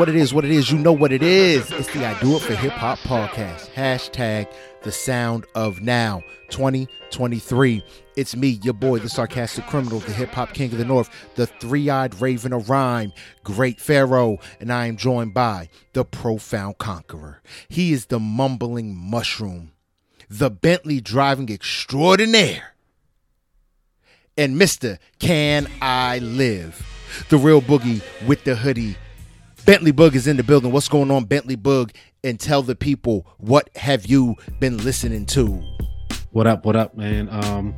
what it is, what it is. You know what it is. It's the I Do It for Hip Hop podcast. Hashtag the sound of now 2023. It's me, your boy, the sarcastic criminal, the hip hop king of the north, the three eyed raven of rhyme, great pharaoh, and I am joined by the profound conqueror. He is the mumbling mushroom, the Bentley driving extraordinaire, and Mr. Can I Live? The real boogie with the hoodie. Bentley Boog is in the building. What's going on, Bentley Boog? And tell the people what have you been listening to? What up? What up, man? Um,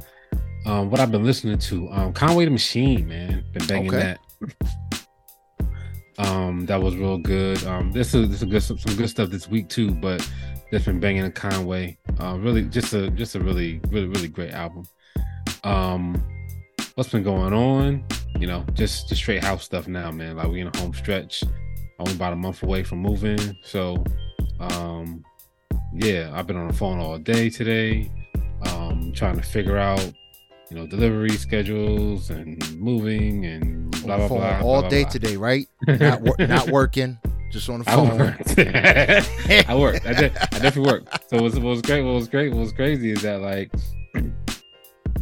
um, what I've been listening to, um, Conway the Machine, man, been banging Okay. that. Um, that was real good. Um, this is this is good some, some good stuff this week too, but just been banging in Conway. Uh, really, just a just a really really really great album. Um, what's been going on? You know, just just straight house stuff now, man. Like we in a home stretch, only about a month away from moving, so um, yeah, I've been on the phone all day today, um, trying to figure out, you know, delivery schedules and moving and blah blah blah. all blah, day blah. today, right? Not, wor- not working, just on the I phone. worked. I worked. I, did, I definitely worked. So what was, what was great, what was great, what was crazy is that like,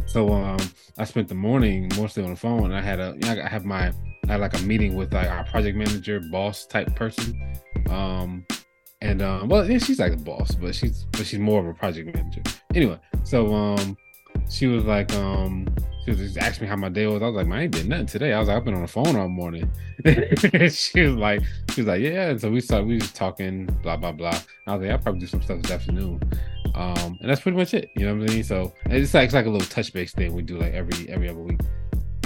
so um, I spent the morning mostly on the phone. And I had a, you know, I have my, I had like a meeting with like our project manager, boss type person. Um, and um, well, yeah, she's like a boss, but she's but she's more of a project manager. Anyway, so um, she was like um, she was just asking me how my day was. I was like, man, I ain't did nothing today. I was like, I've been on the phone all morning. she was like, she was like, yeah. And so we started, we was talking, blah blah blah. I was like, I'll probably do some stuff this afternoon. Um, and that's pretty much it. You know what I mean? So it's like it's like a little touch base thing we do like every every other week.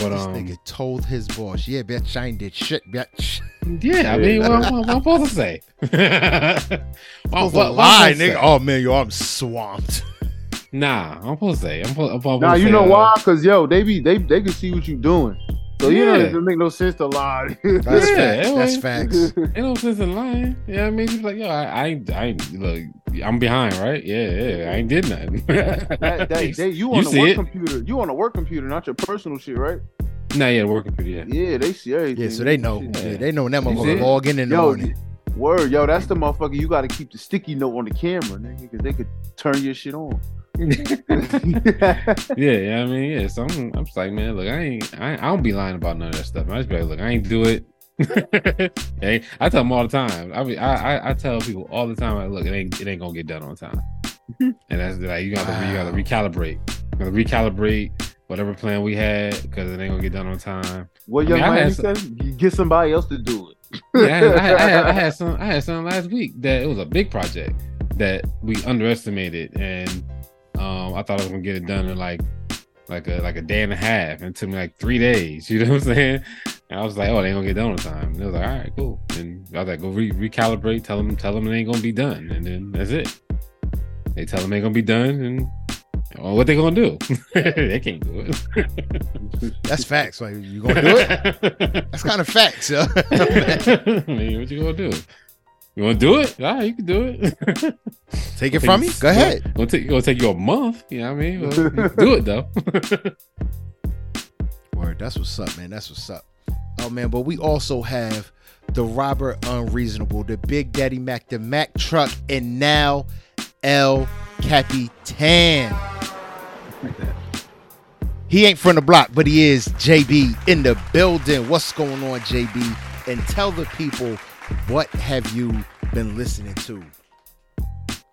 But This um, nigga told his boss, yeah, bitch, I ain't did shit, bitch. yeah, I mean, what, what, what I'm supposed to say? what, what, what lie, I'm supposed to nigga. say? Oh man, yo, I'm swamped. Nah, I'm supposed to say. I'm supposed, I'm supposed Nah, to you say, know uh, why? Cause yo, they be they they can see what you doing. So you know Yeah. it doesn't make no sense to lie. That's Yeah, facts. it That's was- facts. Ain't no sense in lying. Yeah, you know what I mean, She's like, yo, I, I, ain't- I, ain't- look, I'm behind, right? Yeah, yeah, I ain't did nothing. that, that, they, you on You the see work it? computer. You on a work computer, not your personal shit, right? Nah, yeah, working for Yeah, Yeah, they see everything. Yeah, so they know. Shit. Yeah, they know when that You motherfucker it? log in in the Yo, morning. word, yo, that's the motherfucker. You got to keep the sticky note on the camera, nigga, because they could turn your shit on. yeah, yeah. I mean, yeah. So I'm, I'm just like, man, look, I ain't, I, I don't be lying about none of that stuff. I just be like, look, I ain't do it. hey, I tell them all the time. I mean, I, I, I tell people all the time, like, look, it ain't, it ain't gonna get done on time. and that's like, you got to, you got to recalibrate, you gotta recalibrate whatever plan we had because it ain't gonna get done on time. what I young mean, man had says, get somebody else to do it. Yeah, I, had, I, had, I, had, I had some, I had some last week that it was a big project that we underestimated, and um, I thought I was gonna get it done in like, like a like a day and a half, and it took me like three days. You know what I'm saying? And I was like, oh, they ain't gonna get done on time. And it was like, all right, cool. And I was like, go re- recalibrate, tell them, tell them it ain't gonna be done, and then that's it. They tell them it ain't gonna be done, and well, what they gonna do? they can't do it. That's facts. Like you gonna do it? That's kind of facts, yo. I mean, what you gonna do? You want to do it? All right, you can do it. Take it from me. Go ahead. Gonna take, gonna take you a month. You know what I mean? Well, do it though. Word, that's what's up, man. That's what's up. Oh man, but we also have the Robert Unreasonable, the Big Daddy Mac, the Mac truck, and now El Capitan. He ain't from the block, but he is JB in the building. What's going on, JB? And tell the people what have you been listening to?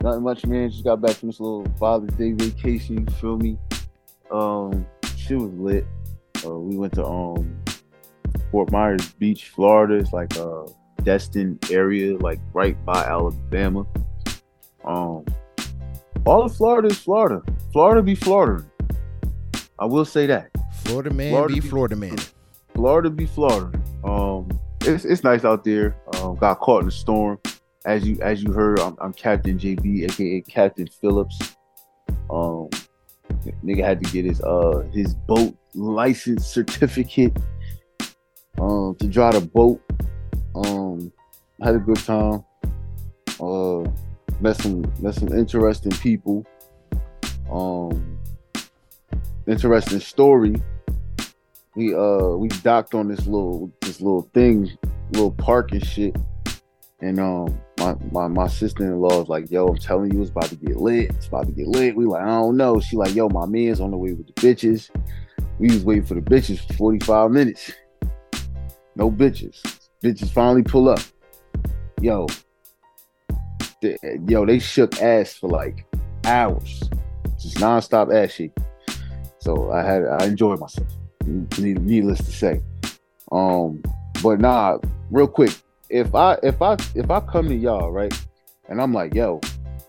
Nothing much, man. Just got back from this little Father's Day vacation. You feel me? Um, shit was lit. Uh, we went to um Fort Myers Beach, Florida. It's like a Destin area, like right by Alabama. Um, all of Florida is Florida. Florida be Florida. I will say that. Florida man Florida be be- Florida man. Florida be Florida. Um, it's it's nice out there. Um, got caught in a storm. As you as you heard, I'm, I'm Captain JB, aka Captain Phillips. Um, nigga had to get his uh his boat license certificate. Um, to drive the boat. Um, had a good time. Uh, met some met some interesting people. Um, interesting story we uh we docked on this little this little thing little park and shit. And um, my my, my sister in law is like, "Yo, I'm telling you, it's about to get lit. It's about to get lit." We like, I don't know. She like, "Yo, my man's on the way with the bitches." We was waiting for the bitches for 45 minutes. No bitches. Bitches finally pull up. Yo, yo, they shook ass for like hours, just nonstop ass shit. So I had I enjoyed myself. Needless to say, um, but nah, real quick, if I if I if I come to y'all right, and I'm like, yo,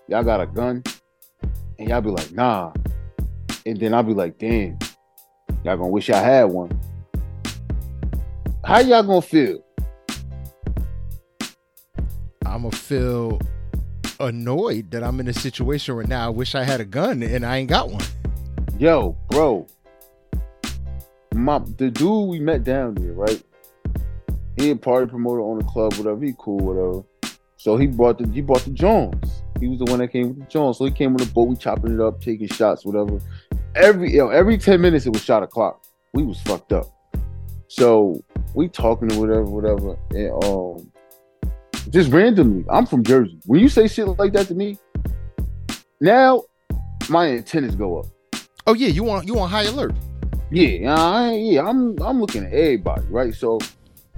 y'all got a gun, and y'all be like, nah, and then I'll be like, damn, y'all gonna wish I had one. How y'all gonna feel? I'm gonna feel annoyed that I'm in a situation right now I wish I had a gun and I ain't got one. Yo, bro, my the dude we met down there, right? He a party promoter on the club, whatever. He cool, whatever. So he brought the he brought the Jones. He was the one that came with the Jones. So he came with a boat. We chopping it up, taking shots, whatever. Every yo, every ten minutes it was shot o'clock. We was fucked up. So we talking to whatever, whatever, and um, just randomly. I'm from Jersey. When you say shit like that to me, now my antennas go up. Oh yeah, you want you want high alert. Yeah, I, yeah, I'm I'm looking at everybody, right? So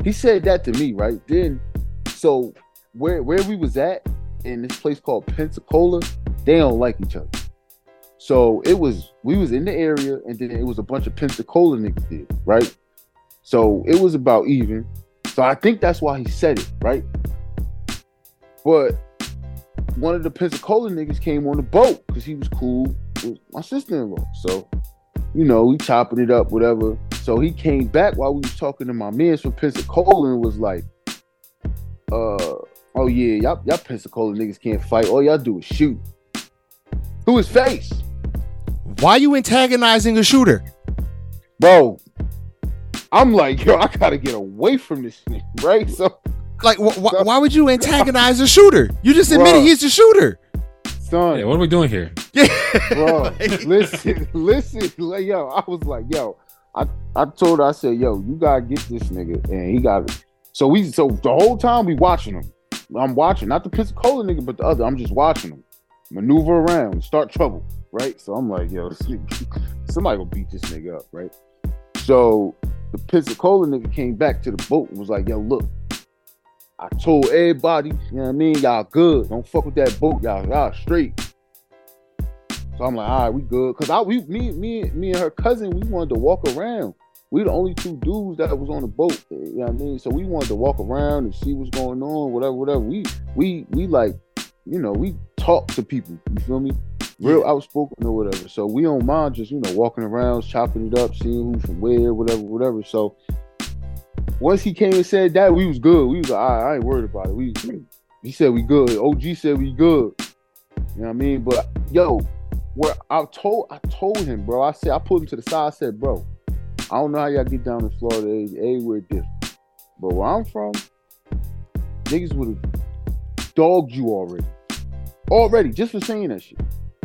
he said that to me, right? Then so where where we was at in this place called Pensacola, they don't like each other. So it was we was in the area and then it was a bunch of Pensacola niggas did, right? So it was about even. So I think that's why he said it, right? But one of the Pensacola niggas came on the boat because he was cool with my sister-in-law. So, you know, we chopping it up, whatever. So he came back while we was talking to my man from Pensacola and was like, uh, oh yeah, y'all, y'all Pensacola niggas can't fight. All y'all do is shoot. Who his face? Why you antagonizing a shooter? Bro, I'm like, yo, I gotta get away from this thing, right? So like, wh- wh- why would you antagonize a shooter? You just admitted he's the shooter. Son, yeah, what are we doing here? Yeah, bro, listen, listen, like, yo, I was like, yo, I, I told her, I said, yo, you gotta get this nigga, and he got it. So we, so the whole time we watching him. I'm watching, not the Pensacola nigga, but the other. I'm just watching him maneuver around, start trouble, right? So I'm like, yo, somebody gonna beat this nigga up, right? So the Pensacola nigga came back to the boat and was like, yo, look, I told everybody, you know what I mean? Y'all good. Don't fuck with that boat. Y'all, y'all straight. So I'm like, all right, we good. Cause I we me, me, me and her cousin, we wanted to walk around. We the only two dudes that was on the boat. You know what I mean? So we wanted to walk around and see what's going on, whatever, whatever. We we we like, you know, we talk to people. You feel me? Real yeah. outspoken or whatever. So we don't mind just, you know, walking around, chopping it up, seeing who's from where, whatever, whatever. So once he came and said that, we was good. We was like, right, I ain't worried about it. We he said we good. OG said we good. You know what I mean? But yo, where I told I told him, bro. I said I put him to the side. I said, bro, I don't know how y'all get down in Florida. Everywhere different. But where I'm from, niggas would have dogged you already. Already, just for saying that shit.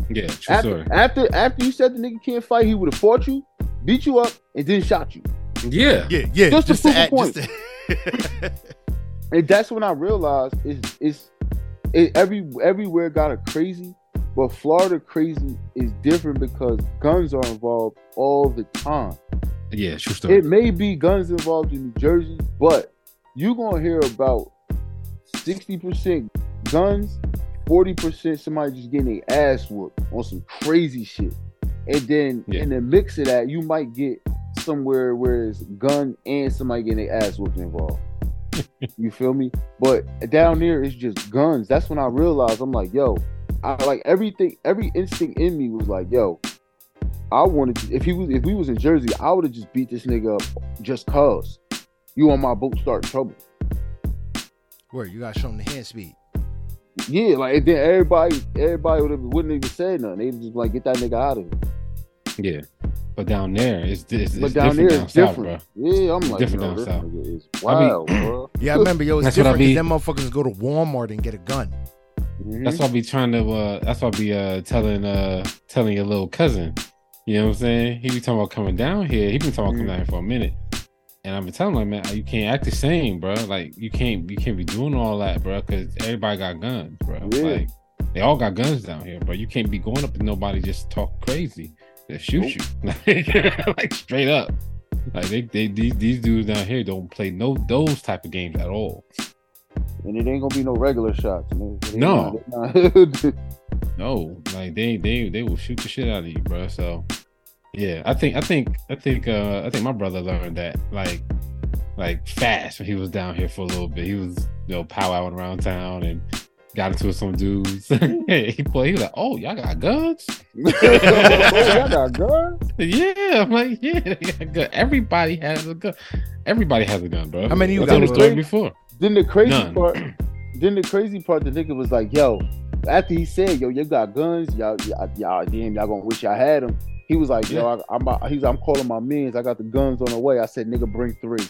Yeah, true after. After after you said the nigga can't fight, he would have fought you, beat you up, and then shot you. Yeah, yeah, yeah. Just, just to prove a point. To... and that's when I realized is is it, every everywhere got a crazy, but Florida crazy is different because guns are involved all the time. Yeah, true story. It may be guns involved in New Jersey, but you're gonna hear about sixty percent guns, forty percent somebody just getting their ass whooped on some crazy shit, and then yeah. in the mix of that, you might get somewhere where it's gun and somebody getting their ass whooped involved. you feel me? But down there it's just guns. That's when I realized I'm like, yo, I like everything, every instinct in me was like, yo, I wanted to, if he was if we was in Jersey, I would have just beat this nigga up just cause you on my boat start trouble. Where you gotta show him the hand speed. Yeah, like then everybody everybody would have wouldn't even say nothing. They just like get that nigga out of here. Yeah. But down there, it's, it's, but it's down different there, down it's south, different. bro. Yeah, I'm It's like, different yo, down this south. nigga is I mean- bro. Yeah, I remember yo, it's That's what I different because be- them motherfuckers go to Walmart and get a gun. Mhm. That's why I be trying to. Uh, that's why I be uh, telling uh, telling your little cousin. You know what I'm saying? He be talking about coming down here. He been talking about coming down here for a minute. And I've been telling him, man, you can't act the same, bro. Like you can't you can't be doing all that, bro, because everybody got guns, bro. Yeah. Like they all got guns down here, but you can't be going up and nobody just talk crazy. They shoot you. like straight up. Like they, they these, these dudes down here don't play no those type of games at all. And it ain't gonna be no regular shots. man. No. not- No, like they they they will shoot the shit out of you, bro. So yeah, I think I think I think uh I think my brother learned that like like fast when he was down here for a little bit. He was you know powwowing around town and got into it with some dudes. he played. He was like, "Oh, y'all got guns? Y'all got guns? Yeah." I'm like, "Yeah, they got gun. Everybody has a gun. Everybody has a gun, bro." How many you I told the story before. Then the crazy None. part, then the crazy part, the nigga was like, "Yo," after he said, "Yo, you got guns, y'all, y'all, y'all damn, y'all gonna wish y'all had them." He was like, "Yo, I, I'm, out- he's, I'm calling my mans. I got the guns on the way." I said, "Nigga, bring three,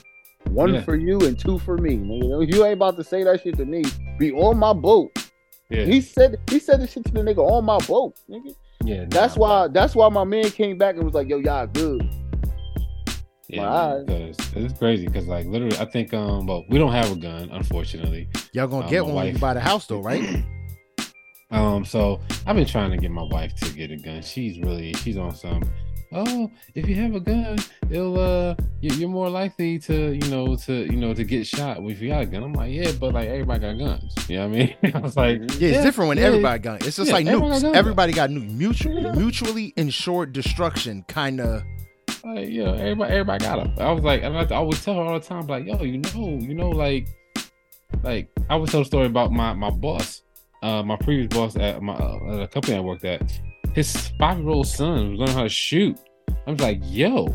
one Yeah. for you and two for me." Nigga, you ain't about to say that shit to me. Be on my boat. Yeah, He said, he said this shit to the nigga on my boat, nigga. yeah. That's nah, why, that's why my man came back and was like, "Yo, y'all good." Yeah, Alright. because it's crazy. Because like literally, I think um, well, we don't have a gun, unfortunately. Y'all gonna Uh, get my one when you buy the house though, right? Um, so I've been trying to get my wife to get a gun. She's really she's on some. Oh, if you have a gun, it'll uh, you- you're more likely to you know to you know to get shot if you got a gun. I'm like, yeah, but like everybody got guns. You know what I mean? I was like, Yeah, it's different when yeah, everybody got. It's just Yeah, like everybody got nukes. Everybody got nukes. Mutually, mutually insured destruction, kind of. like, you know, everybody, everybody got them. I was like, and I always tell her all the time, like, yo, you know, you know, like, like I would tell a story about my my boss, uh, my previous boss at my uh, at a company I worked at. His five year old son was learning how to shoot. I was like, yo,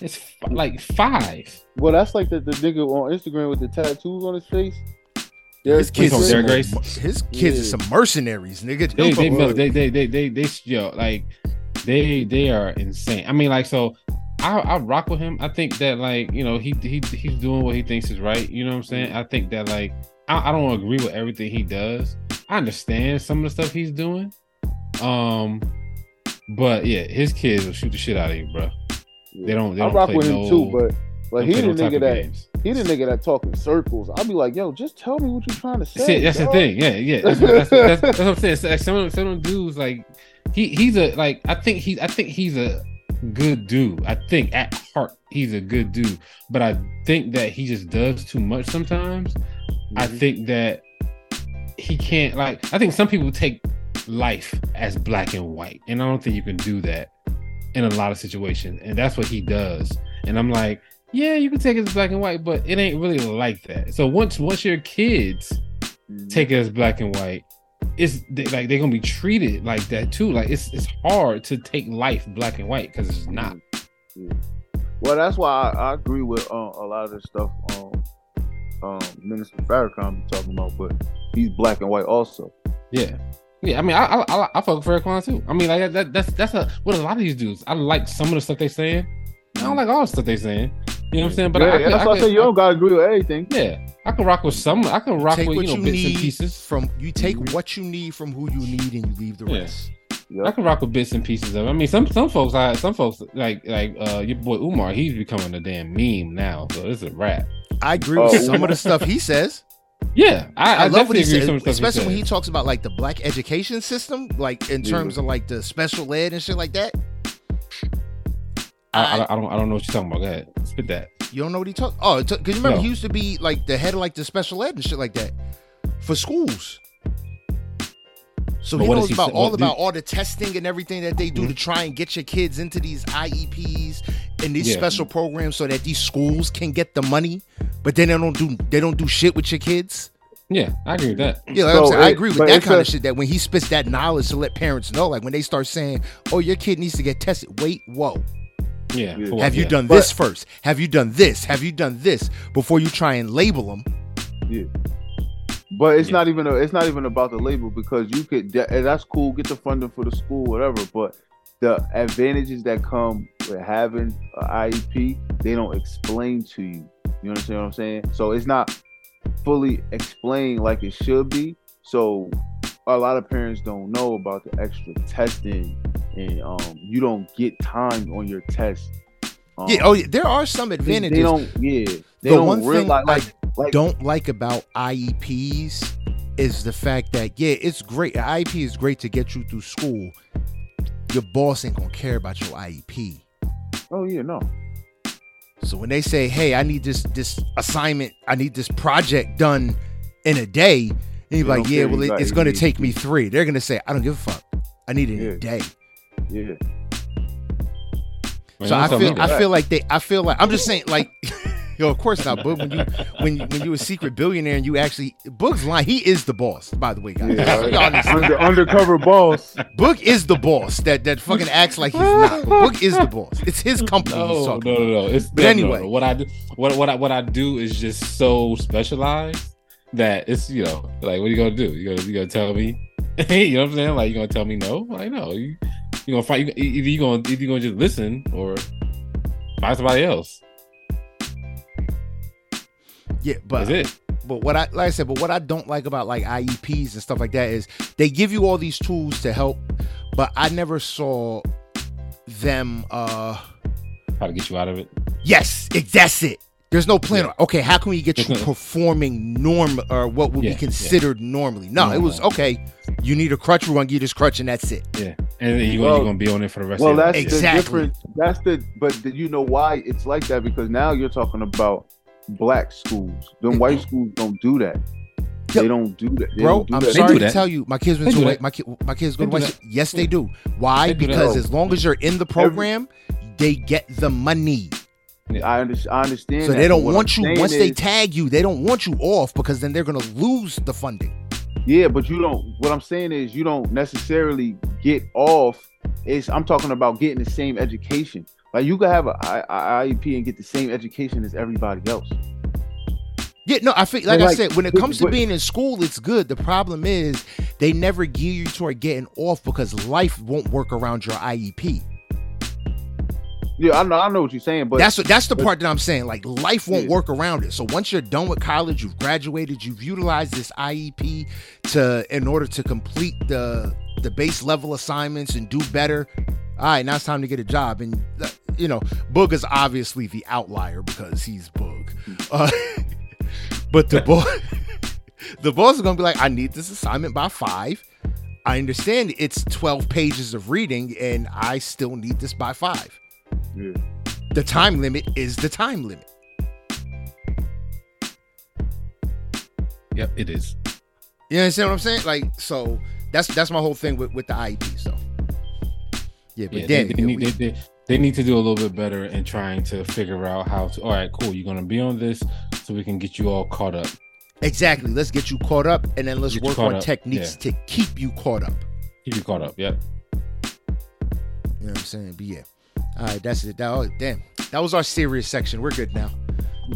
it's f- like five. Well, that's like the, the nigga on Instagram with the tattoos on his face. His kids, from some, Grace? his kids Yeah. is some mercenaries, nigga. They they Them- they they they they, they, yo like they they are insane. I mean, like so. I, I rock with him. I think that like you know he he he's doing what he thinks is right. You know what I'm saying? I think that like I, I don't agree with everything he does. I understand some of the stuff he's doing. Um, but yeah, his kids will shoot the shit out of you, bro. They don't. They I don't rock with him too, but but he the no nigga that games. he the nigga that talk in circles. I'll be like, yo, just tell me what you're trying to say. See, that's the thing. Yeah, yeah. That's, that's, that's, that's what I'm saying. So, like, some of some of them dudes, like he he's a like I think he I think he's a good dude. I think at heart he's a good dude, but I think that he just does too much sometimes. I Mhm. think that he can't like. I think some people take life as black and white, and I don't think you can do that in a lot of situations. And that's what he does. And I'm like, yeah, you can take it as black and white, but it ain't really like that. So once once your kids Mhm. take it as black and white it's they, like they're gonna be treated like that too like it's it's hard to take life black and white because it's not Yeah. Well, that's why I, I agree with uh, a lot of the stuff um, um, Minister Farrakhan be talking about, but he's black and white also. yeah yeah i mean i i, I, I fuck with Farrakhan too i mean like that that's that's a what a lot of these dudes i like some of the stuff they saying i don't like all the stuff they saying you know what i'm saying but yeah, I, I, could- that's I, why I could- say you don't gotta agree with everything. yeah i can rock with some i can rock take with what you know you bits and pieces from you take what you need from who you need and you leave the Yeah. rest. Yep. I can rock with bits and pieces of. it. I mean, some some folks, I some folks like like uh your boy Umar. He's becoming a damn meme now, so it's a rap. I agree with Oh, some of the stuff he says. Yeah, I, I, I, love what definitely he agree with says, some of the stuff especially when he talks about like the black education system, like in Yeah. terms of like the special ed and shit like that. I, I, I don't I don't know what you're talking about. Go ahead, spit that. You don't know what he talks? Oh, because you remember No. he used to be like the head of like the special ed and shit like that for schools. So But he knows about all do- about all the testing and everything that they do to mm-hmm. try and get your kids into these IEPs and these Yeah. special programs so that these schools can get the money, but then they don't do they don't do shit with your kids. Yeah, I agree with that. Yeah, like I'm So saying, I agree with that kind a- of shit. That when he spits that knowledge to let parents know, like when they start saying, "Oh, your kid needs to get tested," wait, whoa. Yeah. Yeah. Have you yeah. done But- this first? Have you done this? Have you done this before you try and label them? Yeah. But it's Yeah. not even a, it's not even about the label because you could that's cool, get the funding for the school, whatever. But the advantages that come with having an IEP, they don't explain to you. You understand what I'm saying? So it's not fully explained like it should be. So a lot of parents don't know about the extra testing, and um, you don't get time on your test Um, yeah, oh, yeah, there are some advantages. they don't. Yeah, they The don't one thing realize. I Like, like don't like about IEPs is the fact that yeah, it's great. An IEP is great to get you through school. Your boss ain't gonna care about your IEP. oh yeah, no. So when they say, "Hey, I need this this assignment, I need this project done in a day," and you're They like, "Yeah, well, it, it's gonna take me three. They're gonna say, "I don't give a fuck. I need it in a day." Yeah, Man, So I feel. I feel like they I feel like I'm just saying like yo of course not Boog when you when when you a secret billionaire and you actually Boog's line he is the boss by the way guys yeah. Y'all Under, undercover boss. Boog is the boss that that fucking acts like he's not but Boog is the boss it's his company he's No, no, talking no, no. It's But no, no, anyway. no. what I do, what what I what I do is just so specialized that it's you know like what are you gonna do? You gonna you gonna tell me? You know what I'm saying? Like you gonna tell me no? Like no, you you gonna fight? You, either you gonna either you gonna just listen or find somebody else. Yeah but That's it. but what I like I said but what I don't like about like IEPs and stuff like that is they give you all these tools to help but I never saw them uh How to get you out of it? Yes, it, that's it. There's no plan. Yeah. Okay, how can we get you performing norm or what would Yeah, be yeah. considered normally? No, it was okay. You need a crutch. We're gonna give you this crutch, and that's it. Yeah, and then you Well- you're gonna be on it for the rest Well, of your that's life. Exactly. the difference. That's the. But do you know why it's like that? Because now you're talking about black schools. Them white schools don't do that. Yep. They don't do that. They Bro, don't I'm that. sorry to tell you, my kids went to white. My, ki- my kids go to They do white. Yes, they do. Why? They do because as long as you're in the program, they get the money. I, under, I understand. So that, they don't want I'm you saying once they tag you. They don't want you off because then they're gonna lose the funding. Yeah, but you don't. What I'm saying is, you don't necessarily get off. Is I'm talking about getting the same education. Like you could have a I- I- IEP and get the same education as everybody else. Yeah, no, I think like, But I said, when it comes to being in school, it's good. The problem is they never gear you toward getting off because life won't work around your IEP. Yeah, I know. I know what you're saying, but that's what that's the but- part that I'm saying. Like life won't Yeah. work around it. So once you're done with college, you've graduated, you've utilized this IEP to in order to complete the the base level assignments and do better. All right, now it's time to get a job. And uh, you know, Boog is obviously the outlier because he's Boog. Uh, but the boy, the boss is gonna be like, I need this assignment by five. I understand it's 12 pages of reading, and I still need this by five Yeah. the time limit is the time limit. Yep, it is. You understand what I'm saying? Like, so that's that's my whole thing with, with the IEP. So yeah, but Yeah, then they, they, they, they, need to do a little bit better in trying to figure out how to. All right, cool. You're gonna be on this, so we can get you all caught up. exactly. Let's get you caught up, and then let's Get work on up, techniques to keep you caught up. Keep you caught up. Yep. You know what I'm saying? But yeah, all right, that's it. That was, damn, that was our serious section. We're good now.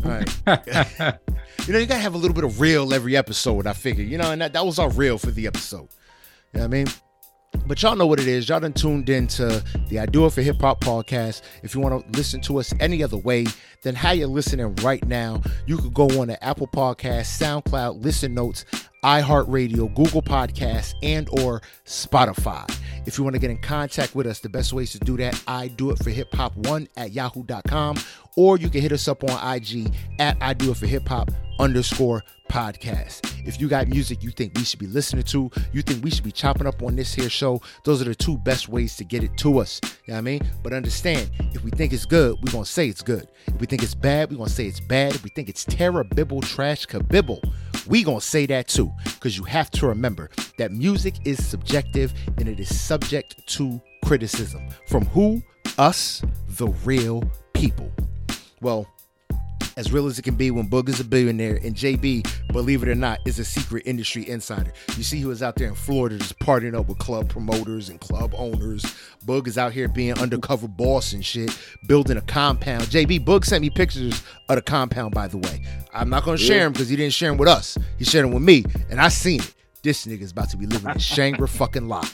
All right. You know, you gotta have a little bit of real every episode. I figure, you know, and that, that was our real for the episode. You know what I mean? But y'all know what it is. Y'all done tuned into the I Do It for Hip Hop podcast. If you want to listen to us any other way than how you're listening right now, you could go on to Apple Podcasts, SoundCloud, Listen Notes, iHeartRadio, Google Podcasts, and or Spotify. If you want to get in contact with us, the best ways to do that, I do it for hip hop one at yahoo.com, or you can hit us up on IG at I do it for hip hop underscore podcast. If you got music you think we should be listening to, you think we should be chopping up on this here show, those are the two best ways to get it to us. You know what I mean? But understand, if we think it's good, we're gonna say it's good. If we think it's bad, we're gonna say it's bad. If we think it's terror, bibble, trash, kabibble, we gonna say that too. Because you have to remember that music is subjective and it is subject to criticism. From who? Us, the real people. Well, as real as it can be when Boog is a billionaire and JB, believe it or not, is a secret industry insider. You see, he was out there in Florida just partying up with club promoters and club owners. Boog is out here being undercover boss and shit, building a compound. JB Boog sent me pictures of the compound, by the way. I'm not gonna share them because he didn't share them with us. He shared them with me, and I seen it. This nigga's about to be living in Shangri fucking La.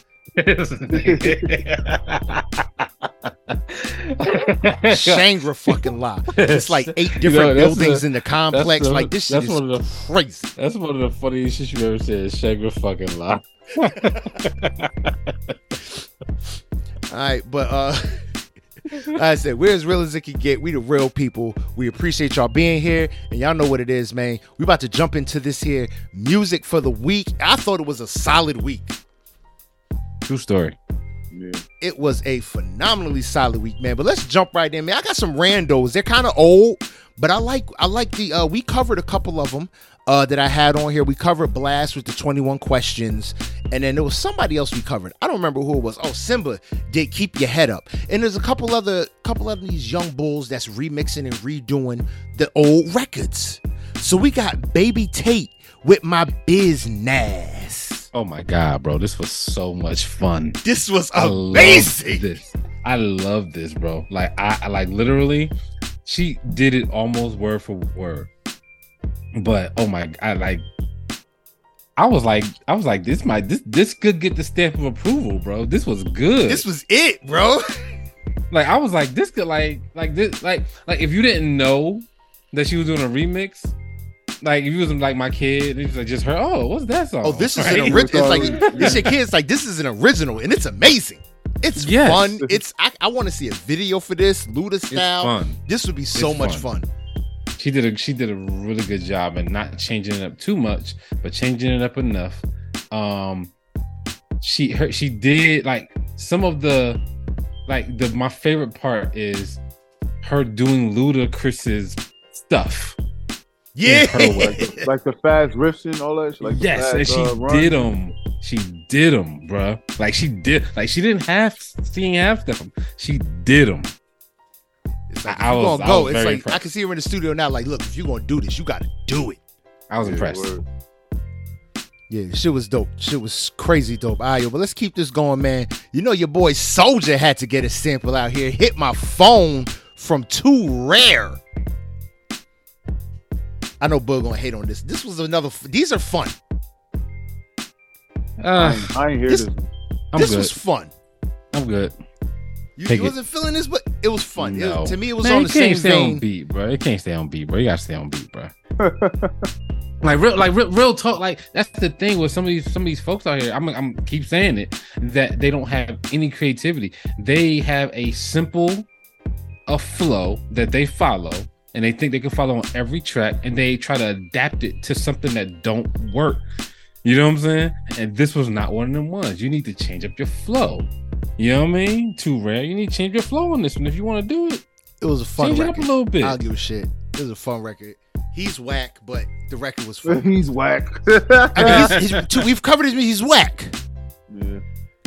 Shangri fucking La. It's like eight different that's buildings the- in the complex. like this shit that's is one of the- crazy. That's one of the funniest shit you ever said. Shagger fucking lie. All right, but uh I said, we're as real as it can get. We the real people. We appreciate y'all being here. And y'all know what it is, man. We about to jump into this here music for the week. I thought it was a solid week. True story. Yeah. It was a phenomenally solid week, man. But let's jump right in, man. I got some randos. They're kind of old, but I like I like the uh we covered a couple of them uh that I had on here. We covered Blast with the 21 questions, and then there was somebody else we covered. I don't remember who it was. Oh, Simba did keep your head up. And there's a couple other couple of these young bulls that's remixing and redoing the old records. So we got Baby Tate with my business. Oh my god, bro, this was so much fun. This was I amazing. this. I love this, bro. Like I, I like literally, she did it almost word for word. But oh my, I like. I was like, I was like, this might this this could get the stamp of approval, bro. This was good. This was it, bro. like I was like, this could like like this like like if you didn't know that she was doing a remix, like if you was like my kid, and it was like just her. Oh, what's that song? Oh, this is Right? an original. It's like this your kids like this is an original, and it's amazing. It's Yes. fun. It's I, I want to see a video for this Luda It's style. fun. This would be so It's much fun. fun. She did a she did a really good job and not changing it up too much, but changing it up enough. Um, she her she did like some of the like the my favorite part is her doing Ludacris's stuff. Yeah, her. Like the, like the fast riffs and all that. shit, Like the yes, fast, and she uh, did them. She did them, bruh. Like she did. Like she didn't have she didn't have them. She did them. It's like, I if you was- gonna I go. was It's very like I can see her in the studio now. Like, look, if you're gonna do this, you gotta do it. I was Yeah, impressed. word. Yeah, shit was dope. Shit was crazy dope. All right, yo, but let's keep this going, man. You know your boy Soldier had to get a sample out here. Hit my phone from 2Rare. I know Bug gonna hate on this. This was another. f- These are fun. I Uh, ain't, I ain't hear This- this. I'm this was fun. I'm good. You, you wasn't feeling this, but it was fun. It- No. to me, it was Man, on you the can't same stay on beat, bro. It can't stay on beat, bro. You gotta stay on beat, bro. like real, like real, real talk. Like that's the thing with some of these some of these folks out here. I'm I'm keep saying it that they don't have any creativity. They have a simple a flow that they follow, and they think they can follow on every track, and they try to adapt it to something that don't work. You know what I'm saying? And this was not one of them ones. You need to change up your flow. You know what I mean? 2Rare. You need to change your flow on this one if you want to do it. It was a fun record. change it up a little bit. I'll give a shit. It was a fun record. He's whack, but the record was fun. He's whack. I mean, he's, he's, too, we've covered his. He's whack. yeah.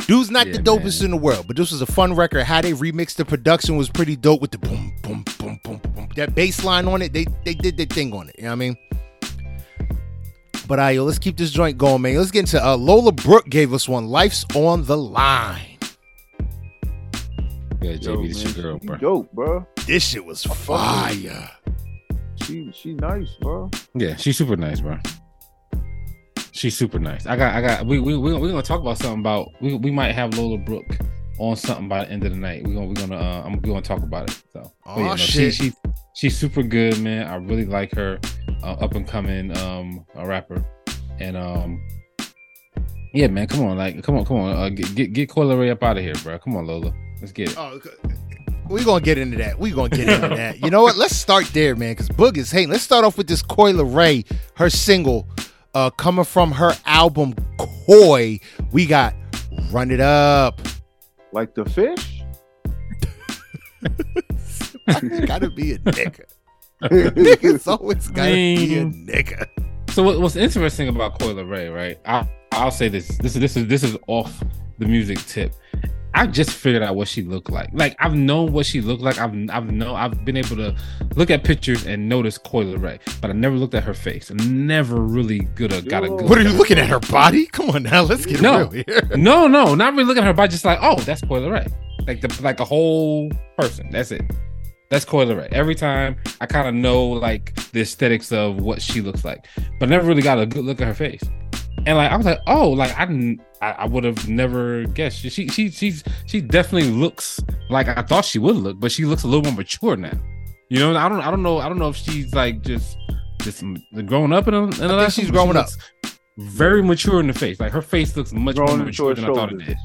Dude's not Yeah, the dopest man. in the world, but this was a fun record. How they remixed the production was pretty dope with the boom, boom, boom, boom, boom. That bass line on it, they they did their thing on it. You know what I mean? But uh, yo, let's keep this joint going, man. Let's get into uh, Lola Brooke gave us one. Life's on the line. Yeah, Yo, JB, this man, your girl, she bro. Dope, bro. This shit was fire. She she nice, bro. Yeah, she's super nice, bro. She's super nice. I got, I got. We we we we gonna talk about something about. We we might have Lola Brooke on something by the end of the night. We're gonna we're gonna uh, I'm we gonna talk about it. So, oh, Aw, she, shit. she she's super good, man. I really like her, uh, up and coming um a rapper, and um. Yeah, man, come on, like, come on, come on, uh, get get get Coi Leray up out of here, bro. Come on, Lola, let's get it. Oh, we gonna get into that. We gonna get into that. You know what? Let's start there, man. Because Boog is hating. Let's start off with this Coi Leray, her single, uh, coming from her album Coi. We got "Run It Up." Like the fish. gotta be a nigga. Niggas always gotta be a nigga. So what, what's interesting about Coi Leray, right? I, I'll say this. This is this is this is off the music tip. I just figured out what she looked like. Like I've known what she looked like. I've I've know I've been able to look at pictures and notice Coi Leray, but I never looked at her face. I never really good a, got a good. What are you looking at? Her body? Come on now, let's get No. real here. No, no, not really looking at her body. Just like, oh, that's Coi Leray. Like the like a whole person. That's it. That's Coi Leray. Every time I kind of know like the aesthetics of what she looks like, but never really got a good look at her face. And like I was like, oh, like I I, I would have never guessed. She she she's she definitely looks like I thought she would look, but she looks a little more mature now. You know, I don't I don't know I don't know if she's like just just growing up in a, in the last she's growing she up. Very mature in the face. Like her face looks much Growing more mature than I thought it did.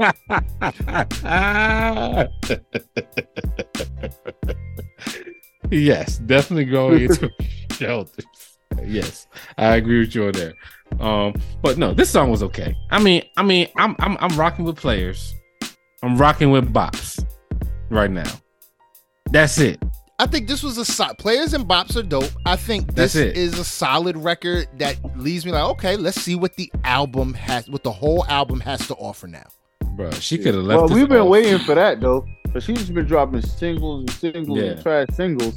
yes, definitely going into shelters. Yes, I agree with you on there. Um, but no, this song was okay. I mean, I mean, I'm I'm I'm rocking with players. I'm rocking with bops right now. That's it. I think this was a so- players and bops are dope. I think this is a solid record that leaves me like, okay, let's see what the album has, what the whole album has to offer now. Bro, she could have left. Well, we've been off. waiting for that though. But she's just been dropping singles and singles Yeah. and trash singles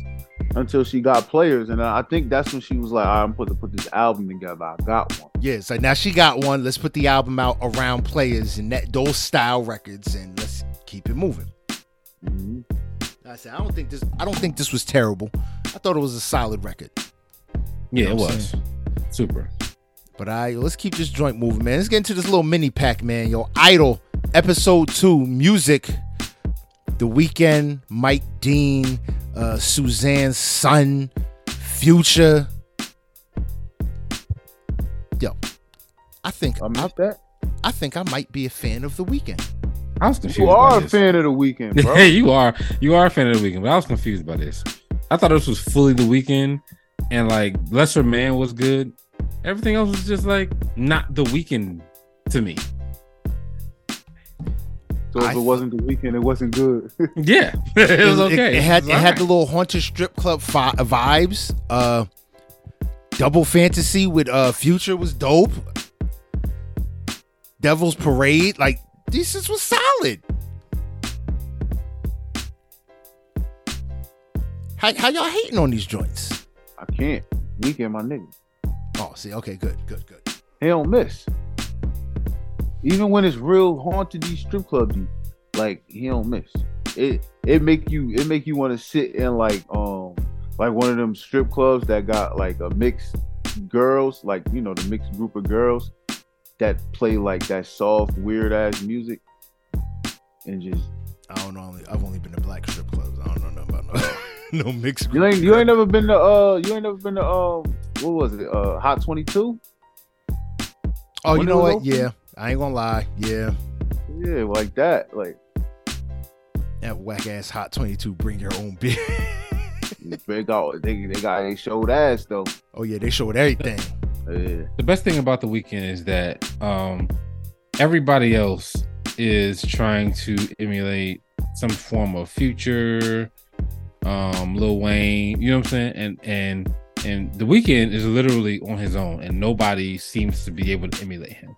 until she got players, and I think that's when she was like, "I'm put to put this album together. I got one." Yeah, so now she got one. Let's put the album out around players and that those style records, and let's keep it moving. Mhm. I said, I don't think this. I don't think this was terrible. I thought it was a solid record. Yeah, it know what I'm was super. But I let's keep this joint moving, man. Let's get into this little mini pack, man. Yo, Idol episode two, music. The Weeknd, Mike Dean, uh, Suzanna Son, Future. Yo, I think I I, missed that. I think I might be a fan of the Weeknd. I was confused. You are a this. fan of the Weeknd, bro. Hey, you are you are a fan of the Weeknd, but I was confused by this. I thought this was fully the Weeknd, and like Lesser Man was good. Everything else was just like not the Weeknd to me. So if I it wasn't the Weeknd, it wasn't good. Yeah, it was okay. It, had was it had alright. the little haunted strip club fi- vibes. Uh, double fantasy with uh Future was dope. Devil's Parade, like this is was solid. How, how y'all hating on these joints? I can't. Weeknd, my nigga. Oh, see, okay, good, good, good. He don't miss. Even when it's real haunted, these strip clubs, you like he don't miss. It it make you it make you want to sit in like um like one of them strip clubs that got like a mixed girls, like you know the mixed group of girls that play like that soft weird ass music and just I don't know. I've only been to black strip clubs. I don't know nothing about no no mixed. you ain't you ain't never been to uh you ain't never been to um what was it uh Hot Twenty Two Oh, you when know what? open? Yeah, I ain't gonna lie. Yeah, yeah like that like that whack ass hot twenty two. Bring your own beer. they got they they got they showed ass though oh yeah, they showed everything. yeah. the best thing about the Weeknd is that um everybody else is trying to emulate some form of future um Lil Wayne, you know what I'm saying? And and and the Weeknd is literally on his own and nobody seems to be able to emulate him.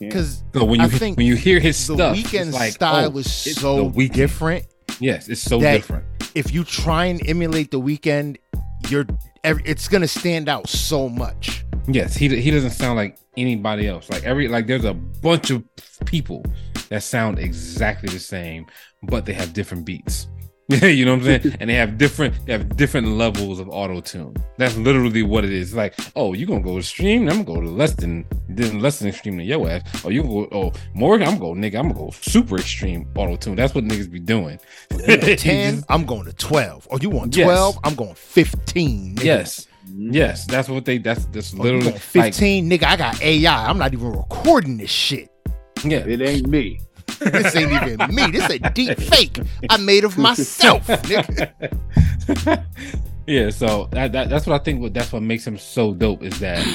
Because So when you I think when you hear his the stuff, Weeknd like, style oh, is it's The so different. Yes, it's so different. If you try and emulate the Weeknd, you're ev- it's gonna stand out so much. Yes, he he doesn't sound like anybody else. Like every like there's a bunch of people that sound exactly the same, but they have different beats. you know what I'm saying? and they have different they have different levels of auto tune. That's literally what it is. Like, oh, you're gonna go extreme? I'm gonna go to less than then less than extreme than your ass. Oh, you go oh more? I'm gonna go nigga. I'm gonna go super extreme auto tune. That's what niggas be doing. You ten? I'm going to twelve. Or you want Yes. twelve? I'm going fifteen. Nigga. yes, Mhm. yes, that's what they. That's that's Or you literally going like, fifteen, nigga. I got AI. I'm not even recording this shit. yeah. It ain't me. This ain't even me. This is a deep fake I made of myself, nigga. yeah, so that, that that's what I think. What that's what makes him so dope is that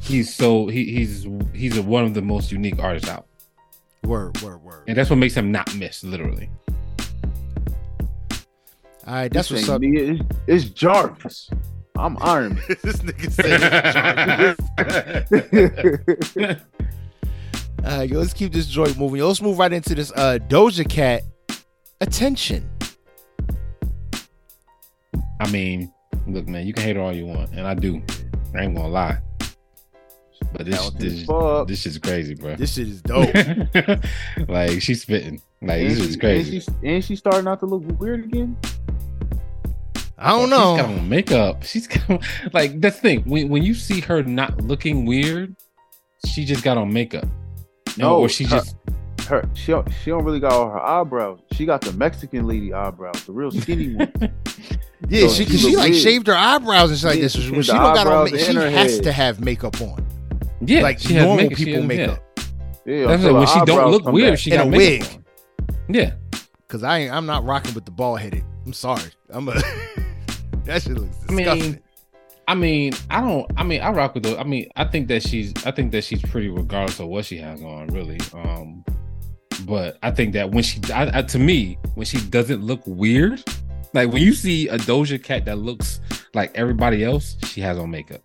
he's so he, he's he's a, one of the most unique artists out, Word, word, word. and that's what makes him not miss. Literally, All right, that's This what's up. me. It's, it's Jarvis. I'm Iron Man. this nigga said. All right, yo, let's keep this joint moving. Yo, let's move right into this uh Doja Cat. Attention. I mean, look, man, you can hate her all you want, and I do. I ain't gonna lie, but this Talented this this shit's crazy, bro. This shit is dope. like she's spitting, like And this she, is crazy. And she, and she starting not to look weird again. I don't know. She's got know. on makeup. She's got like that's the thing. When when you see her not looking weird, she just got on makeup. No, or she her- just Her she don't, she don't really got all her eyebrows. She got the Mexican lady eyebrows, the real skinny one. Yeah, So she she she like weird. shaved her eyebrows and shit like Yeah, this. she When she don't got on, she has head. to have makeup on, yeah, like she has normal makeup, people has- yeah. makeup. Yeah, That's like when she don't look weird. back. She In got a makeup wig. on. Yeah, Cause I ain't, I'm not rocking with the ball headed. I'm sorry. I'm a that shit looks I mean, disgusting. I mean, I don't. I mean, I rock with her. I mean, I think that she's. I think that she's pretty, regardless of what she has on, really. Um, but I think that when she, I, I, to me, when she doesn't look weird, like when you see a Doja Cat that looks like everybody else, she has on makeup.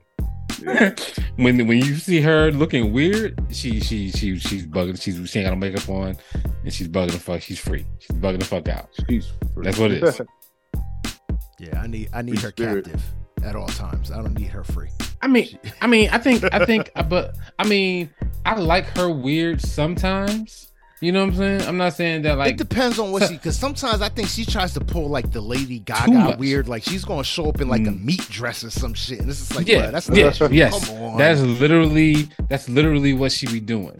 when when you see her looking weird, she she she she's bugging. She's she ain't got no makeup on, and she's bugging the fuck. She's free. She's bugging the fuck out. She's That's what it is. yeah, I need I need Free her spirit. captive at all times. I don't need her free. I mean, I mean, I think, I think, but I mean, I like her weird sometimes. You know what I'm saying? I'm not saying that like it depends on what she because sometimes I think she tries to pull like the Lady Gaga weird, like she's gonna show up in like a Mm. meat dress or some shit. And this is like, yeah, bruh, that's yeah, not yes. Come on. That's literally that's literally what she be doing.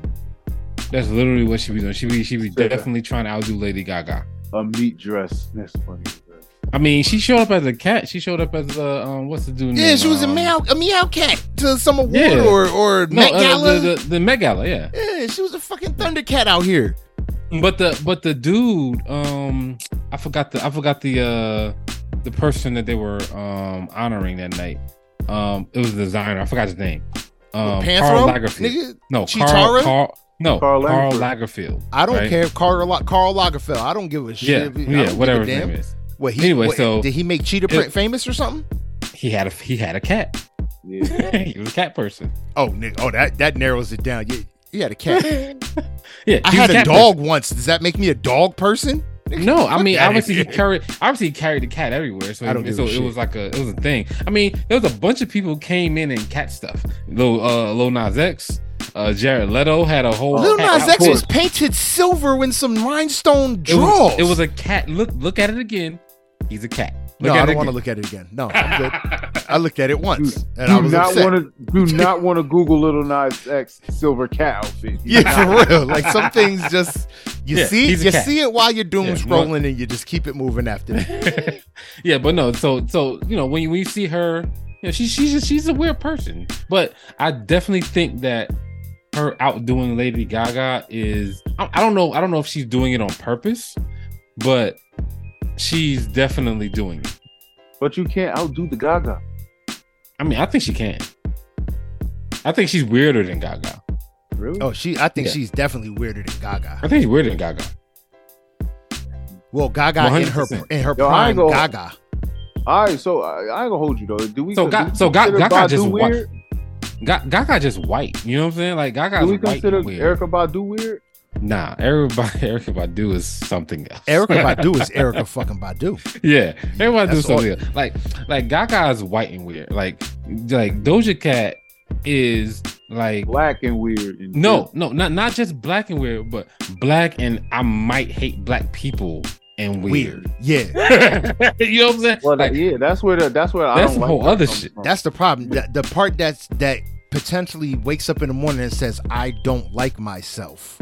That's literally what she be doing. She be she be Say that. definitely trying to outdo Lady Gaga. a meat dress. That's funny. I mean, she showed up as a cat. She showed up as a um, what's the dude? yeah, name? she was a Um, meow a meow cat to some award Yeah. or or No, Met uh, Gala. the, the, the Met Gala, yeah. yeah, she was a fucking Thundercat out here. But the but the dude, um, I forgot the I forgot the uh the person that they were um honoring that night. Um, it was a designer. I forgot his name. Um, Karl Lagerfeld. nigga. No, Chitara? Karl, Karl. No, Karl Karl, Lagerfeld. Lagerfeld. I don't right? care. Karl Karl Lagerfeld. I don't give a shit. I don't yeah, whatever his name is. What he? Anyway, what, so- did he make Cheetah It- Print famous or something? He had a he had a cat. Yeah. he was a cat person. Oh, nigga. Oh, that that narrows it down. Yeah, you had a cat. Yeah, I had a cat dog once. Does that make me a dog person? person. No, I mean outta obviously he carried obviously he carried the cat everywhere. So, I don't give so it was like a it was a thing. I mean, there was a bunch of people who came in and cat stuff. Lil uh Lil Nas X, uh Jared Leto had a whole Lil cat Nas X was painted silver in some rhinestone It was, it was a cat. Look, look at it again. He's a cat. no, I don't want to look at it again. No, I'm good. I looked at it once and I do was not upset. want to do not want to Google Little Nas X silver cat outfit. Yeah, for real. Like some things just you Yeah, see you cat. see it while you're doom Yeah, scrolling and you just keep it moving after that. yeah, but no. So, so you know, when you when you see her, you know, she, she's just, she's a weird person. But I definitely think that her outdoing Lady Gaga is. I, I don't know. I don't know if she's doing it on purpose, but she's definitely doing it. But you can't outdo the Gaga. I mean, I think she can. I think she's weirder than Gaga. Really? Oh, she I think Yeah. she's definitely weirder than Gaga. I think she's weirder than Gaga. Well, Gaga in her 100%. in her Yo, prime ain't gonna- Gaga. All right, so I, I ain't gonna hold you though. Do we? So do Ga- we so Ga- consider Gaga just Badu wa- weird? Ga- Gaga just white. You know what I'm saying? Like Gaga's Do we white consider and weird. Erykah Badu weird? Nah, everybody, Erykah Badu is something else. Erykah Badu is Erykah fucking Badu. yeah, everybody do something all- else. Like, like Gaga is white and weird. Like, like Doja Cat is like Black and weird. And no, no, not not just black and weird, but black and I might hate black people and weird. Weird. Yeah. you know what I'm saying? Well, like, yeah, that's where the, that's where I That's don't some like whole that other shit. from. That's the problem. The, the part that's that potentially wakes up in the morning and says, I don't like myself.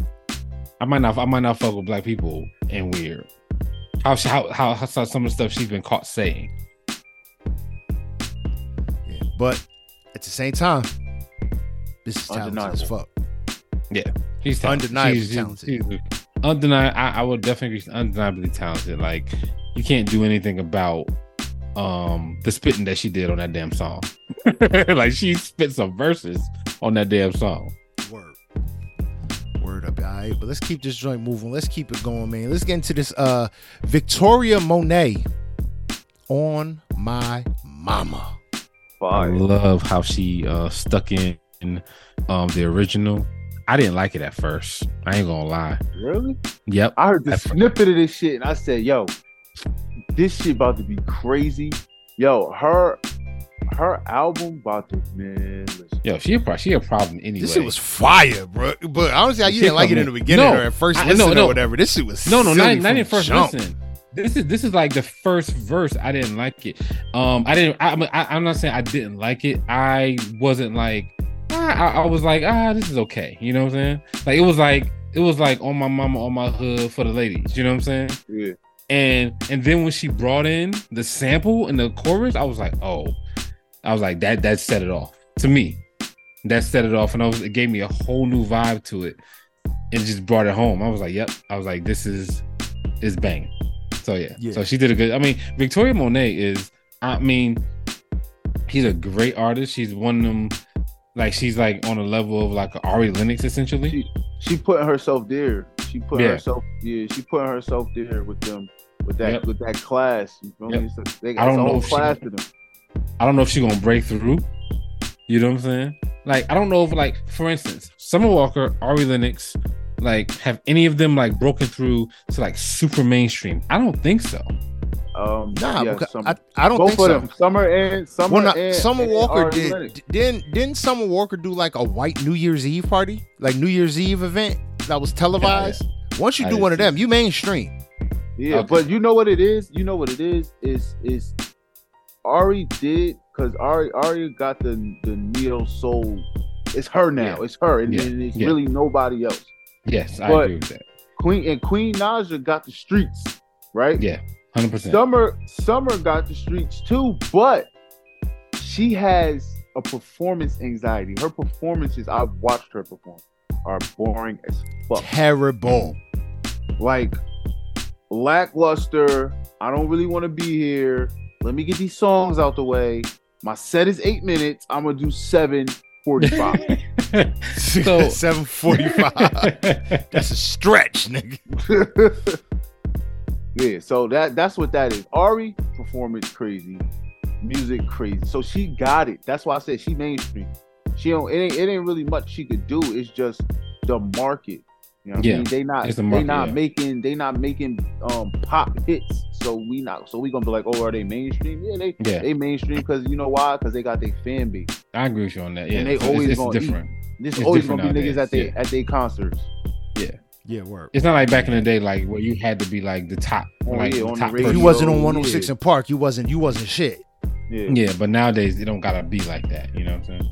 I might not, I might not fuck with black people and weird. How she- how how, how some of the stuff she's been caught saying. Yeah. But at the same time, this is talented as fuck. Yeah, He's talented. Undeniably She's- talented. she's undeni- I, I would definitely be undeniably talented. Like you can't do anything about um the spitting that she did on that damn song. like she spit some verses on that damn song. Word. Word up, all right. But let's keep this joint moving. Let's keep it going, man. Let's get into this uh Victoria Monet on my mama. I love how she uh stuck in um the original. I didn't like it at first. I ain't gonna lie. Really? Yep. I heard the That's- snippet of this shit and I said, yo, this shit about to be crazy. Yo, her her album about to man. Listen, Yo, she a pro- she a problem anyway. This shit was fire, bro. But honestly, you Shit didn't like it in the beginning No, or at first I- listen no, no. or whatever. This shit was No, no, silly not, not from even first jump. listen. This is this is like the first verse. I didn't like it. Um, I didn't. I, I, I'm not saying I didn't like it. I wasn't like. ah, I, I was like, ah, this is okay. You know what I'm saying? Like it was like it was like on my mama, on my hood for the ladies. You know what I'm saying? yeah. And and then when she brought in the sample and the chorus, I was like, oh, I was like that that set it off to me. That set it off, and I was it gave me a whole new vibe to it. and just brought it home. I was like, yep. I was like, this is is bang. So yeah. Yeah. So she did a good. I mean, Victoria Monet is. I mean, she's a great artist. She's one of them. Like she's like on a level of like Ari Lennox essentially. She she putting herself there. She put Yeah. herself yeah. She putting herself there with them with that Yep. with that class. You feel Yep. me? They I got don't a know whole if she- class to them. I don't know if she's gonna break through. You know what I'm saying? Like, I don't know if, like, for instance, Summer Walker, Ari Lennox, like, have any of them like broken through to like super mainstream? I don't think so. Um, Nah, yeah, some- I, I don't both think of so. them. Summer and Summer Well, not, and Summer and Walker Ari did. Lennox. Didn't didn't Summer Walker do like a white New Year's Eve party, like New Year's Eve event that was televised? Once you I do one of see them, you mainstream. Yeah, Okay. but you know what it is? You know what it is? Is is Ari did because Ari Ari got the the neo soul. It's her now. Yeah. It's her, and, Yeah. and it's Yeah. really nobody else. Yes, I agree with that. Queen and Queen Naija got the streets, right? Yeah, hundred percent. Summer Summer got the streets too, but she has a performance anxiety. Her performances, I've watched her perform, are boring as fuck. Terrible. like lackluster. I don't really want to be here. Let me get these songs out the way. My set is eight minutes. I'm gonna do seven forty-five. So- seven forty five. That's a stretch, nigga. yeah, so that that's what that is. Ari performance crazy, music crazy. So she got it. That's why I said she mainstream. She don't. It ain't. It ain't really much she could do. It's just the market. You know what Yeah, I mean? They not. it's the they not yeah. making. They not making um pop hits. So we not. So we gonna be like, oh, are they mainstream? Yeah, they Yeah, they mainstream because you know why? Because they got their fan base. I agree with you on that. Yeah, And they So always it's, it's different. This It's always different gonna be niggas at they yeah. at their concerts. Yeah, word. It's not like back in the day, like where you had to be like the top, Oh, like yeah, the on the top radio. You wasn't on yeah. 106 in Park, you wasn't you wasn't shit. Yeah, Yeah, but nowadays it don't gotta be like that. You know what I'm saying?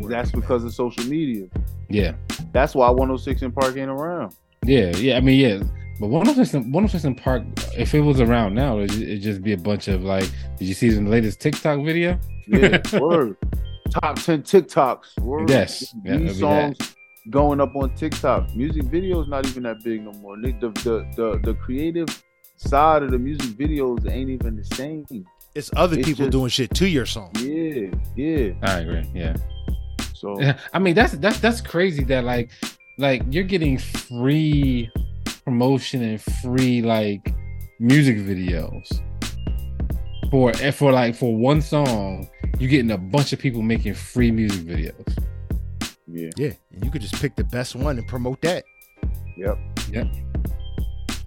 Word that's up, man. because of social media. Yeah, That's why 106 in Park ain't around. yeah, yeah. I mean, yeah. But 106 in, 106 in Park, if it was around now, it'd, it'd just be a bunch of like. Did you see the latest TikTok video? Yeah, word. Top 10 TikToks. Word. Yes, yeah, These it'd that. songs going up on TikTok. Music videos not even that big no more. The, the, the, the, the creative side of the music videos ain't even the same. It's other It's people just- doing shit to your song. Yeah, yeah. I agree. Yeah. So I mean, that's that's that's crazy that like like you're getting free promotion and free like music videos for for like for one song. You're getting a bunch of people making free music videos. yeah, Yeah, and you could just pick the best one and promote that. Yep yep.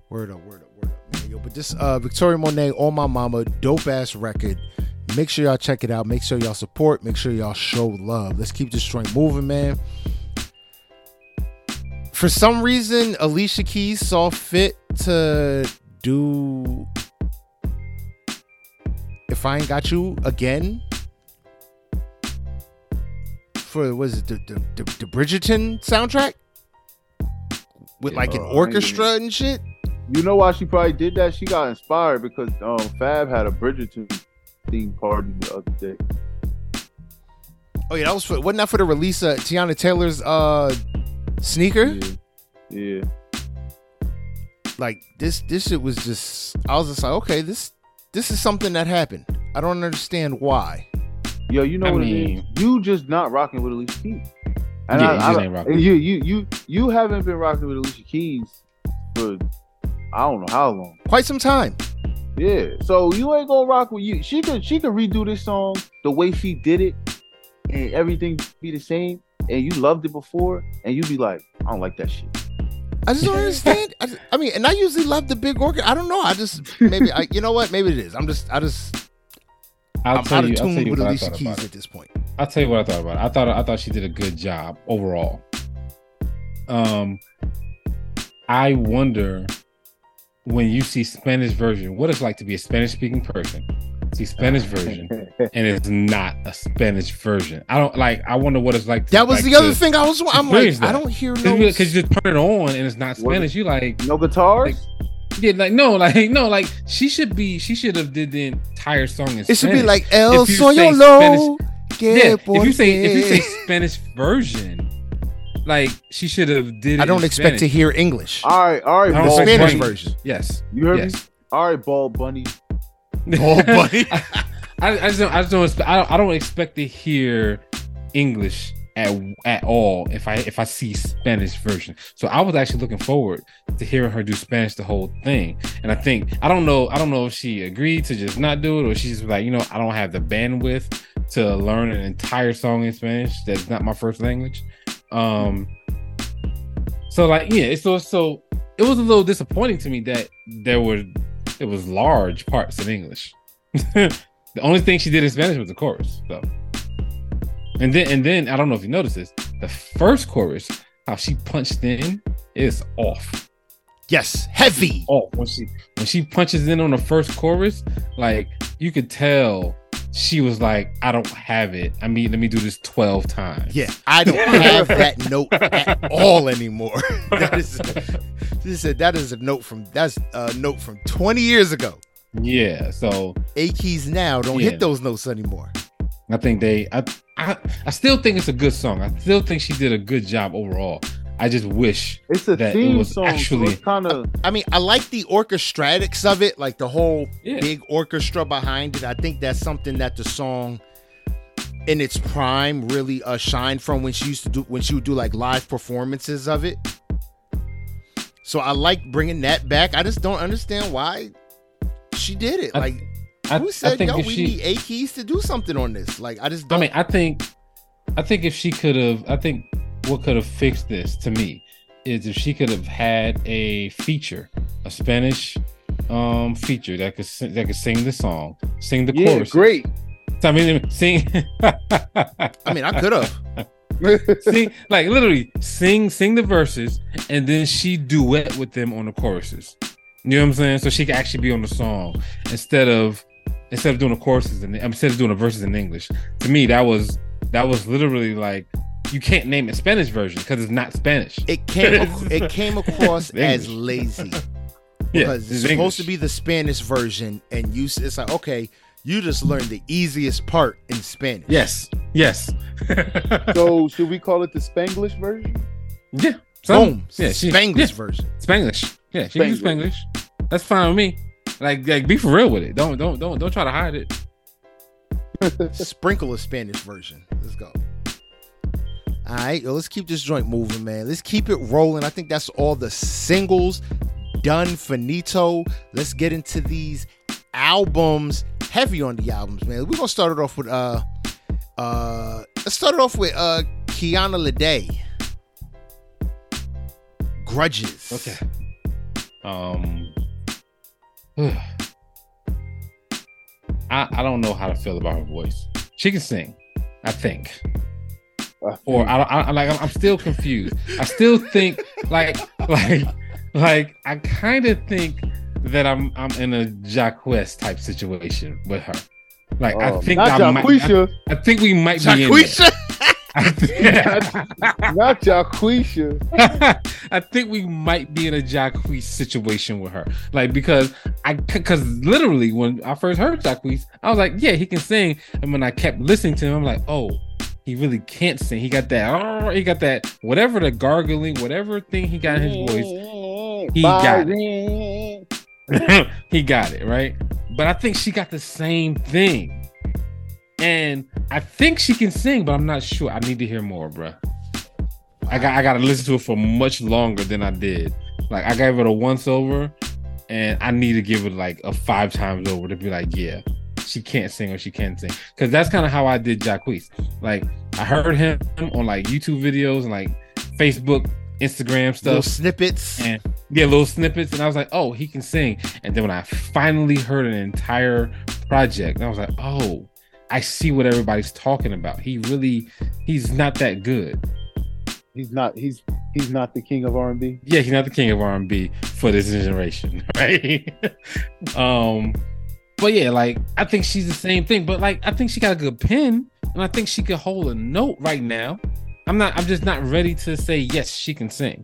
Word up, word up, word up, man. Yo, but this uh Victoria Monet, On My Mama, dope ass record. Make sure y'all check it out. Make sure y'all support. Make sure y'all show love. Let's keep this joint moving, man. For some reason, Alicia Keys saw fit to do If I Ain't Got You again. For was it the the, the, the Bridgerton soundtrack? With like an I orchestra and shit? You know why she probably did that? She got inspired because um Fab had a Bridgerton theme party the other day. Oh yeah, that was for wasn't that for the release of Teyana Taylor's uh sneaker? Yeah. Yeah. Like this this shit was just I was just like, okay, this this is something that happened. I don't understand why. Yo, you know what I what mean- it is? You just not rocking with Alicia Keys. And Yeah, I, you I, just ain't rocking. you you you you haven't been rocking with Alicia Keys for I don't know how long. Quite some time. Yeah. So you ain't gonna rock with you. She could she could redo this song the way she did it and everything be the same. And you loved it before, and you'd be like, I don't like that shit. I just don't understand. I, just- I mean, and I usually love the big organ. I don't know. I just maybe I you know what? Maybe it is. I'm just I just I'll I'm tell out you. of I'll tell tune you with what Alicia Keys at this point. I'll tell you what I thought about it. I thought I thought she did a good job overall. Um, I wonder when you see Spanish version, what it's like to be a Spanish speaking person. See Spanish version, and it's not a Spanish version. I don't like. I wonder what it's like. To, That was like, the other to- thing I was I'm experience like, I don't hear no Because you just turn it on and it's not Spanish. You like, no guitars? yeah, like no, like no, like she should be. She should have did the entire song in Spanish. It should be like El If you Soy say Lo. que yeah, if you say if you say Spanish version, like she should have did. It I don't in expect to hear English. All right, all right, The ball Spanish bunny. version. Yes, You heard yes. me? All right, ball bunny. Ball bunny. I, I just don't. I just don't. Expect, I don't. I don't expect to hear English at at all if I if I see Spanish version. So I was actually looking forward to hearing her do Spanish the whole thing. And I think I don't know. I don't know if she agreed to just not do it or she's like, you know, I don't have the bandwidth to learn an entire song in Spanish. That's not my first language. Um. So like yeah, it's so so it was a little disappointing to me that there were it was large parts in English. the only thing she did in Spanish was the chorus, though. And then and then I don't know if you noticed this, the first chorus, how she punched in is off. yes, heavy. Off when she when she punches in on the first chorus, like you could tell she was like, I don't have it. I mean, let me do this 12 times. Yeah, I don't have that note at all anymore. that is, this is that is a note from that's a note from 20 years ago. Yeah. So A keys now don't Yeah. hit those notes anymore. I think they I, I I still think it's a good song. I still think she did a good job overall. I just wish It's a That it was song. actually- kind of I mean, I like the orchestratics of it, like the whole Yeah. big orchestra behind it. I think that's something that the song in its prime really uh shined from when she used to do when she would do like live performances of it. So I like bringing that back. I just don't understand why she did it. I- Like I, who I said, think "Yo, we she need A keys to do something on this"? Like I just I don't. mean, I think, I think if she could have, I think what could have fixed this to me is if she could have had a feature, a Spanish um feature that could sing, that could sing the song, sing the yeah, chorus. great. I mean, sing. I mean, I could have. sing like literally sing sing the verses and then she duet with them on the choruses. You know what I'm saying? So she could actually be on the song instead of instead of doing the choruses and instead of doing the verses in English. To me, that was that was literally like you can't name it Spanish version because it's not Spanish. It came. ac- it came across as English. lazy. Yeah, because it's, supposed to be the Spanish version, and you it's like okay, you just learned the easiest part in Spanish. Yes, yes. so should we call it the Spanglish version? yeah. some- Boom, Yeah, she, Spanglish yeah, version. Spanglish. Yeah, she can do Spanglish. Spanglish. That's fine with me. Like, like, be for real with it. Don't, don't, don't, don't try to hide it. Sprinkle a Spanish version. Let's go. All right, yo, let's keep this joint moving, man. Let's keep it rolling. I think that's all the singles done. Finito. Let's get into these albums. Heavy on the albums, man. We're gonna start it off with uh uh let's start it off with uh Kiana Lede. Grudges. Okay. Um. I I don't know how to feel about her voice. She can sing, I think. Or I, I, I like I'm, still confused. I still think like like like I kind of think that I'm I'm in a Jacquees type situation with her. Like I Oh, think not I might. I, I think we might be in. I not Jaquisha. I think we might be in a Jacquees situation with her. Like because I because literally when I first heard Jacquees, I was like, yeah, he can sing. And when I kept listening to him, I'm like, oh, he really can't sing. He got that, oh, he got that, whatever the gargling, whatever thing he got in his voice, he got it. he got it, right? But I think she got the same thing. And I think she can sing, but I'm not sure. I need to hear more, bruh. I got I gotta listen to it for much longer than I did. Like I gave it a once over, and I need to give it like a five times over to be like, yeah, she can't sing or she can sing. Cause that's kind of how I did Jacquees. Like I heard him on like YouTube videos and like Facebook, Instagram Little stuff. snippets. And yeah, little snippets, and I was like, "Oh, he can sing." And then when I finally heard an entire project, I was like, "Oh, I see what everybody's talking about. He really, he's not that good. He's not. He's he's not the king of R and B. Yeah, he's not the king of R and B for this generation, right? um, but yeah, like I think she's the same thing. But like, I think she got a good pen, and I think she could hold a note right now. I'm not. I'm just not ready to say yes, she can sing.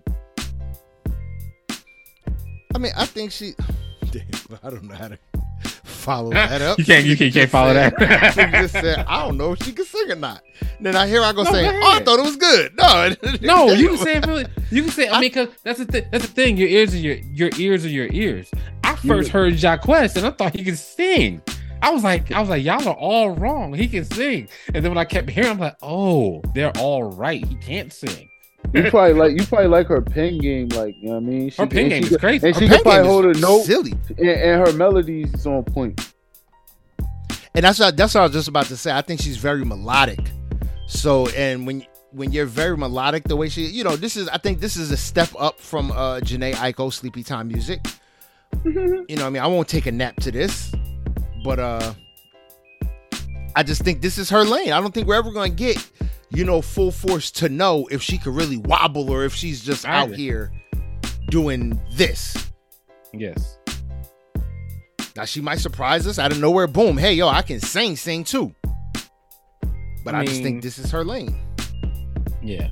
I mean, I think she. Damn, I don't know how to follow that up. You can't. You can't, can't follow that. She just said, I don't know if she can sing or not. Then I hear I go No, say, go Oh, I thought it was good. No, No, you can say it. Really, you can say. I mean, cause that's the thing. That's the thing. Your ears are your your ears are your ears. I first heard Jacquees and I thought he could sing. I was like, I was like, y'all are all wrong. He can sing. And then when I kept hearing, I'm like, oh, they're all right. He can't sing. You probably like you probably like her pen game, like you know what I mean. She, Her pen and game she is crazy. and Her she can probably hold is a note, Silly. and, and her melodies is on point. And that's what that's what I was just about to say. I think she's very melodic. So and when when you're very melodic the way she you know, this is I think this is a step up from uh Jhené Aiko Sleepy Time music. You know what I mean? I won't take a nap to this, but uh I just think this is her lane. I don't think we're ever gonna get, you know, full force to know if she could really wobble or if she's just I out agree. here doing this. Yes. Now she might surprise us out of nowhere. Boom! Hey, yo, I can sing, sing too. But I, I just think this is her lane. Yeah.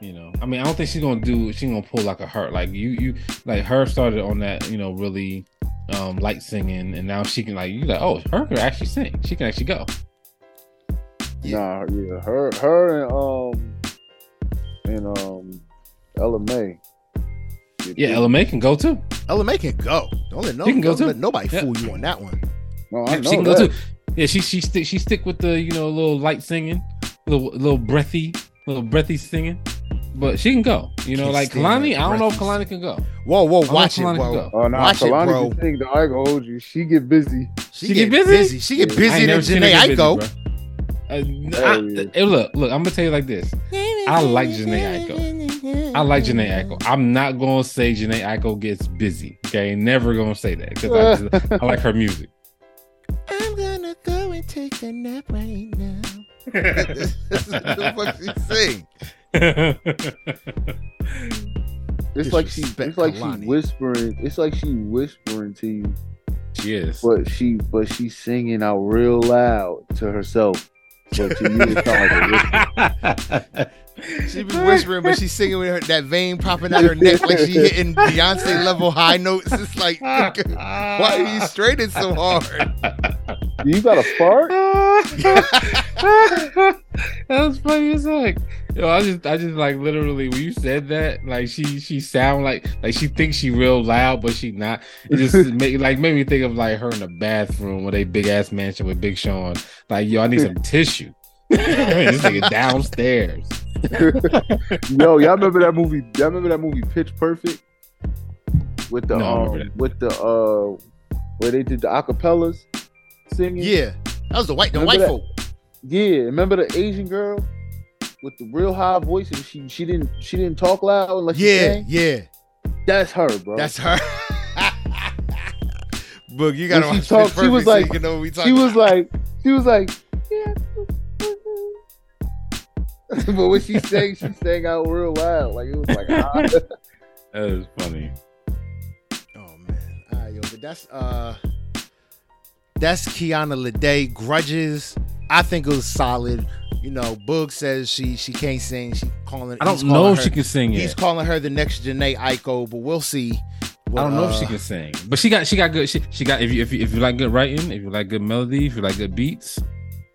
You know, I mean, I don't think she's gonna do. She's gonna pull like a her. Like you, you like her started on that. You know, really um light singing, and now she can like you like. Oh, her can actually sing. She can actually go. Yeah. Nah, yeah, her, her, and um, and um, Ella Mai. Yeah, Ella Mai can go too. Ella Mai can go. Don't let, no, She can go don't too. let nobody Yeah. fool you on that one. No, I Yeah, know she can go too. Yeah, she she stick she stick with the you know a little light singing, little little breathy, little breathy singing. But she can go. You know, Can't like stand Kehlani, I don't know if breathy Kehlani can go. Whoa, whoa, know watch it, Kehlani can bro. go. Oh no, Watch it, Kehlani bro. can sing. though. I ain't gonna hold you. She get busy. She, She get, get busy? busy? She get Yeah. I busier than never seen her Jhené get busy, Aiko. bro. Uh, I- look, look, I'm gonna tell you like this. I like Jhené Aiko. I like Jhené Aiko. I'm not gonna say Jhené Aiko gets busy. Okay, never gonna say that because I, I like her music. I'm gonna go and take a nap right now. this is what she sing. It's like she, it's like she whispering. It's like she whispering to you, she is. but she, but she's singing out real loud to herself. But to you, it sound like a whisper. She be whispering, but she's singing with her that vein popping out her neck like she hitting Beyonce level high notes. It's like, why are you straining so hard? You got a fart? that was funny as heck. Yo, I just, I just like literally when you said that, like she, she sound like, like she thinks she real loud, but she not. It just made, like made me think of like her in the bathroom with a big ass mansion with Big Sean. Like, yo, I need some tissue. this nigga downstairs. Yo, y'all remember that movie? Y'all remember that movie Pitch Perfect? With the No, um, with the uh, where they did the acapellas singing. Yeah, that was the white, the Remember white that? folk. Yeah, remember the Asian girl with the real high voice and she she didn't she didn't talk loud unless she Yeah, yeah, That's her, bro. that's her. Book, you gotta she watch talked, Pitch she was Perfect so like- you know what we she was about. like she was like yeah. but when she sang, she sang out real loud. Like it was like ah. That is funny. Oh man, all right, yo, but that's uh, that's Kiana Lede. Grudges. I think it was solid. You know, Boog says she she can't sing. She calling. I don't he's know if her- she can sing He's yet. calling her the next Jhené Aiko, but we'll see. I don't know if she Uh, can sing, but she got she got good. She, she got if you if you if you like good writing, if you like good melody, if you like good beats,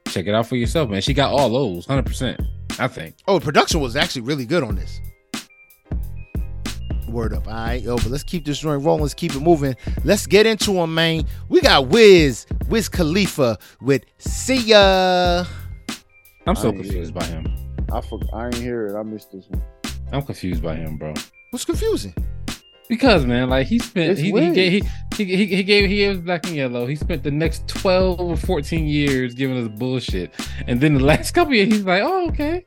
check it out for yourself, man. She got all those, hundred percent. I think. Oh, production was actually really good on this. Word up, all right, yo. But let's keep this joint rolling. Let's keep it moving. Let's get into them, man. We got Wiz, Wiz Khalifa with "See Ya." I'm so confused by him. I for, I ain't hear it. I missed this one. I'm confused by him, bro. What's confusing? Because man, like he spent he, he gave he, he he gave he gave black and yellow. He spent the next 12 or 14 years giving us bullshit. And then the last couple years he's like, oh, okay.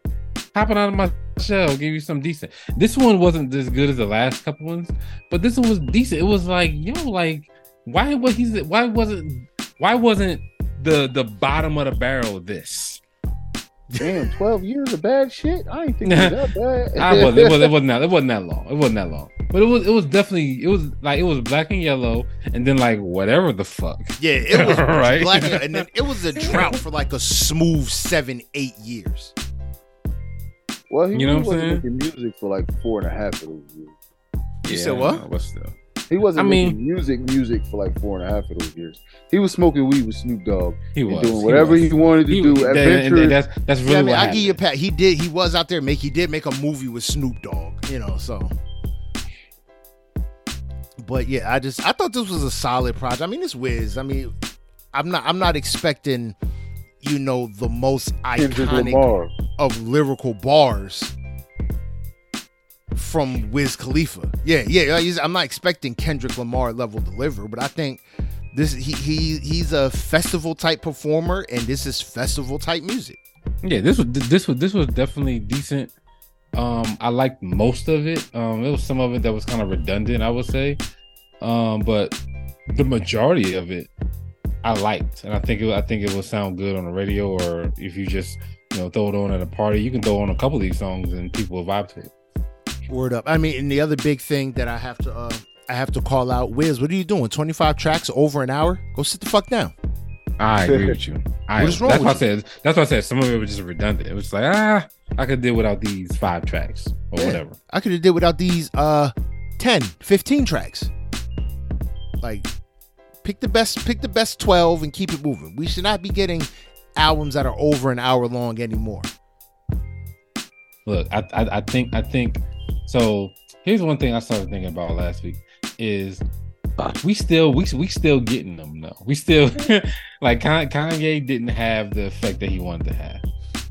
Hopping out of my shell, give you some decent. This one wasn't as good as the last couple ones, but this one was decent. It was like, yo, like, why was he? why wasn't why wasn't the the bottom of the barrel this? Damn, twelve years of bad shit. I ain't think it was that bad. I was it was it wasn't that it wasn't that long. It wasn't that long. But it was it was definitely it was like it was black and yellow and then like whatever the fuck. Yeah, it was Right. black, and, and then it was a drought for like a smooth seven, eight years. well, he You know really what I'm wasn't making music for like four and a half of those years. You said what? But still. He wasn't I making mean- music music for like four and a half of those years. He was smoking weed with Snoop Dogg He and was doing whatever was. he, wanted to He- do. that- Adventure. and that's that's really Yeah, I mean, what I give you a pat. He did. He was out there make. He did make a movie with Snoop Dogg. You know, so. But yeah, I just I thought this was a solid project. I mean, it's Wiz. I mean, I'm not I'm not expecting, you know, the most iconic of lyrical bars from Wiz Khalifa. Yeah, yeah. I'm not expecting Kendrick Lamar level deliver, but I think this he he he's a festival type performer, and this is festival type music. Yeah, this was this was this was definitely decent. Um, I liked most of it. Um, there was some of it that was kind of redundant, I would say. Um, but the majority of it, I liked, and I think it, I think it will sound good on the radio, or if you just you know throw it on at a party, you can throw on a couple of these songs and people will vibe to it. Word up. I mean, and the other big thing that I have to uh I have to call out, Wiz, what are you doing? 25 tracks over an hour? Go sit the fuck down. I agree with you. I, What is wrong that's with why I said that's why I said some of it was just redundant. It was like ah, I could deal without these five tracks or Yeah. whatever. I could have did without these uh 10, 15 tracks. Like pick the best pick the best 12 and keep it moving. We should not be getting albums that are over an hour long anymore. Look, I, I I think I think so. Here's one thing I started thinking about last week is we still we we still getting them though. We still like Kanye didn't have the effect that he wanted to have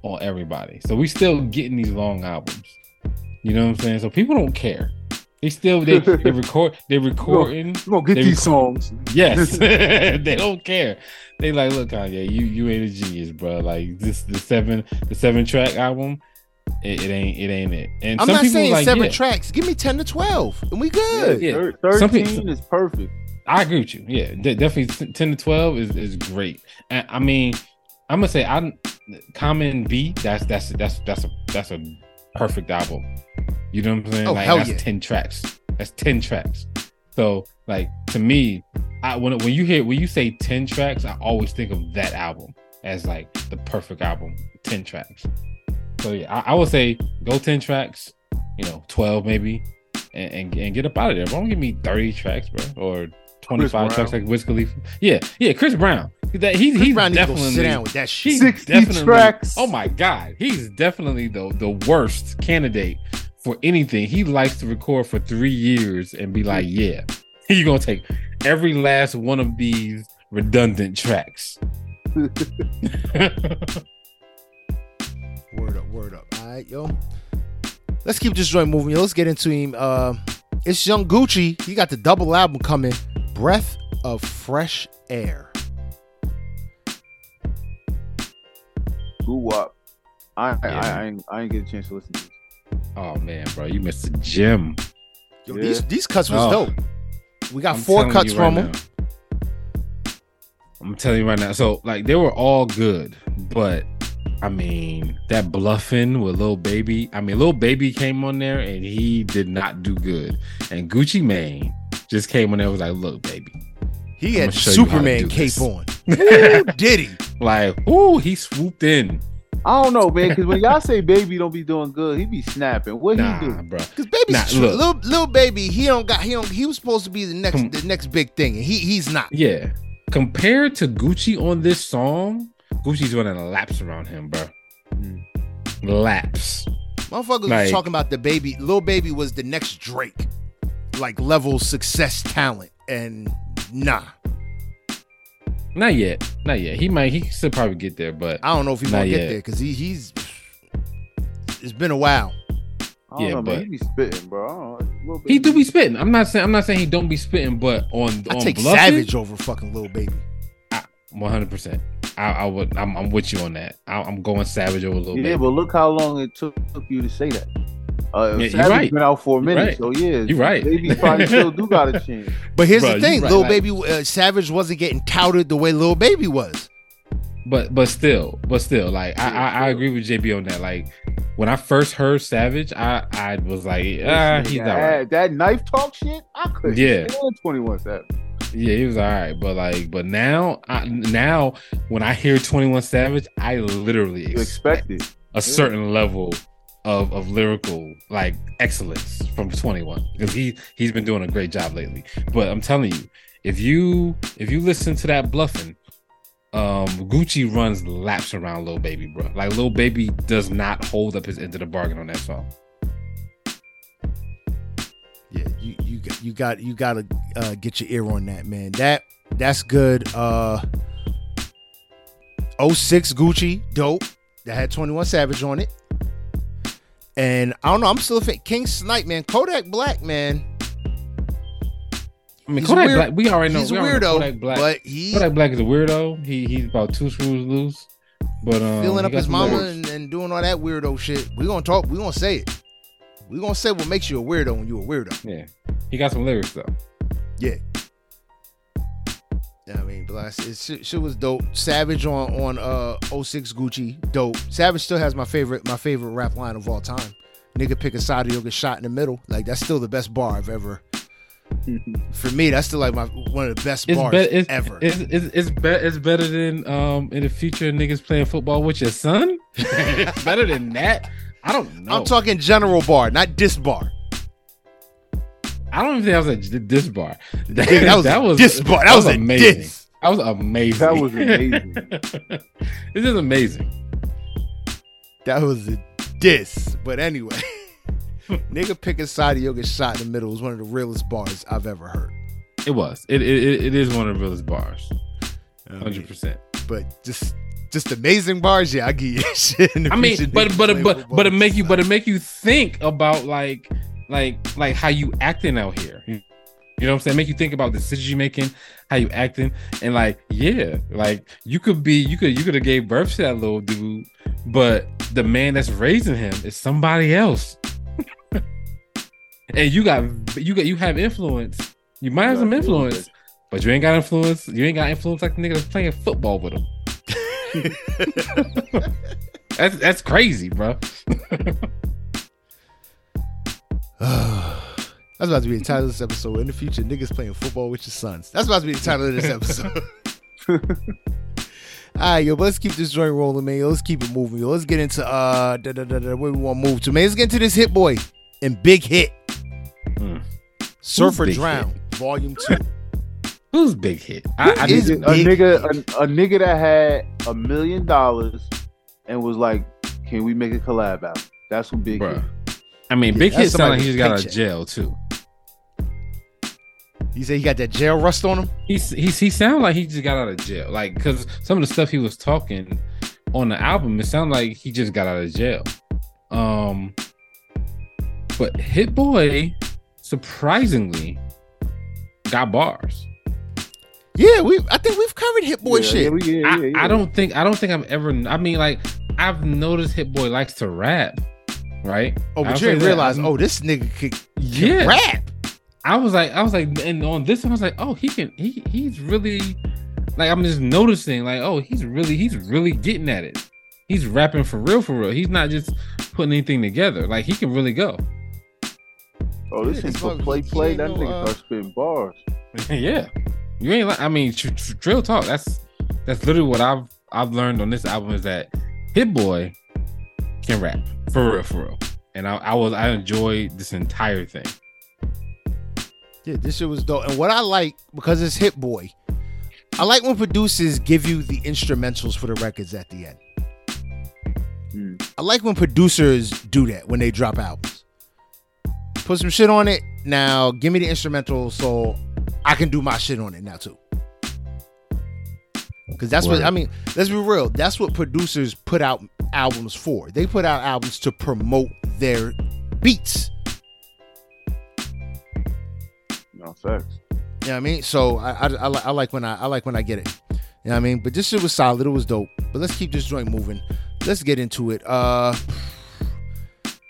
on everybody. So we still getting these long albums. You know what I'm saying? So people don't care. They still they they record they recording. We're gonna get these songs. Yes, they don't care. They like, look, Kanye, you you ain't a genius, bro. Like this, the seven the seven track album, it, it ain't it ain't it. And I'm some not people saying like, seven yeah, tracks. Give me 10 to 12 and we good. Yeah. thir- Some thirteen people- is perfect. I agree with you. Yeah, de- definitely ten to twelve is is great. And I mean, I'm gonna say I'm Common B. That's that's that's that's a that's a perfect album. You know what I'm saying? Oh, like hell that's yeah. ten tracks. That's ten tracks. So like to me, I when when you hear when you say ten tracks, I always think of that album as like the perfect album. Ten tracks. So yeah, I, I would say go ten tracks. You know, twelve maybe, and and, and get up out of there. Don't give me thirty tracks, bro, or twenty five tracks like Wiz Khalifa. Yeah, yeah, Chris Brown. That he's Chris he's Brown needs to go definitely sit down with that shit. 60 tracks. Oh my god, he's definitely the the worst candidate for anything. He likes to record for three years and be like, yeah, you're gonna take every last one of these redundant tracks. Word up, word up. All right, yo. Let's keep this joint moving. Yo, let's get into him. Uh, it's Young Gucci. He got the double album coming. Breath of Fresh Air. Guwop. I, I, Yeah. I, I, ain't, I ain't get a chance to listen to this. oh man, bro, you missed the gym. Yo, Yeah. these these cuts was Oh. dope. We got I'm four cuts you from right him. now. I'm telling you right now. So like they were all good, but I mean that bluffing with Lil Baby. I mean Lil Baby came on there and he did not do good. And Gucci Mane just came on there and was like, "Look, baby." He I'ma had show you how to Superman cape this. on. Ooh, did he? Like, ooh, he swooped in. I don't know, man, because when y'all say baby don't be doing good, he be snapping. What Nah, he do? bro. Because baby's Nah, tr- look. little little baby. He don't got he don't. He was supposed to be the next Come- the next big thing, and he he's not. Yeah. Compared to Gucci on this song, Gucci's running laps around him, bro. Mm. Laps. Motherfuckers was talking about the baby. Little baby was the next Drake, like level success talent, and nah. Not yet. Not yet. He might. He still probably get there, but I don't know if he's Not gonna get yet. there because he he's. It's been a while. I don't Yeah, know, but- man. He be spitting, bro. I don't know. Little he do be spitting. I'm not saying. I'm not saying he don't be spitting, but on I on take bluffing, Savage over fucking little baby. 100. percent I, I would. I'm, I'm with you on that. I, I'm going Savage over a little Yeah, bit. but look how long it took, took you to say that. Uh, Yeah, you Savage right. been out for a minute, right. so yeah, you're right. Baby probably still do got a chance. But here's Bro, the thing, right, little like- baby uh, Savage wasn't getting touted the way little baby was. But but still, but still, like I, I, I agree with JB on that. Like when I first heard Savage, I I was like, ah, he's nigga all right. had That knife talk shit, I could. Yeah. Twenty One Savage. Yeah, he was all right. But like, but now, I, now when I hear Twenty One Savage, I literally You expect expect it. a certain level of of lyrical like excellence from 21 because he he's been doing a great job lately. But I'm telling you, if you if you listen to that bluffing, um Gucci runs laps around Lil Baby, bro. Like Lil Baby does not hold up his end of the bargain on that song. You got you got to uh, get your ear on that, man. That that's good. Uh 06 Gucci, dope. That had 21 Savage on it. And I don't know, I'm still a fan. King Snipe, man. Kodak Black, man. I mean, He's Kodak weird- Black, we already know. He's we already weirdo, Kodak Black. but he Kodak Black is a weirdo. He he's about two screws loose. But um, filling up his mama and, and doing all that weirdo shit. We gonna talk. We gonna say it. We gonna say what makes you a weirdo when you're a weirdo. Yeah, he got some lyrics though. Yeah. Yeah, I mean, but like said, it, shit, shit was dope. Savage on on uh 06 Gucci, dope. Savage still has my favorite my favorite rap line of all time. Nigga pick a side, you'll get shot in the middle. Like that's still the best bar I've ever. For me, that's still like my one of the best It's, bars be- it's, ever. it's, it's, it's, be- it's better than um in the future niggas playing football with your son. it's better than that. I don't know. I'm talking general bar, not diss bar. I don't even think that was a diss bar. That, that was a diss bar. That was a amazing. diss. That was amazing. That was amazing. this is amazing. That was a diss. But anyway, nigga pick a side, you'll get shot in the middle is one of the realest bars I've ever heard. It was. It it, it is one of the realest bars. I mean, Hundred percent. but just just amazing bars. Yeah, I give you shit. I mean, future, but but but but it make you but it make you think about like like like how you acting out here. You know what I'm saying? Make you think about decisions you making, how you acting, and like yeah, like you could be you could you could have gave birth to that little dude, but the man that's raising him is somebody else. and you got you got you have influence. You might have some influence, but you ain't got influence. You ain't got influence like the nigga that's playing football with him. That's that's crazy, bro. That's about to be the title of this episode. In the future, niggas playing football with your sons. That's about to be the title of this episode. All right, yo, but let's keep this joint rolling, man. Yo, let's keep it moving. Yo, let's get into uh, da, da, da, da, where we want to move to, man. Let's get into this hit boy and big hit, Hmm. Surf or Drown, Volume Two. Who's big hit? I, I Who is need a Big nigga, a, a nigga that had a million dollars and was like, "Can we make a collab out?" That's who big. Bruh. hit. I mean, Yeah, Big Hit sound like somebody he just got out of jail too. He said he got that jail rust on him. He's he's he sound like he just got out of jail. Like because some of the stuff he was talking on the album, it sounded like he just got out of jail. Um, but Hit Boy surprisingly got bars. Yeah, we. I think we've covered hit boy Yeah, shit. yeah, we- yeah, I, yeah, yeah. I don't think I don't think I've ever. I mean, like I've noticed Hit Boy likes to rap, right? oh, I'll but say you didn't that. realize. I'm- Oh, this nigga could, could Yeah. rap. I was like, I was like, and on this one, I was like, oh, he can, he he's really, like, I'm just noticing, like, oh, he's really, he's really getting at it. He's rapping for real, for real. He's not just putting anything together. Like, he can really go. Oh, this Yeah, is for play, play. ain't That no, nigga uh, start spitting bars. yeah, you ain't like, I mean, tr- tr- drill talk. That's that's literally what I've I've learned on this album is that Hit Boy can rap for real, for real. And I, I was I enjoyed this entire thing. Yeah, this shit was dope. And what I like because it's Hit Boy, I like when producers give you the instrumentals for the records at the end. Hmm. I like when producers do that when they drop albums. Put some shit on it. Now give me the instrumental so I can do my shit on it now too. Cause that's what I mean. Let's be real. That's what producers put out albums for. They put out albums to promote their beats. No facts. You know what I mean? So I I, I, I like when I I like when I get it. You know what I mean? But this shit was solid. It was dope. But let's keep this joint moving. Let's get into it. Uh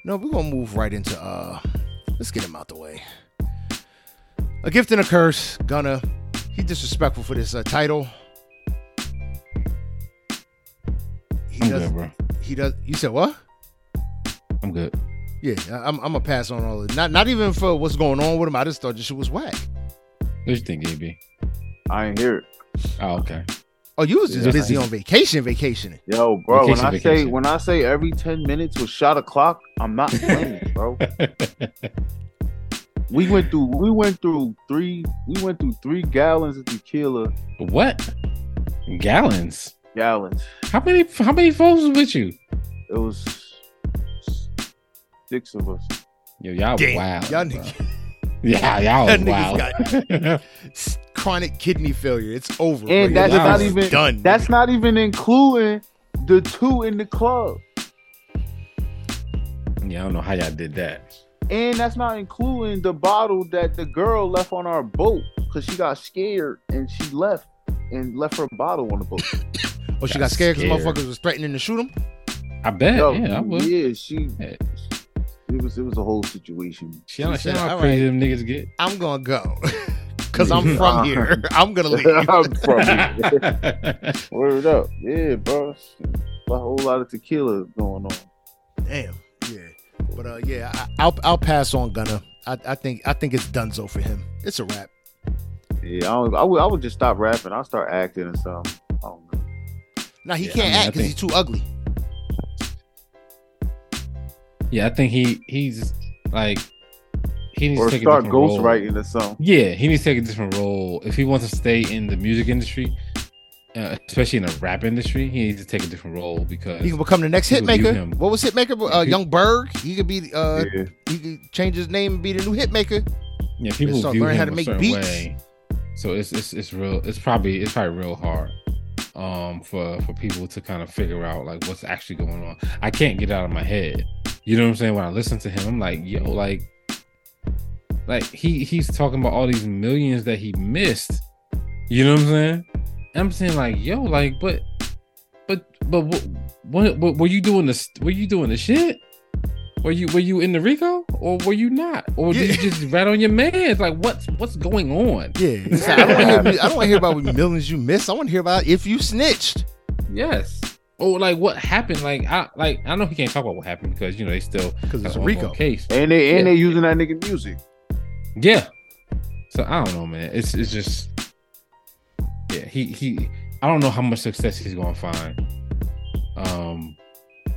No, we're gonna move right into uh let's get him out the way. A gift and a curse. Gonna he's disrespectful for this uh, title. He I'm does good, bro. he does you said what? I'm good. Yeah, I- I'm I'm gonna pass on all of it. Not not even for what's going on with him. I just thought this shit was whack. What you think, AB? I ain't hear it. Oh, okay. Oh, you was just Yeah. busy on vacation, vacationing. Yo, bro, when Vacation, I say when I say every 10 minutes was shot o'clock, I'm not playing, bro. We went through we went through three we went through three gallons of tequila. what? Gallons? Gallons. How many? How many folks was with you? It was six of us. Yo, y'all Damn, wild. y'all bro. niggas- Yeah, y'all That was wild. s- chronic kidney failure. It's over. And bro. that's Your not even- done. That's not even including the two in the club. yeah, I don't know how y'all did that. And that's not including the bottle that the girl left on our boat because she got scared and she left and left her bottle on the boat. oh, she got got scared because motherfuckers was threatening to shoot him. I bet. Yo, yeah, I would. yeah, she Yeah. it was it was a whole situation. She don't She said, how "All crazy them niggas get. I'm gonna go because I'm from here. I'm gonna leave. I'm from here. Word up. Yeah, bro. A whole lot of tequila going on. Damn. Yeah. But uh, yeah, I, I'll I'll pass on Gunna. I, I think I think it's Dunzo for him. It's a wrap. Yeah, I, don't, I, would, I would just stop rapping. I'll start acting and stuff. I don't. Now he Yeah, can't mean, act because he's too ugly. yeah, I think he he's like he needs Or to take a start different role. ghostwriting or something. Yeah, he needs to take a different role if he wants to stay in the music industry, uh, especially in the rap industry. He needs to take a different role because He can become the next hitmaker. What was Hitmaka? Uh, Young Berg. He could be. Uh, Yeah. he could change his name and be the new Hitmaka. yeah, people start view learning him how to make beats. way. So it's it's it's real. It's probably it's probably real hard um for for people to kind of figure out like what's actually going on. I can't get out of my head. You know what I'm saying? When I listen to him, I'm like, yo, like, like he he's talking about all these millions that he missed. You know what I'm saying? And I'm saying like, yo, like, but, but, but, what, what, what were you doing this? Were you doing the shit? Were you were you in the Rico or were you not? Or did you just rat on your man's? Like, what's what's going on? Yeah. Like, I don't want to hear. I don't want to hear about what millions you missed. I want to hear about if you snitched. Yes. Or like what happened? Like I like I know he can't talk about what happened because you know they still Because it's a got Rico. case. And they and Yeah. they using that nigga music. Yeah. So I don't know, man. It's it's just yeah. He he. I don't know how much success he's gonna find. Um,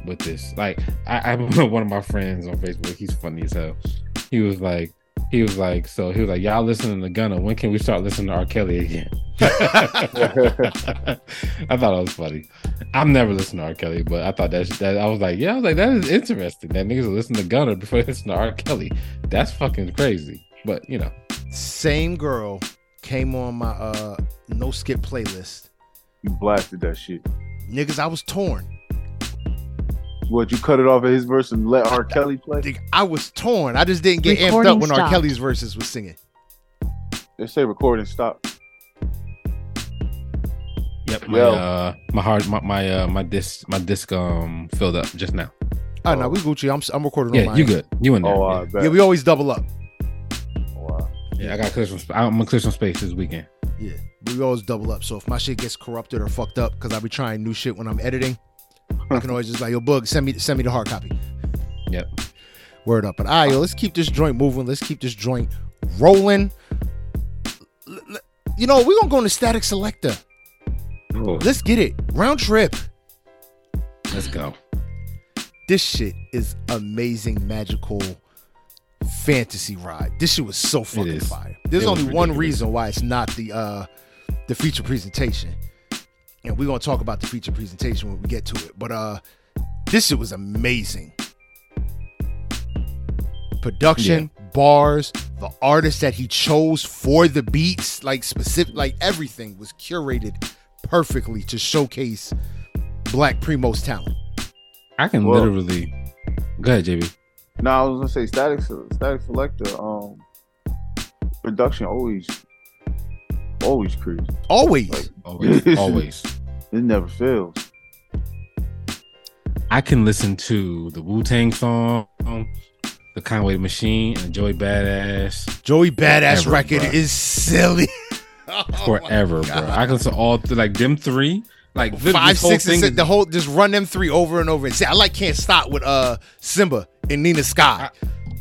with this, like I, I one of my friends on Facebook. He's funny as hell. He was like. He was like, so he was like, y'all listening to Gunna. When can we start listening to R. Kelly again? I thought it was funny. I've never listened to R. Kelly, but I thought that that I was like, yeah, I was like, that is interesting. That niggas listen to Gunna before they listen to R. Kelly. That's fucking crazy. But you know, Same girl came on my uh no skip playlist. You blasted that shit. Niggas, I was torn. What you cut it off at his verse and let R. Kelly play? Nigga, I was torn. I just didn't get amped up when R. Kelly's verses was singing. They say recording stop. yep, my Yo. uh, my hard, my my uh, my disc, my disc um filled up just now. Oh, no, we Gucci. I'm I'm recording on Yeah, mine. you good? You in there? Oh, I yeah. bet. Yeah, we always double up. Yeah, I got clear some. I'm gonna clear some space this weekend. Yeah, we always double up. So if my shit gets corrupted or fucked up, because I be trying new shit when I'm editing, I can always just like, yo, bug, send me send me the hard copy. Yep. Word up. But all right, yo, let's keep this joint moving. Let's keep this joint rolling. L- l- You know, we're gonna go into Statik Selektah. Oh, Let's get it. Round trip. let's go. This shit is amazing, magical fantasy ride. This shit was so fucking fire. There's It only one reason why it's not the uh the feature presentation. And we're gonna talk about the feature presentation when we get to it. But uh this shit was amazing. Production, bars, the artist that he chose for the beats, like specific like everything was curated perfectly to showcase Black Primo's talent. I can Whoa. literally. Go ahead, JB. No, I was gonna say static Statik Selektah. Um, production always always crazy. Always. Like, Always, always. It never fails. I can listen to the Wu Tang song, the Conway Machine, and Joey Badass Joey Badass Forever, record bruh. is silly. Oh forever, bro. I can listen to all th- like them three, like Five, this whole six, and six, is- the whole just run them three over and over. And see, I like Can't Stop with uh Simba and Nina Sky.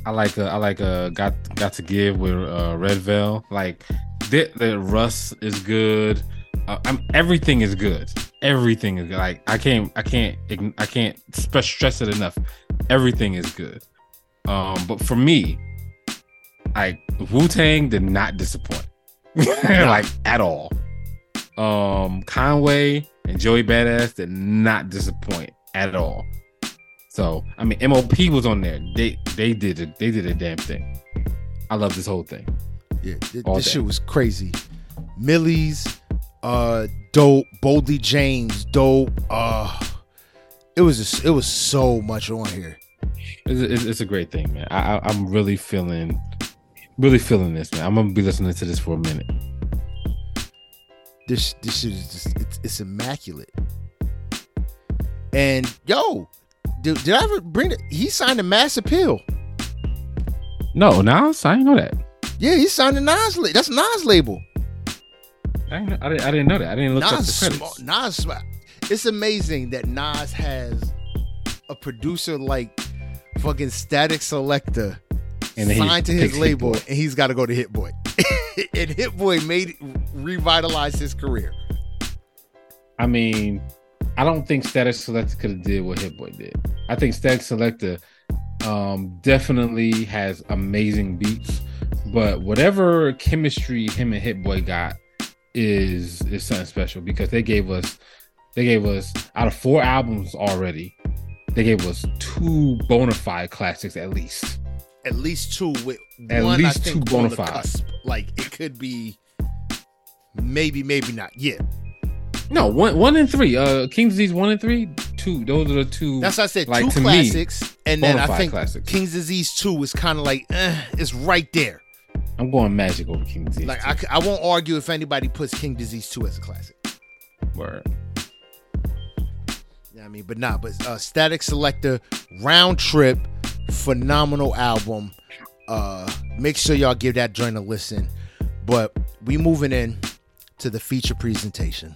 I like uh, I like uh got got to give with uh Redveil. Like the, the Russ is good. uh, I'm, everything is good. Everything is good. like I can't I can't I can't stress it enough. Everything is good. Um, but for me, like Wu Tang did not disappoint, like at all. Um, Conway and Joey Badass did not disappoint at all. So I mean, MOP was on there. They they did it. They did a damn thing. I love this whole thing. Yeah, th- this shit was crazy. Millie's, uh, dope. Boldy James, dope. Uh, it was just, it was so much on here. It's, it's, a great thing, man. I, I, I'm really feeling, really feeling this, man. I'm gonna be listening to this for a minute. This this shit is just it's, it's immaculate. And yo, did, did I ever bring it? He signed a Mass Appeal. No, Nas, I didn't know that. Yeah, he signed a Nas. That's Nas label. I didn't, I didn't, I didn't know that. I didn't look Nas, up the credits. Nas, it's amazing that Nas has a producer like fucking Statik Selektah and signed to his label, and he's got to go to Hit Boy. and Hit Boy made revitalized his career. I mean, I don't think Statik Selektah could have did what Hit Boy did. I think Statik Selektah um, definitely has amazing beats, but whatever chemistry him and Hit Boy got is is something special because they gave us they gave us out of four albums already, they gave us two bona fide classics at least. At least two with at one, least two bona fide. Like it could be maybe, maybe not. Yeah. No, one one and three. Uh King's Disease one and three, two. Those are the two. That's what I said. Like, two classics, me, and then I think classics. King's Disease two is kind of like eh, it's right there. I'm going Magic over King Disease. Like I, I won't argue if anybody puts King Disease two as a classic. Word. Yeah, I mean, but nah, but uh, Statik Selektah Round Trip, phenomenal album. Uh, make sure y'all give that joint a listen. But we moving in to the feature presentation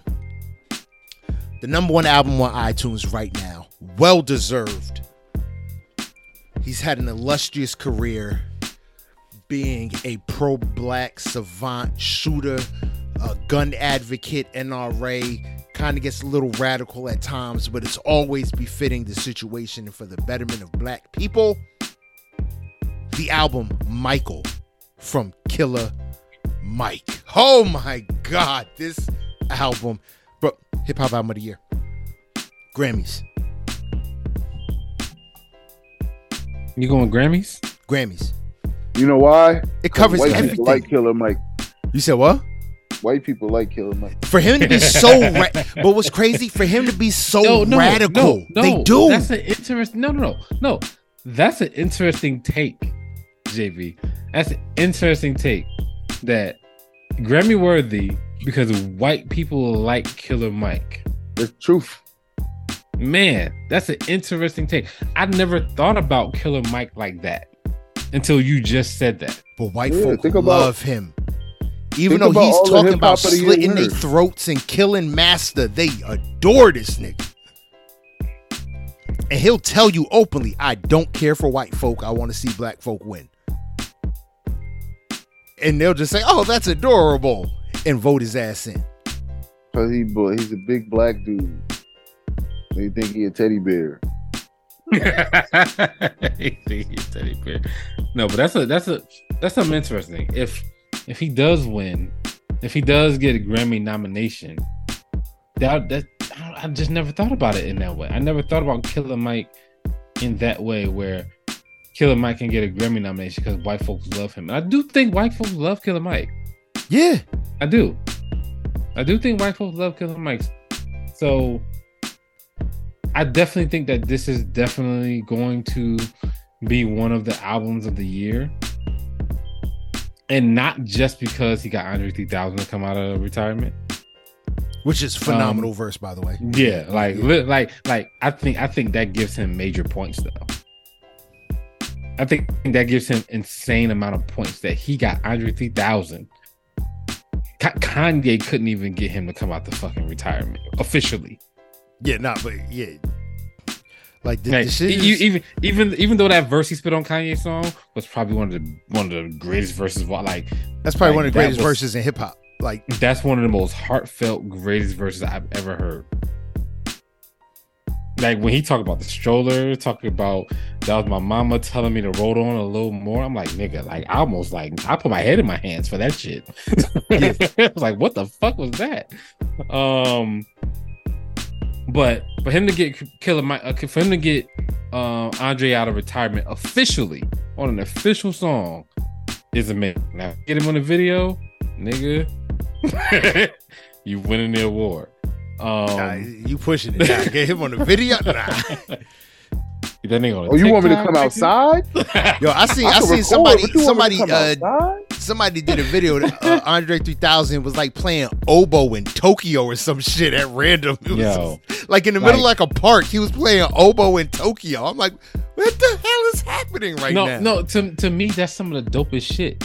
the number one album on iTunes right now. Well deserved. He's had an illustrious career being a pro black savant shooter, a gun advocate, NRA. Kind of gets a little radical at times, but it's always befitting the situation for the betterment of black people. The album Michael from Killer Mike. Oh my God, this album Bro, hip Hop Album of the Year. Grammys. You going Grammys? Grammys. You know why? It covers white everything. People like Killer Mike. You said what? White people like Killer Mike. For him to be so, ra- but what's crazy for him to be so no, no, radical? No, no, they do. That's an interesting. No, no, no, no. That's an interesting take, JV. That's an interesting take. That Grammy worthy because white people like Killer Mike. The truth. Man, that's an interesting take. I never thought about Killer Mike like that until you just said that. But white yeah, folk about, love him. Even though he's talking about slitting their throats and killing Master, they adore this nigga. And he'll tell you openly, I don't care for white folk. I want to see black folk win. And they'll just say, oh, that's adorable and vote his ass in. Cause he he's a big black dude. They think he a teddy bear. he think he's teddy bear. No, but that's a that's a that's something interesting. If if he does win, if he does get a Grammy nomination, that that I just never thought about it in that way. I never thought about Killer Mike in that way where Killer Mike can get a Grammy nomination because white folks love him. And I do think white folks love Killer Mike. Yeah, I do. I do think white folks love Killer Mike. So I definitely think that this is definitely going to be one of the albums of the year. And not just because he got Andre 3000 to come out of retirement. Which is phenomenal um, verse, by the way. Yeah, like yeah. like like I think I think that gives him major points though. I think that gives him insane amount of points that he got Andre 3000 Kanye couldn't even get him to come out the fucking retirement officially. Yeah, not, but yeah. Like the, the shit is... even even even though that verse he spit on Kanye's song was probably one of the one of the greatest verses. Like that's probably like, one of the greatest was, verses in hip hop. Like that's one of the most heartfelt, greatest verses I've ever heard. Like when he talked about the stroller, talking about that was my mama telling me to roll on a little more. I'm like, nigga, like I almost like I put my head in my hands for that shit. I was like, what the fuck was that? Um, but for him to get Killer Mike, uh, for him to get uh, Andre out of retirement officially on an official song is amazing. Now get him on the video, nigga. you winning the award. Um, nah, you pushing it. Nah, get him on the video. Nah. That nigga on oh, you want me to come outside? Yo, I seen I, I seen somebody somebody uh, somebody did a video. Uh, Andre 3000 was like playing oboe in Tokyo or some shit at random. Yo, like in the middle like, like, a park, he was playing oboe in Tokyo. I'm like, what the hell is happening right no, now? No, to to me, that's some of the dopest shit.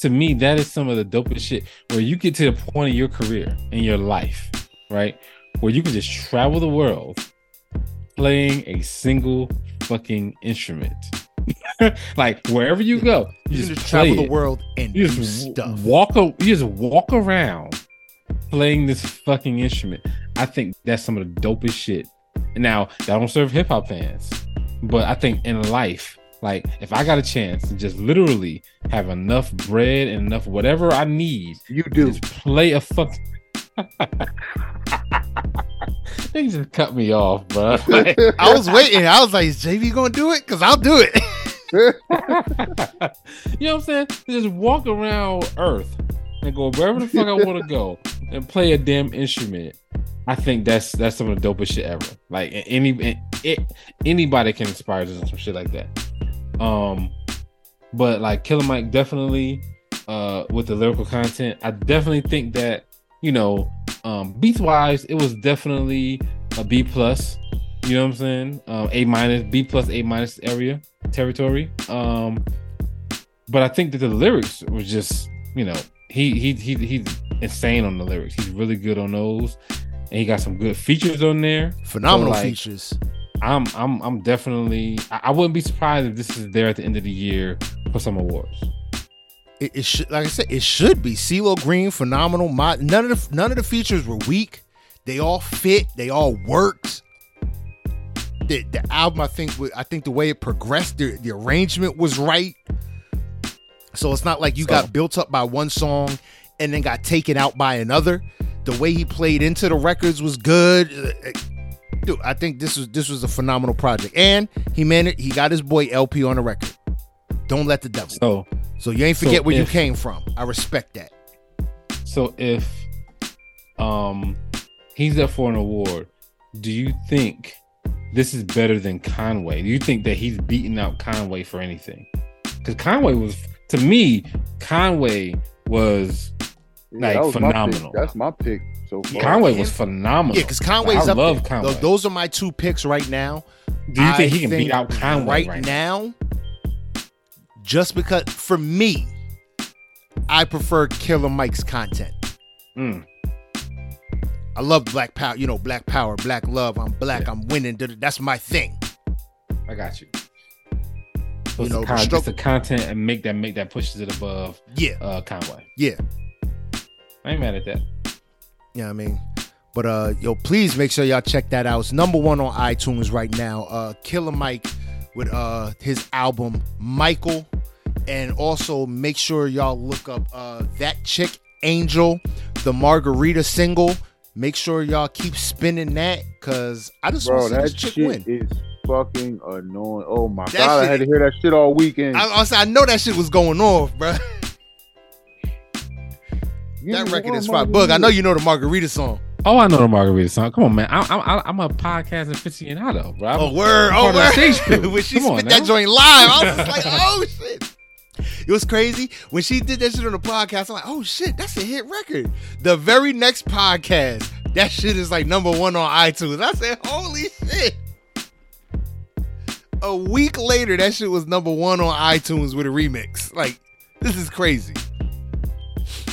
To me, that is some of the dopest shit where you get to the point of your career in your life, right, where you can just travel the world playing a single fucking instrument. like wherever you go, you, you just, travel the world and you just stuff. walk. You just walk around playing this fucking instrument. I think that's some of the dopest shit. Now that don't serve hip hop fans, but I think in life, like if I got a chance to just literally have enough bread and enough whatever I need, you do just play a fuck. they just cut me off, bro. Like, I was waiting. I was like, "Is JV gonna do it? Cause I'll do it." you know what I'm saying? Just walk around Earth and go wherever the fuck I want to go and play a damn instrument. I think that's that's some of the dopest shit ever. Like any it, anybody can inspire to some shit like that. Um, but like Killer Mike definitely uh with the lyrical content, I definitely think that you know um, beats wise, it was definitely a B plus. You know what I'm saying? Um, a minus, B plus, A minus area territory. Um, but I think that the lyrics was just, you know, he he he he's insane on the lyrics. He's really good on those, and he got some good features on there. Phenomenal so like, features. I'm I'm I'm definitely. I, I wouldn't be surprised if this is there at the end of the year for some awards it, it should like I said, it should be CeeLo Green, phenomenal. My, none of the none of the features were weak. They all fit. They all worked. The, the album, I think, I think the way it progressed, the, the arrangement was right. So it's not like you got built up by one song and then got taken out by another. The way he played into the records was good. Uh, dude, I think this was this was a phenomenal project, and he managed. He got his boy El-P on the record. Don't let the devil. So so you ain't forget so where if, you came from. I respect that. So if um he's up for an award, do you think this is better than Conway? Do you think that he's beating out Conway for anything? Because Conway was to me, Conway was yeah, like was phenomenal. My That's my pick. So far. Conway was phenomenal. Yeah, because Conway's I up love there. Conway. Those are my two picks right now. Do you think I he can beat out Conway right, right now? now just because for me, I prefer Killer Mike's content. Mm. I love Black Power, you know, Black Power, Black Love. I'm black, yeah. I'm winning. That's my thing. I got you. So you know, kind of just the content and make that make that pushes it above. Yeah, uh, Conway. Yeah, I ain't mad at that. Yeah, I mean, but uh, yo, please make sure y'all check that out. It's number one on iTunes right now. Uh, Killer Mike with uh his album Michael and also make sure y'all look up uh, that chick Angel, the Margarita single. Make sure y'all keep spinning that because I just want to see this chick win. Is fucking annoying. Oh my that god, shit, I had to hear that shit all weekend. I, I, I know that shit was going off, bro. that record is fine. Bug, I know you know the Margarita song. Oh, I know the Margarita song. Come on, man. I, I, I'm a podcast aficionado, bro. I'm oh, word. Oh, word. when she Come spit that joint live, I was just like, oh, shit. It was crazy when she did that shit on the podcast. I'm like, oh shit, that's a hit record. The very next podcast, that shit is like number one on iTunes. I said, holy shit. A week later, that shit was number one on iTunes with a remix. Like, this is crazy.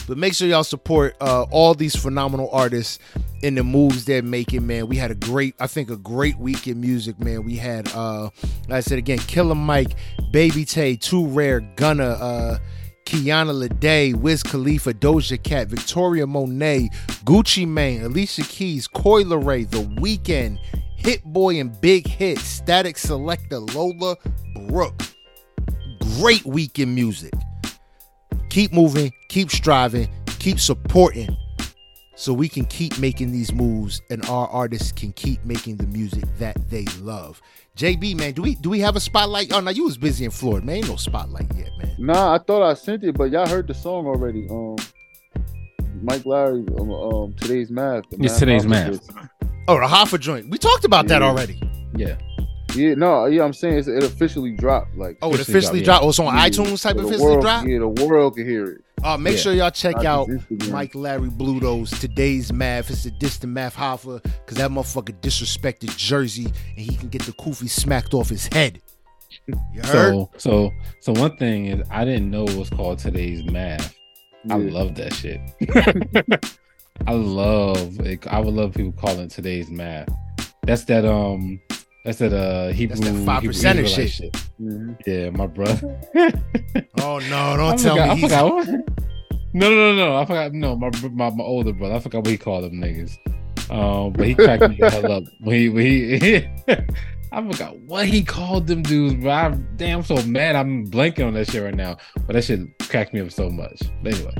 But make sure y'all support uh, all these phenomenal artists in the moves they're making, man. We had a great, I think, a great week in music, man. We had, uh, like I said again, Killer Mike, Baby Tay, 2Rare, Gunna, uh, Kiana Lede, Wiz Khalifa, Doja Cat, Victoria Monet, Gucci Mane, Alicia Keys, Coi Leray, The Weeknd, Hit Boy and Big Hit, Statik Selektah, Lola Brooke. Great weekend music. Keep moving, keep striving, keep supporting so we can keep making these moves and our artists can keep making the music that they love. JB, man, do we do we have a spotlight? Oh no, you was busy in Florida, man. Ain't no spotlight yet, man. Nah, I thought I sent it, but y'all heard the song already. Um, Mike Larry, um, um today's math. the It's today's Office. Oh, the Hoffa joint. We talked about that already. Yeah. Yeah, no, yeah, I'm saying it's, it officially dropped. Like, Oh, it Officially officially dropped, dropped. Oh, it's on yeah, iTunes type so of the officially world, dropped. Yeah, the world can hear it. Uh, make Yeah. sure y'all check Not out. Mike Larry Bluto's today's math. It's a distant math Hoffa because that motherfucker disrespected Jersey and he can get the kufi smacked off his head. You heard? So so so one thing is I didn't know it was called today's math. I love that shit. I love it. I would love people calling today's math. That's that um that's that uh Hebrew that five Hebrew percenter Israelite shit. Mhm. Yeah, my brother. oh no, don't I tell forgot, me I he's forgot what- No, no, no, no. I forgot. No, my, my my older brother. I forgot what he called them niggas. Um, but he cracked me the hell up when he when he. I forgot what he called them dudes, but I damn so mad. I'm blanking on that shit right now. But that shit cracked me up so much. But anyway,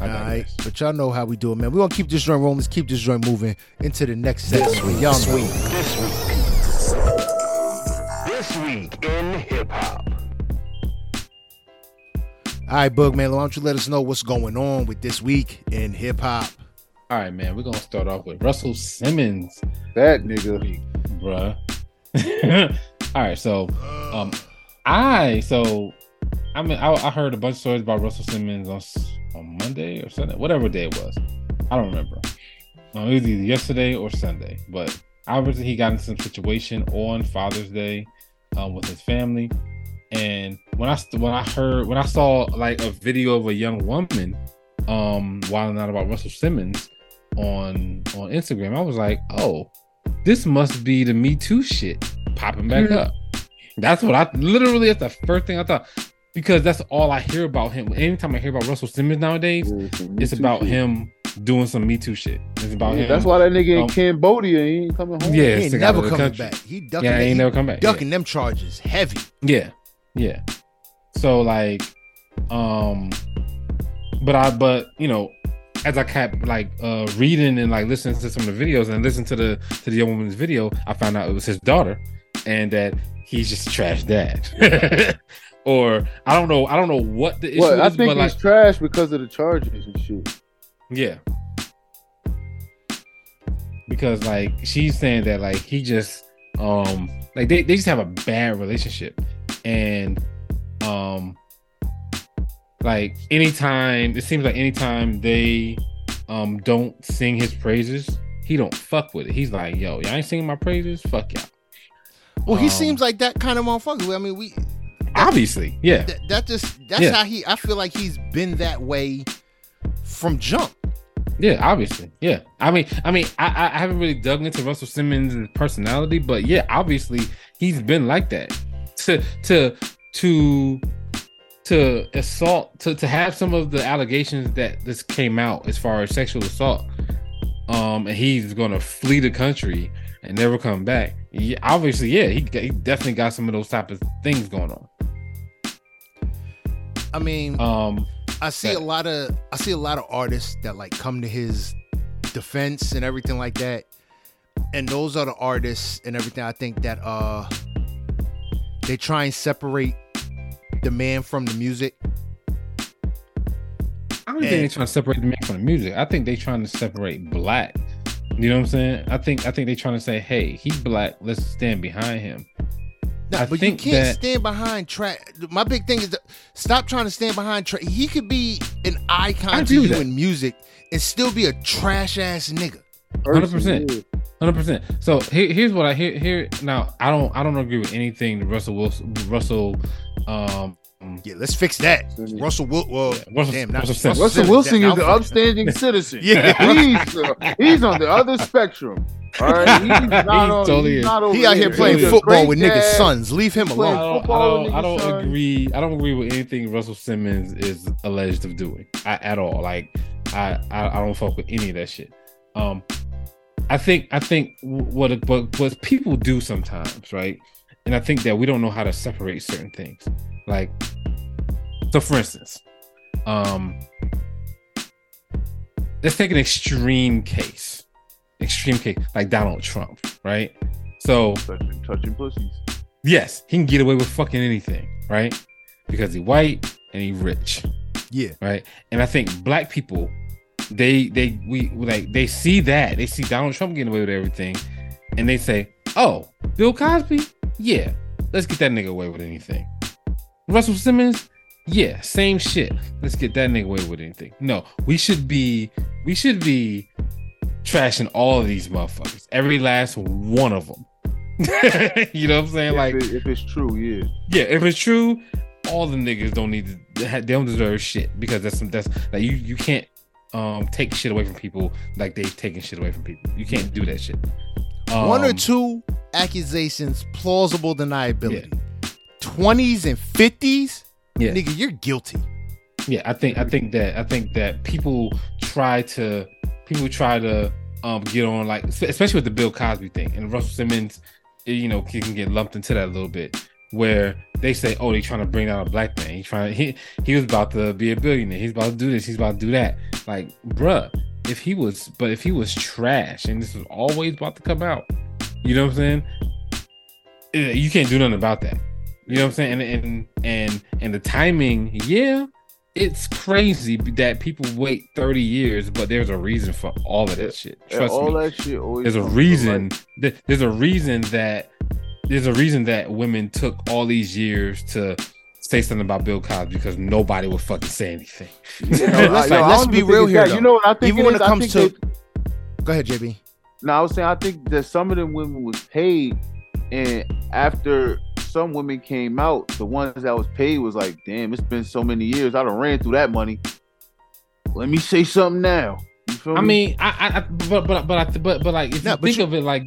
All right, digress. but y'all know how we do it, man. We gonna keep this joint rolling. Let's keep this joint moving into the next segment. Y'all know. This week in hip hop. All right, Bugman, why don't you let us know what's going on with this week in hip hop? All right, man. We're gonna start off with Russell Simmons, That nigga. bruh. All right, so um, I so I mean I, I heard a bunch of stories about Russell Simmons on on Monday or Sunday, whatever day it was. I don't remember. Um, it was either yesterday or Sunday, but obviously he got into some situation on Father's Day um, with his family. And when I when I heard when I saw like a video of a young woman um wilding out about Russell Simmons on on Instagram, I was like, oh, this must be the Me Too shit popping back Mhm. up. That's what I literally that's the first thing I thought because that's all I hear about him. Anytime I hear about Russell Simmons nowadays, Me it's about him doing some Me Too shit. It's about Yeah, him. That's why that nigga in Um, Cambodia he ain't coming home. Yeah, he ain't never coming country. back. He ducking, yeah, he ain't he never come back. ducking them charges heavy. Yeah. yeah, yeah. So like, um, but I but you know, as I kept like uh reading and like listening to some of the videos and listening to the to the young woman's video, I found out it was his daughter, and that he's just a trash dad. or I don't know, I don't know what the issue Well, I think but he's like, trash because of the charges and shit. Yeah. Because like she's saying that like he just um like they, they just have a bad relationship and um like anytime it seems like anytime they um don't sing his praises he don't fuck with it he's like yo y'all ain't singing my praises fuck y'all Well, he Um, seems like that kind of motherfucker. I mean, we obviously yeah that, that just that's Yeah. how he. I feel like he's been that way from jump. Yeah, obviously. Yeah. I mean, I mean, I, I haven't really dug into Russell Simmons' personality, but yeah, obviously he's been like that. To to to to assault to to have some of the allegations that this came out as far as sexual assault, um, and he's gonna flee the country and never come back. Yeah, obviously, yeah, he, he definitely got some of those type of things going on. I mean, Um, I see a lot of I see a lot of artists that like come to his defense and everything like that. And those are the artists and everything I think that uh they try and separate the man from the music. I don't think they're trying to separate the man from the music. I think they're trying to separate black. You know what I'm saying? I think I think they're trying to say, hey, he's black. Let's stand behind him. No, I but think you can't that- stand behind trash. My big thing is that stop trying to stand behind trash. He could be an I icon to you that. in music and still be a trash ass nigga. 100%. Hundred percent. So here, here's what I hear. Here now, I don't I don't agree with anything Russell Wilson, Russell, um, Yeah, let's fix that. Russell Wil- well, Yeah, Russell- damn, not Russell Simmons. Russell Simmons, Wilson that- is the I'll fix that. upstanding citizen. Yeah. he's uh, he's on the other spectrum. All right, he's not, on, totally he's not over He out here there. playing He's football great with niggas' sons. Leave him He playing I alone. don't, I don't, I don't agree. I don't agree with anything Russell Simmons is alleged of doing I, at all. Like I, I, I don't fuck with any of that shit. Um, I think, I think what what what people do sometimes, right? And I think that we don't know how to separate certain things. Like, so for instance, um, let's take an extreme case, extreme case like Donald Trump, right? So Touching, touching pussies. yes, he can get away with fucking anything, right? Because he white and he rich, Yeah. right? And I think black people, they they we like they see that they see Donald Trump getting away with everything, and they say, "Oh, Bill Cosby, yeah, let's get that nigga away with anything." Russell Simmons, yeah, same shit. Let's get that nigga away with anything. No, we should be we should be trashing all of these motherfuckers, every last one of them. you know what I'm saying? If, Like, it- if it's true, yeah. yeah, if it's true, all the niggas don't need to. They don't deserve shit because that's some that's like you you can't um take shit away from people like they've taken shit away from people. You can't do that shit. Um, One or two accusations, plausible deniability. 20s and 50s, Yeah, nigga, you're guilty. yeah. I think I think that I think that people try to people try to um get on like especially with the Bill Cosby thing and Russell Simmons, eh, you know, can get lumped into that a little bit where they say, oh, they trying to bring down a black man. He trying to he he was about to be a billionaire. He's about to do this. He's about to do that. Like, bruh, if he was, but if he was trash and this was always about to come out, you know what I'm saying? Eh, You can't do nothing about that. You know what I'm saying? And and and and the timing, yeah, it's crazy that people wait 30 years, but there's a reason for all of that shit. Trust all me that shit there's a reason like, th- there's a reason that there's a reason that women took all these years to say something about Bill Cosby because nobody would fucking say anything. you know, Let's- I- yo, let's be real here, though. You know what I think? Even when is? it comes to- Go ahead, JB. No, I was saying I think that some of them women was paid, and after some women came out, the ones that was paid was like, "Damn, it's been so many years. I done ran through that money. Let me say something now." You feel me? I me? mean, I, I, I but but but I, but but like if No, you but think you- of it like,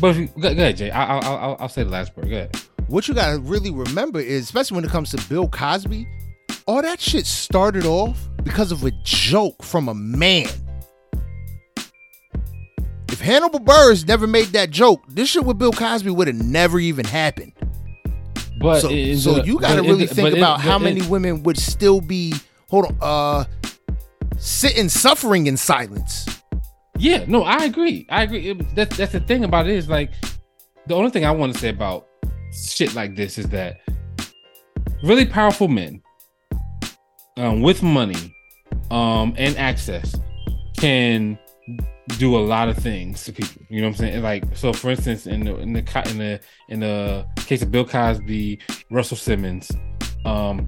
but if you, go, go ahead, Jay. I, I, I'll I'll say the last part. Go ahead. What you gotta really remember is, especially when it comes to Bill Cosby, all that shit started off because of a joke from a man. If Hannibal Buress never made that joke, this shit with Bill Cosby would have never even happened. But so, in so the- you got to really the- think about how but in- many women would still be hold on uh sitting suffering in silence. Yeah, no, I agree. I agree. It, that's that's the thing about it is like the only thing I want to say about shit like this is that really powerful men um, with money um, and access can do a lot of things to people. You know what I'm saying? Like so, for instance, in the in the in the in the case of Bill Cosby, Russell Simmons, um,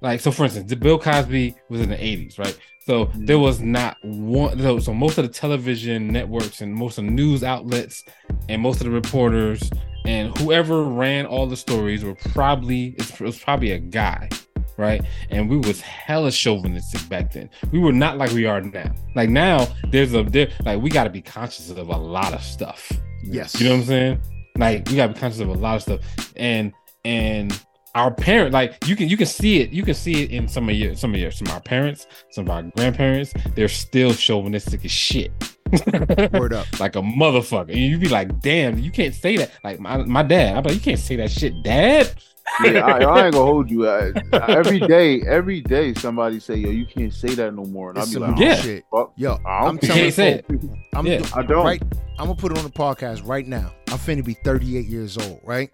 like so for instance, the Bill Cosby was in the 80s, right? So there was not one. So, so most of the television networks and most of the news outlets and most of the reporters and whoever ran all the stories were probably it was probably a guy, right? And we was hella chauvinistic back then. We were not like we are now. Like now, there's a there like we got to be conscious of a lot of stuff. Yes. You know what I'm saying? Like we gotta be conscious of a lot of stuff. And and our parent, like you can you can see it, you can see it in some of your some of your some of our parents, some of our grandparents, they're still chauvinistic as shit. Word up. like a motherfucker. And you be like, damn, you can't say that. Like my, my dad, I'm like, you can't say that shit, dad. Yeah, I, I ain't gonna hold you. I, I- every day, every day, somebody say, "Yo, you can't say that no more," and I'll It's be some like, Yeah. Oh, shit. "Fuck, Yo, I I'm don't You telling can't say it. I'm Yeah. I don't." right. I'm gonna put it on the podcast right now. I'm finna be 38 years old, right?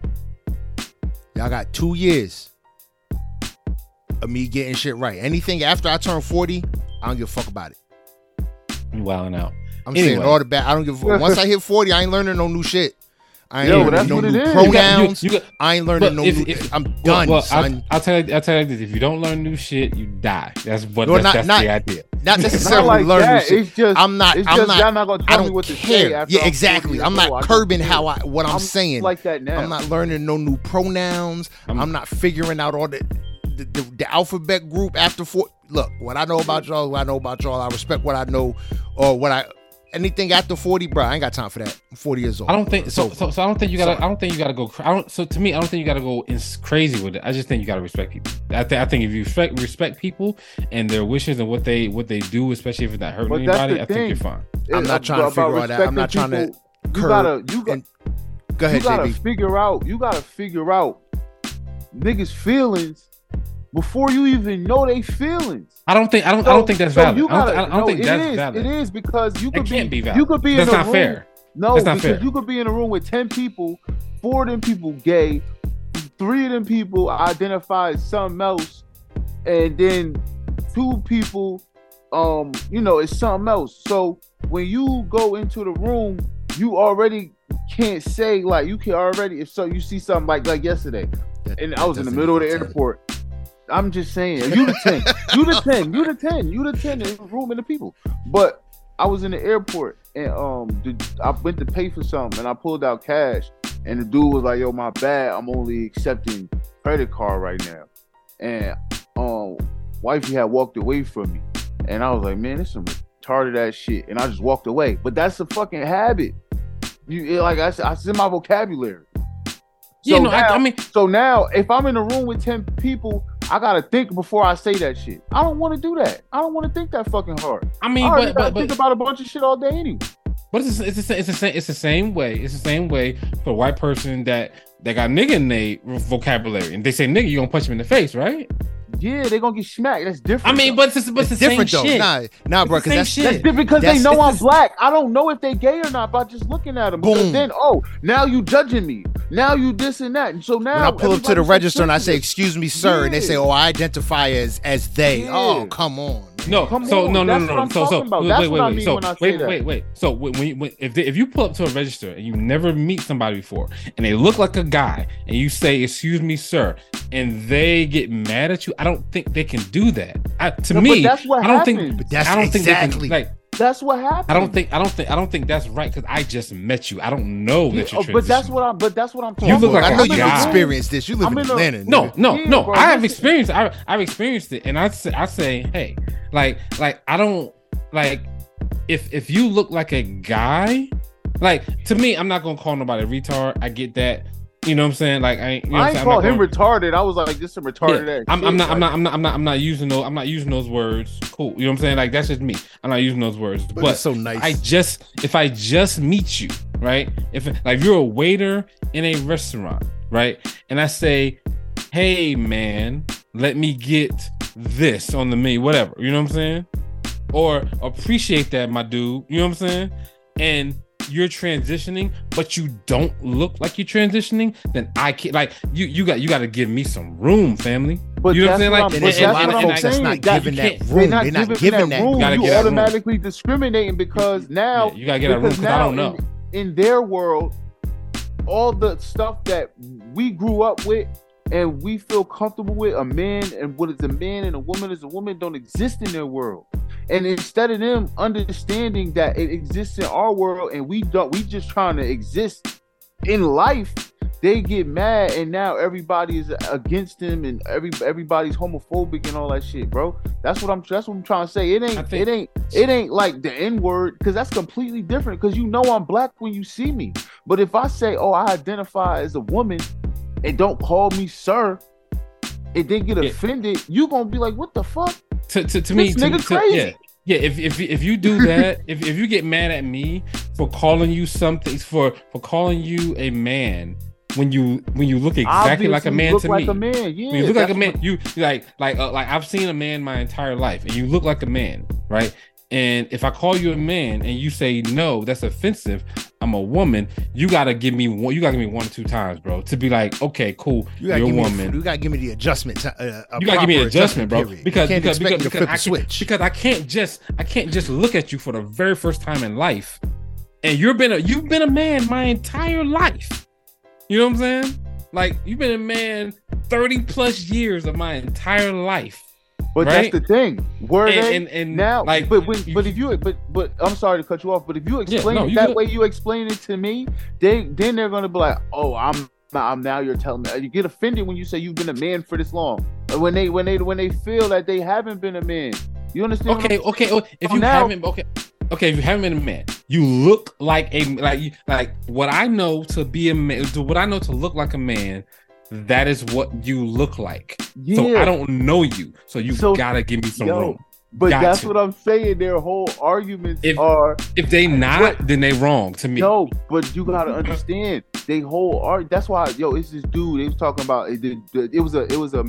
Y'all got two years of me getting shit right. Anything after I turn 40, I don't give a fuck about it. You wilding out. I'm saying all the bad. I don't give a fuck. Once I hit 40, I ain't learning no new shit. I ain't Yo, learning no new it is. You got- you- pronouns. you got- I ain't learning no if- new. if- I'm done, well, son. I, will tell you, I'll tell you this: if you don't learn new shit, you die. That's what. No, that's, not- that's not- the idea. not necessarily not like learn that. new shit. It's just, I'm not. It's I'm just not. y'all not gonna I tell me don't what to care. say. Yeah, exactly. I'm not I curbing how I what I'm, saying. like that now. I'm not learning no new pronouns. I'm, I'm- not figuring out all the the, the the alphabet group after four. Look, what I know about y'all, what I know about y'all. I respect what I know, or what I anything after 40, bro, I ain't got time for that. I'm 40 years old. I don't think so, So- so. So I don't think you gotta. Sorry. I don't think you gotta go. cra- I don't. So to me, I don't think you gotta go in crazy with it. I just think you gotta respect people. I think. I think if you respect respect people and their wishes and what they what they do, especially if it's not hurting But anybody, the I think you're thing. fine. I'm not It- trying to figure all that. I'm not respecting trying to people, You gotta, you got, and- Go ahead, you gotta JB. figure out. You gotta figure out niggas' feelings before you even know they feelings. I don't think. I don't. I don't think that's so valid. You I don't, gotta, I don't no, think it that's is, valid. It is because you It could can't be be, valid. you could be That's in a not room. fair. No, That's not because fair. you could be in a room with ten people, four of them people gay, three of them people identify as something else, and then two people, um, you know, it's something else. So when you go into the room, you already can't say like you can already if so you see something like like yesterday, That- and I was in the middle of the even tell. airport. I'm just saying, you the ten, you the ten, you the ten, you the ten in the room and the people. But I was in the airport and um, the, I went to pay for something and I pulled out cash and the dude was like, "Yo, my bad, I'm only accepting credit card right now." And um, wifey had walked away from me, and I was like, "Man, this some retarded ass shit," and I just walked away. But that's a fucking habit. You it- like I said, I said my vocabulary. Yeah, no, now- I, I mean, so now, if I'm in a room with 10 people, I gotta think before I say that shit. I don't wanna do that. I don't wanna think that fucking hard. I I mean, already but gotta but think but, about a bunch of shit all day anyway. but it's it's the, it's the same it's the same way. It's the same way for a white person that that got nigga in their vocabulary, and they say nigga, you gonna punch him in the face, right? Yeah, they're gonna get smacked. That's different. I mean, though. but it's, but it's, It's the different same though. shit. Nah, nah, bro. It's Because the same that's shit. that's different because they know I'm black. I don't know if they gay or not by just looking at them. Boom. then, oh, now you judging me. Now you this and that. And so now when I pull up to the register and I say, "Excuse me, sir," and they say, "Oh, I identify as as they." Yeah. Oh, come on. No, Come so on, no, no, that's no, no. So, so talking about. wait, wait, I wait, mean so when wait, that. wait, wait. So when, when, when if they, if you pull up to a register and you never meet somebody before, and they look like a guy, and you say, "Excuse me, sir," and they get mad at you, I don't think they can do that. I, to No, but me, that's what I don't happens. think. But that's I don't think they can like. That's what happened. I don't think. I don't think. I don't think that's right because I just met you. I don't know Yeah, that you're. oh, but that's what I'm. But that's what I'm talking You look about. like I a know I'm you in a guy. room- experienced this. You live I'm in in a- Atlanta. No, nigga. no, Yeah, no. bro, I have listen. experienced. I, I've experienced it, and I say, I say, hey, like, like I don't like if if you look like a guy, like to me, I'm not gonna call nobody a retard. I get that. You know what I'm saying? Like I, you know what I I'm saying? him gonna- retarded. I was like, this some retarded Yeah. I'm, I'm not. I'm not. I'm not. I'm not. I'm not using those. I'm not using those words. Cool. You know what I'm saying? Like that's just me. I'm not using those words. But, But, it's so nice. I just if I just meet you, right? If like you're a waiter in a restaurant, right? And I say, "Hey man, let me get this on the menu, whatever." You know what I'm saying? Or appreciate that, my dude. You know what I'm saying? And you're transitioning, but you don't look like you're transitioning, then I can't like you you got you got to give me some room, family. But You know what I'm saying? Like, and a and- lot of and folks that's not giving that room. They're not They're not giving that room. Gotta You room. automatically discriminating because now Yeah, you gotta get that room because I don't know. In, in their world, all the stuff that we grew up with and we feel comfortable with, a man and what is a man and a woman is a woman, don't exist in their world. And instead of them understanding that it exists in our world and we don't, we just trying to exist in life. They get mad and now everybody is against them and every everybody's homophobic and all that shit, bro. That's what I'm. That's what I'm trying to say. It ain't. think- it ain't. It ain't like the N word because that's completely different. Because you know I'm black when you see me. But if I say, "Oh, I identify as a woman," and don't call me sir, and then get Yeah. offended, you gonna be like, "What the fuck?" to, to, to me, to, to- crazy. yeah, yeah. If if if you do that, if if you get mad at me for calling you something for for calling you a man when you when you look exactly like a Obviously, you man look to like me. a man. Yeah, when you look like a man, you you like like uh, like I've seen a man my entire life, and you look like a man, right? And if I call you a man and you say no, that's offensive. I'm a woman. You gotta give me one. You gotta give me one or two times, bro, to be like, okay, cool. You gotta you're give a me. woman. The, you gotta give me the adjustment. To, uh, you gotta give me an proper adjustment, bro. Because because because, because can't, switch. because I can't just I can't just look at you for the very first time in life, and you've been a you've been a man my entire life. You know what I'm saying? Like you've been a man thirty plus years of my entire life, But right? that's the thing. Were and, they and and now? like but when, you- but if you but but I'm sorry to cut you off. But if you explain no, it you that good. way, you explain it to me. They then they're gonna be like, oh, I'm. I'm now you're telling me you get offended when you say you've been a man for this long. When they when they when they feel that they haven't been a man. You understand? okay, okay. oh, If you now- haven't, okay, okay. If you haven't been a man, you look like a like like what I know to be a man. To what I know to look like a man. That is what you look like. Yeah, So I don't know you. So you So, gotta give me some yo, room. but got that's to. what I'm saying. Their whole arguments If- are If they not, then they wrong to me. no, but you gotta understand. They whole art. That's why, yo, it's this dude. They was talking about it. the- It was a it was a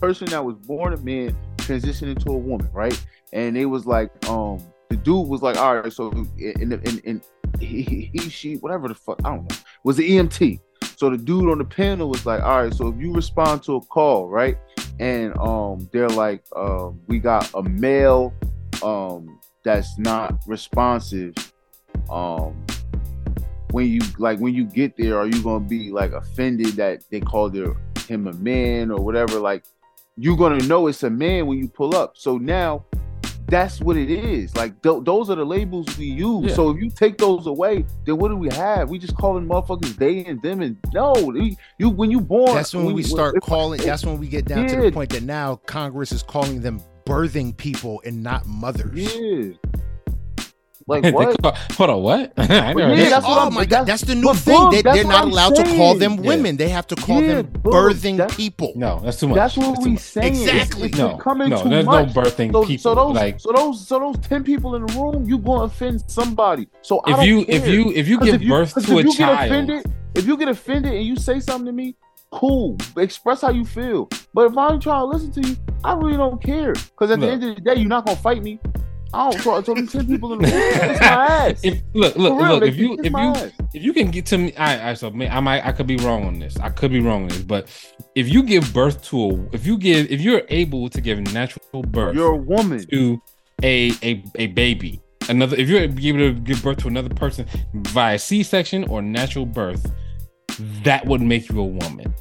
person that was born a man transitioned to a woman, right? And it was like, um, the dude was like, all right, so in in in he, he, he she whatever the fuck I don't know was the EMT. So the dude on the panel was like, all right, so if you respond to a call, right, and um, they're like, um, we got a male, um, that's not responsive, um, when you like when you get there, are you gonna be like offended that they called their, him a man or whatever? Like, you're gonna know it's a man when you pull up. So now. That's what it is. Like th- those are the labels we use. Yeah. So if you take those away, then what do we have? We just calling motherfuckers they and them and no. You, you when you born. That's when we start calling. That's when we get down to the point that now Congress is calling them birthing people and not mothers. Yeah. Like what? call- hold on, what? I never Yeah, that's that. what oh my god, that's- that's the new thing. Boog, they, they're not I'm allowed to call saying. them Yeah. women. They have to call Yeah, them Boog, birthing that's- people. No, that's too much. That's what That's we much. saying. It's- Exactly. It's, No, becoming no, too there's much. no birthing so, people. so those, like so those, so those ten people in the room, you gonna offend somebody. So I if you care. if you if you 'Cause give birth 'cause to a if you get child, offended, if you get offended and you say something to me, cool. Express how you feel. But if I'm trying to listen to you, I really don't care. Because at the end of the day, you're not gonna fight me. Oh, I don't. So them ten people in the room, it's my ass. if look look real, look if you if you ass. if you can get to me, I I so man, I might I could be wrong on this. I could be wrong on this, but if you give birth to a if you give if you're able to give natural birth you're a woman. to a a a baby, another if you're able to give birth to another person via C-section or natural birth, that would make you a woman.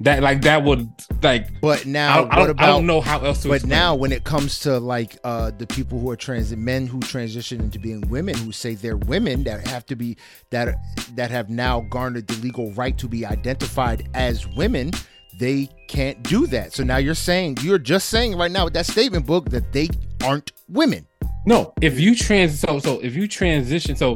That like that would like But I now, don't, I what don't, about? I don't know how else to But explain now, when it comes to like uh, the people who are trans, men who transition into being women, who say they're women that have to be that that have now garnered the legal right to be identified as women, they can't do that. So now you're saying you're just saying right now with that statement book that they aren't women. No, if you trans so so if you transition so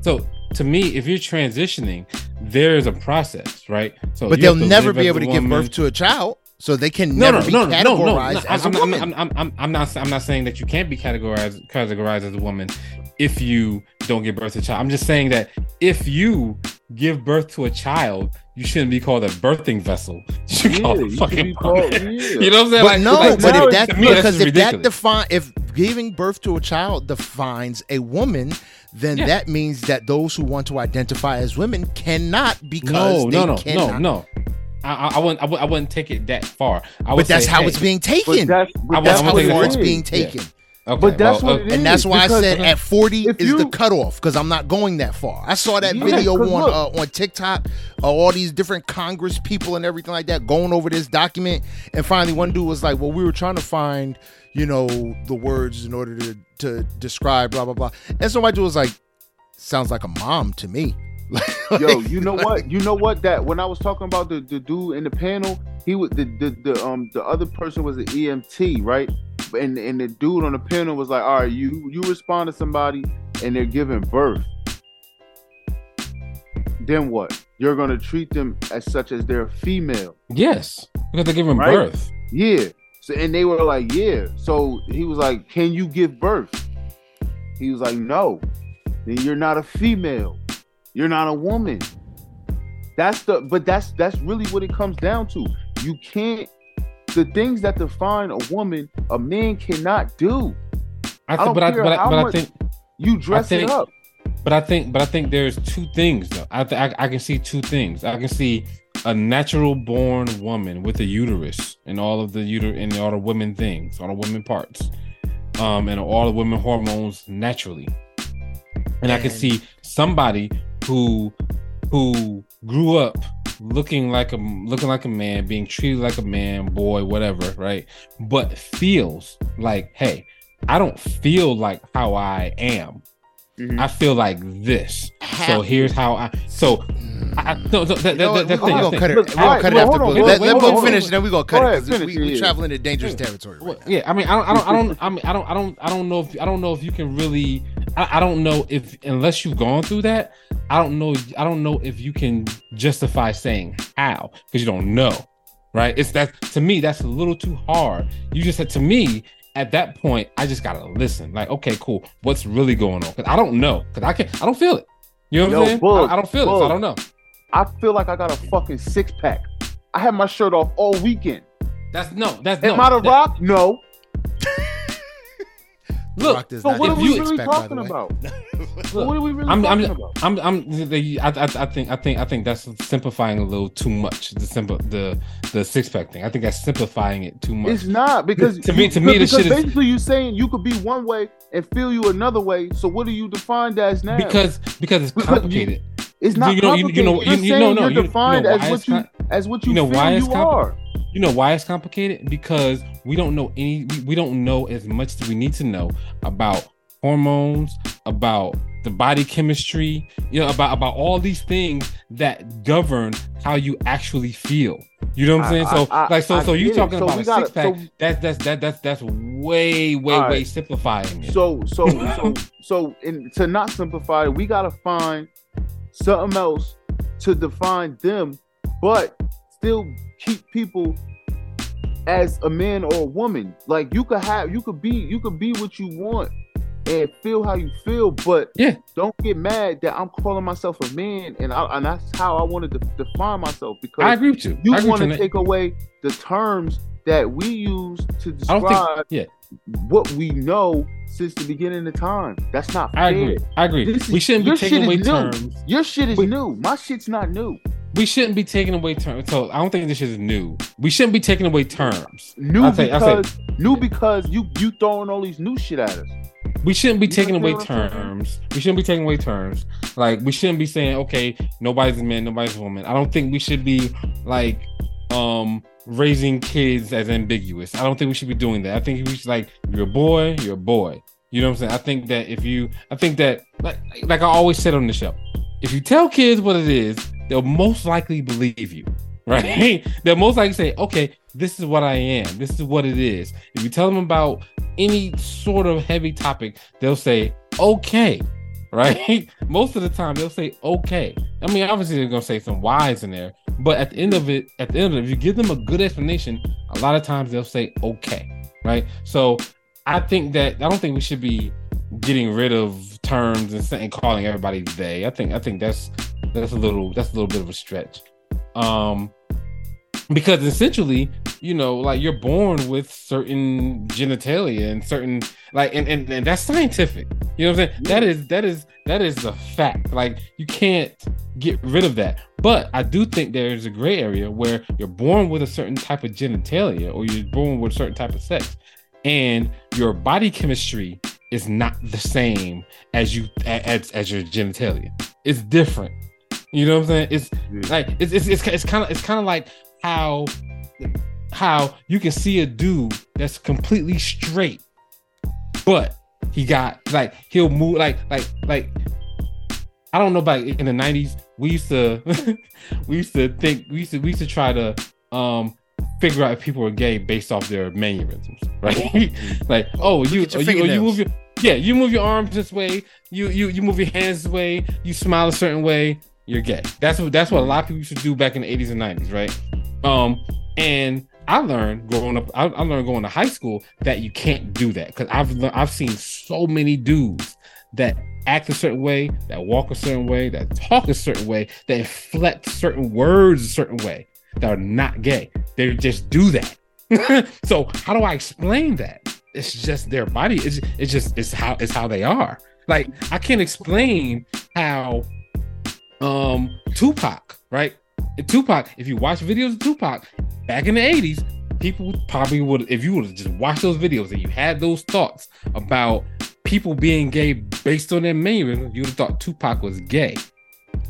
so to me if you're transitioning there is a process right so But they'll never be able a to give birth to a child, so they can no, never no, be no, no, no, no, categorized no. as a I'm, I'm, woman. I'm, I'm, I'm, I'm not. I'm not saying that you can't be categorized categorized as a woman if you don't give birth to a child. I'm just saying that if you give birth to a child, you shouldn't be called a birthing vessel. You should Yeah, call you a fucking be called- yeah. You know what I'm saying? But Like- no, like, but if that me, that's because just if that ridiculous. define if giving birth to a child defines a woman, then Yeah. that means that those who want to identify as women cannot because no, they no, no, cannot. no, no. I, I, I wouldn't. I, wouldn't- I wouldn't take it that far. I would But that's say, how hey, it's being But taken. that's, but that's I That's what how to it take far it's is. being Yeah. taken. Okay, But that's well, what uh, it And that's is, why I said at 40 is you- the cutoff because I'm not going that far. I saw that Yeah, video 'cause on look- uh, on TikTok, uh, all these different Congress people and everything like that going over this document, and finally one dude was like, "Well, we were trying to find, you know, the words in order to to describe blah blah blah," and so my dude was like, "Sounds like a mom to me." Yo, you know what? You know what? That when I was talking about the, the dude in the panel, he was the, the the um the other person was an EMT, right? And and the dude on the panel was like, all right, you you respond to somebody and they're giving birth. Then what? You're gonna treat them as such as they're female. yes, because they're giving Right? birth. Yeah. So and they were like, yeah. So he was like, can you give birth? He was like, no. Then you're not a female. You're not a woman. That's the but that's that's really what it comes down to. You can't the things that define a woman, a man cannot do. I I don't but I, care but, I, how but I much- think, You dress think- it up. but I think, but I think there's two things though. I, th- I I can see two things. I can see a natural born woman with a uterus and all of the uter and all the women things, all the women parts, um, and all the women hormones naturally. And I can see somebody who who grew up looking like a looking like a man, being treated like a man, boy, whatever, right? But feels like, hey, I don't feel like how I am. Mhm. I feel like this. So here's how I. So I, I no, no, that, You know that, what? that, we thing, gonna that cut thing. it. We gonna Right, cut it after hold on, Boog. wait, Let, wait, let hold on, Boog hold finish, and then we gonna Go cut ahead, it because finish we, it, we yeah. traveling into dangerous territory. Right now. yeah, I mean, I don't, I don't, I don't, I mean, I don't, I don't, I don't know if I don't know if you can really I, I don't know if unless you've gone through that, I don't know. I don't know if you can justify saying how because you don't know, right? It's that to me that's a little too hard. You just said to me at that point, I just gotta listen. Like, okay, cool. What's really going on? Because I don't know. Because I can't. I don't feel it. You know what Yo, I'm saying? Bug, I, I don't feel it. So I don't know. I feel like I got a fucking six pack. I had my shirt off all weekend. That's no. That's Am no. I the that- rock? No. Look, Rock does So not what are we six really pack, talking about? So what are we really I'm, talking I'm, about? I'm, I'm, the, I, I, I think, I think, I think that's simplifying a little too much. The simple, the, the six pack thing. I think that's simplifying it too much. It's not because To me- to me, because the shit is- basically you saying you could be one way and feel you another way. So what are you defined as now? because, because it's Because you- complicated. it's not you know- you- you know- complicated. you- You're you know- saying no, you're you- you know defined why as what you com- as what you, you know feel why you compli- are. You know why it's complicated? Because we don't know any. We, we don't know as much as we need to know about hormones, about the body chemistry, you know, about about all these things that govern how you actually feel. You know what I'm saying? I- so I- like so I so you talking So about a gotta- six pack. so- that's that's that that's that's way way All way right. simplifying it. So so so so in, to not simplify it, we gotta find something else to define them, but still keep people as a man or a woman. Like you could have you could be you could be what you want and feel how you feel, but Yeah. don't get mad that I'm calling myself a man and I, and that's how I wanted to define myself because I agree with you. you I agree with want to take away the terms that we use to describe think. Yeah, what we know since the beginning of time. That's not fair. I agree. I agree. This is- we shouldn't be taking away terms. Your shit is Wait. new. My shit's not new. We shouldn't be taking away terms. So I don't think this shit is new. We shouldn't be taking away terms. New say- I'll say- because new because you you throwing all these new shit at us. We shouldn't be You taking away understand saying? terms. We shouldn't be taking away terms. Like we shouldn't be saying, okay, nobody's a man, nobody's a woman. I don't think we should be like um raising kids as ambiguous. I don't think we should be doing that. I think we should like you're a boy, you're a boy. You know what I'm saying? I think that if you I think that like like I always said on the show, if you tell kids what it is, they'll most likely believe you. Right? they'll most likely say, okay, this is what I am. This is what it is. If you tell them about any sort of heavy topic, they'll say, okay. Right? Most of the time they'll say okay. I mean, obviously they're gonna say some whys in there, but at the end of it, at the end of it, if you give them a good explanation, a lot of times they'll say okay. Right? So I think that I don't think we should be getting rid of terms and, saying, calling everybody they. I think I think that's that's a little that's a little bit of a stretch. Um because essentially, you know, like you're born with certain genitalia and certain like and, and, and that's scientific. You know what I'm saying? That is that is that is a fact. Like you can't get rid of that. But I do think there's a gray area where you're born with a certain type of genitalia or you're born with a certain type of sex and your body chemistry is not the same as you as, as your genitalia. It's different. You know what I'm saying? It's like it's it's it's, it's kind of it's kind of like how how you can see a dude that's completely straight, but he got like he'll move like like like I don't know about in the nineties. We used to we used to think we used to we used to try to um figure out if people were gay based off their mannerisms, right? like oh you oh, you, oh, you move your yeah you move your arms this way you you you move your hands this way you smile a certain way you're gay. That's what that's what a lot of people used to do back in the 80s and 90s, right? Um, and I learned growing up, I, I learned going to high school that you can't do that because I've I've seen so many dudes that act a certain way, that walk a certain way, that talk a certain way, that inflect certain words a certain way that are not gay. They just do that. so how do I explain that? It's just their body. It's, it's just it's how it's how they are. Like I can't explain how um Tupac, right? Tupac, if you watch videos of Tupac back in the 80s, people probably would if you would have just watched those videos and you had those thoughts about people being gay based on their mannerism, you would have thought Tupac was gay.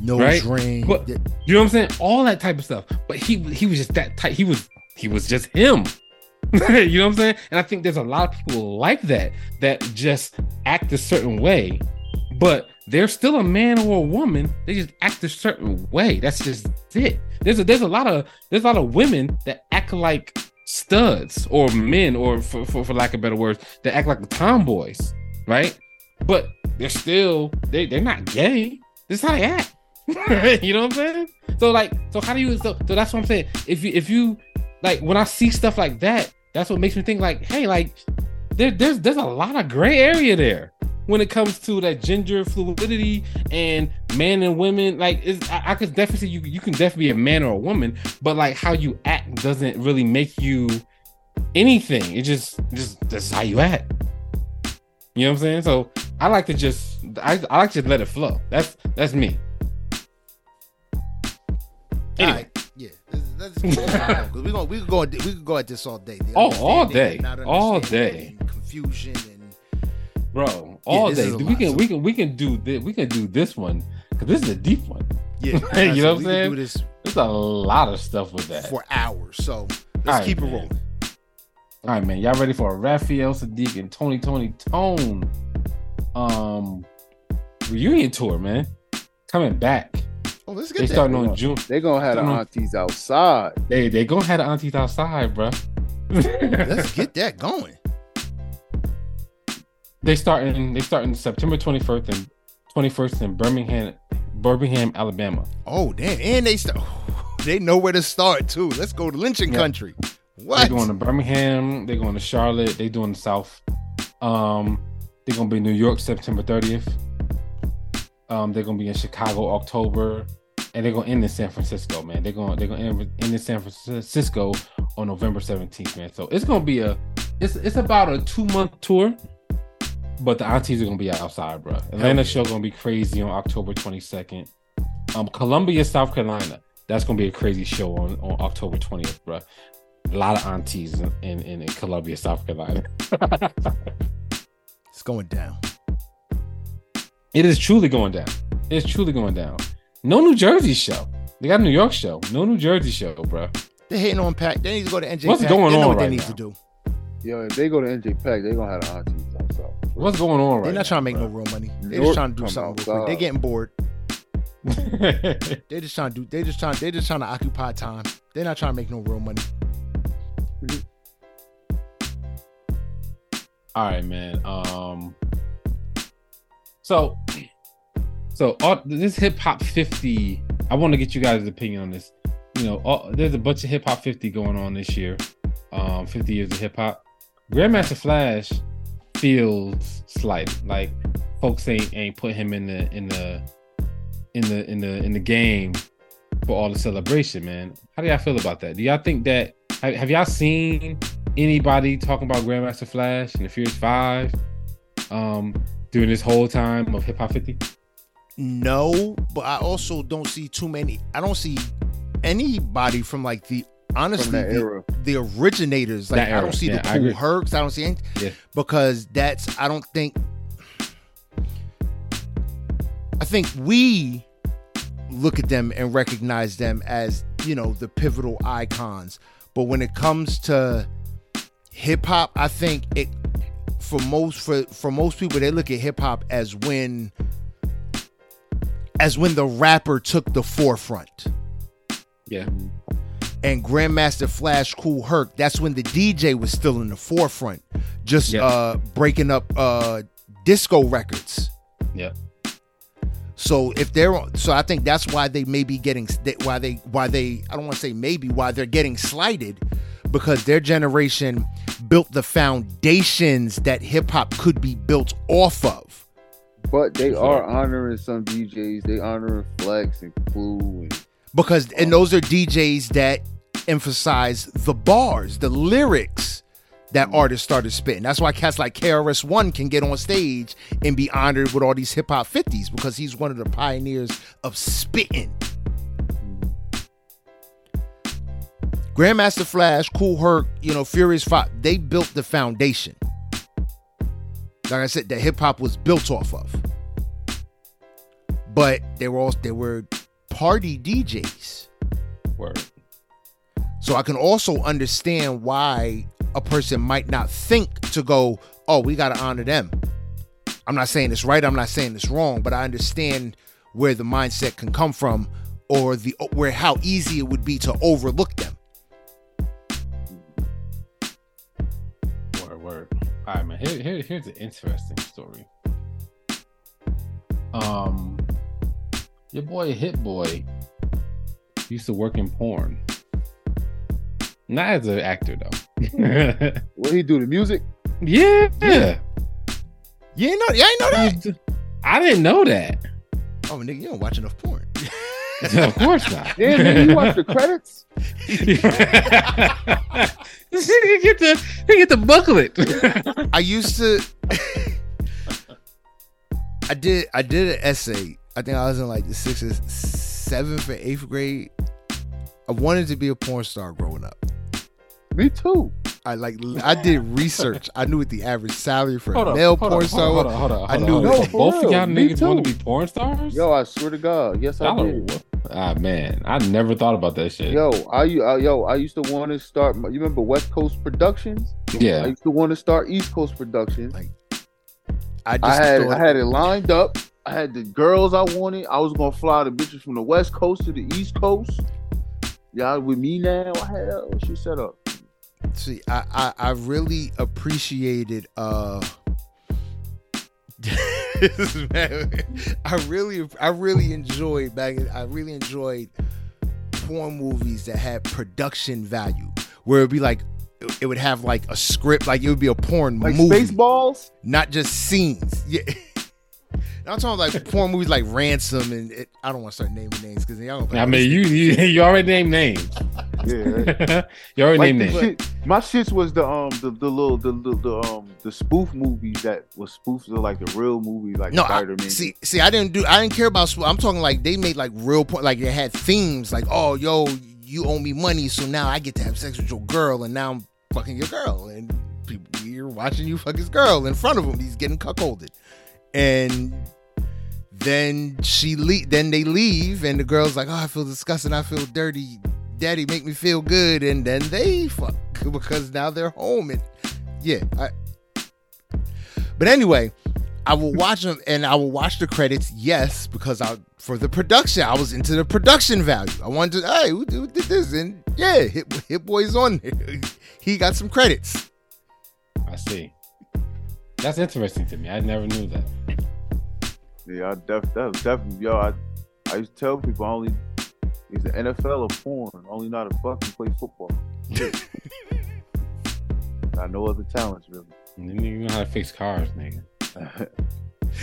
Nose Right? But- You know what I'm saying? All that type of stuff. But he he was just that type. He was he was just him. you know what I'm saying? And I think there's a lot of people like that that just act a certain way, but they're still a man or a woman. They just act a certain way. That's just it. There's a there's a lot of there's a lot of women that act like studs or men or for, for, for lack of better words that act like the tomboys, right? But they're still they they're not gay. This is how they act. you know what I'm saying? So like, so how do you? So, so that's what I'm saying. If you if you like when I see stuff like that, that's what makes me think like, hey, like there, there's there's a lot of gray area there when it comes to that gender fluidity and man and women. Like, I, I could definitely you you can definitely be a man or a woman, but like how you act doesn't really make you anything. It just just that's how you act. You know what I'm saying? So I like to just I, I like to let it flow. That's that's me. Anyway. All right. Yeah, let's, let's we gonna we could go we could go at this all day. Oh, all day. All day. and confusion and bro. All this day. We can we can we can do this. We can do this one because this is a deep one. yeah, You know what I'm we saying? Do this There's a lot of stuff with that. for hours. So let's All right, keep it man. Rolling. All right, man. Y'all ready for a Raphael Saadiq and Tony Toni Toné um reunion tour, man? Coming back. Oh, let's They get that. starting on June. They gonna have the Don't know. aunties outside. They they gonna have the aunties outside, bro. Let's get that going. they starting they starting September 21st and 21st in Birmingham, Birmingham, Alabama. Oh damn! And they start. They know where to start too. Let's go to lynching Yeah. country. They're going to Birmingham. They're going to Charlotte. They doing the South. Um, they're gonna be in New York September 30th. Um, they're gonna be in Chicago October, and they're gonna end in San Francisco, man. They're going they're gonna end, end in San Francisco on November 17th, man. So it's gonna be a it's it's about a two month tour, but the aunties are gonna be outside, bro. Atlanta show gonna be crazy on October 22nd. Um, Columbia, South Carolina. That's gonna be a crazy show on, on October 20th, bro. A lot of aunties in, in, in Columbia, South Carolina. It's going down. It is truly going down. It's truly going down. No New Jersey show. They got a New York show. No New Jersey show, bro. They're hating on Pack. They need to go to NJ. What's Pack. going they know on what they need now? to do. Yo, if they go to NJPAC, they're gonna have the aunties outside. What's going on right They're not trying to make now, no real money. They're York just trying to do something. Real quick. They're getting bored. They're just trying to do. They just trying. They just trying to occupy time. They're not trying to make no real money. All right, man. Um, so, so all, this hip hop fifty. I want to get you guys' opinion on this. You know, all, there's a bunch of hip hop fifty going on this year. Um, fifty years of hip hop. Grandmaster Flash feels slight. Like folks ain't ain't put him in the in the in the in the in the game for all the celebration, man. How do y'all feel about that? Do y'all think that have, have y'all seen anybody talking about Grandmaster Flash and the Furious Five um during this whole time of Hip Hop 50? No, but I also don't see too many. I don't see anybody from like the honestly the, the originators. Like I don't see yeah, the I cool agree. Hercs. I don't see anything Yeah. because that's I don't think I think we look at them and recognize them as, you know, the pivotal icons. But when it comes to hip hop, I think it for most for for most people they look at hip hop as when as when the rapper took the forefront. Yeah. And Grandmaster Flash Kool Herc, that's when the DJ was still in the forefront, just uh breaking up uh disco records. Yep. So if they're so I think that's why they may be getting why they why they I don't want to say maybe why they're getting slighted because their generation built the foundations that hip hop could be built off of. But they are honoring some DJs. They honoring Flex and Clue and because and those are DJs that emphasize the bars, the lyrics that artists started spitting. That's why cats like KRS One can get on stage and be honored with all these hip hop fifties because he's one of the pioneers of spitting. Grandmaster Flash, Kool Herc, you know, Furious Five, they built the foundation. Like I said, that hip hop was built off of. But they were all they were party DJs. Word. So I can also understand why a person might not think to go, oh, we got to honor them. I'm not saying it's right. I'm not saying it's wrong, but I understand where the mindset can come from or the where how easy it would be to overlook them. Word, word. All right, man. Here, here, here's an interesting story. Um, your boy Hit Boy used to work in porn. Not as an actor though. What he do? The music? yeah. Yeah. You ain't know, you ain't know that? I didn't know that. Oh, nigga, you don't watch enough porn. of course not. Yeah, nigga, you watch the credits? this nigga get the he get the booklet. I used to. I did. I did an essay. I think I was in like the sixth, or seventh, or eighth grade. I wanted to be a porn star growing up. Me too. I like. I did research. I knew what the average salary for hold a male hold porn on, star hold was. on, hold on, hold. I knew on. it. No, both of y'all me niggas want to be porn stars? Yo, I swear to God. Yes, I Y'all did. ah man, I never thought about that shit. Yo, I, u- I yo, I used to want to start. You remember West Coast Productions? Yeah, I used to want to start East Coast Productions. I just I had thought, I had it lined up. I had the girls I wanted. I was gonna fly the bitches from the West Coast to the East Coast. Y'all with me now? I had what she set up. See, I, I I really appreciated uh I really I really enjoyed back I really enjoyed porn movies that had production value where it'd be like it- would have like a script like it would be a porn Like movie. Spaceballs. not just scenes. Yeah I'm talking like porn movies like Ransom and it, I don't want to start naming names because y'all gonna I mean you you, you already named names. Yeah. you already like named names. shit, my shits was the um the, the little the, the the um the spoof movies that was spoofs of like the real movie like No, I, Spider Man. see, see, I didn't do, I didn't care about. sp- I'm talking like they made like real porn, like they had themes, like oh, yo, you owe me money, so now I get to have sex with your girl, and now I'm fucking your girl, and people you're watching you fuck his girl in front of him. He's getting cuckolded, and then she le- then they leave, and the girl's like, oh, I feel disgusting, I feel dirty. Daddy, make me feel good, and then they fuck because now they're home, and yeah, I, but anyway, I will watch them and I will watch the credits. Yes, because I for the production, I was into the production value. I wanted to, hey, who, did this? And yeah, Hit, Hit Boy's on. He got some credits. I see. That's interesting to me. I never knew that. Yeah, I def that was definitely yo. I I used to tell people I only he's an NFL or porn. Only not a fucking play football. Got no other talents really. You didn't even know how to fix cars, nigga.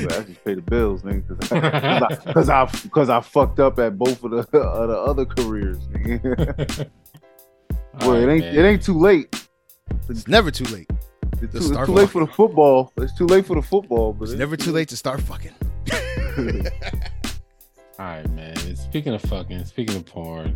But I just pay the bills, nigga, because I, cause I cause I fucked up at both of the of the other careers. Nigga. All well, it ain't man. it ain't too late. It's never too late. It's To too, it's too late for the football. It's too late for the football, but It's never too late to start fucking. All right, man. Speaking of fucking, speaking of porn,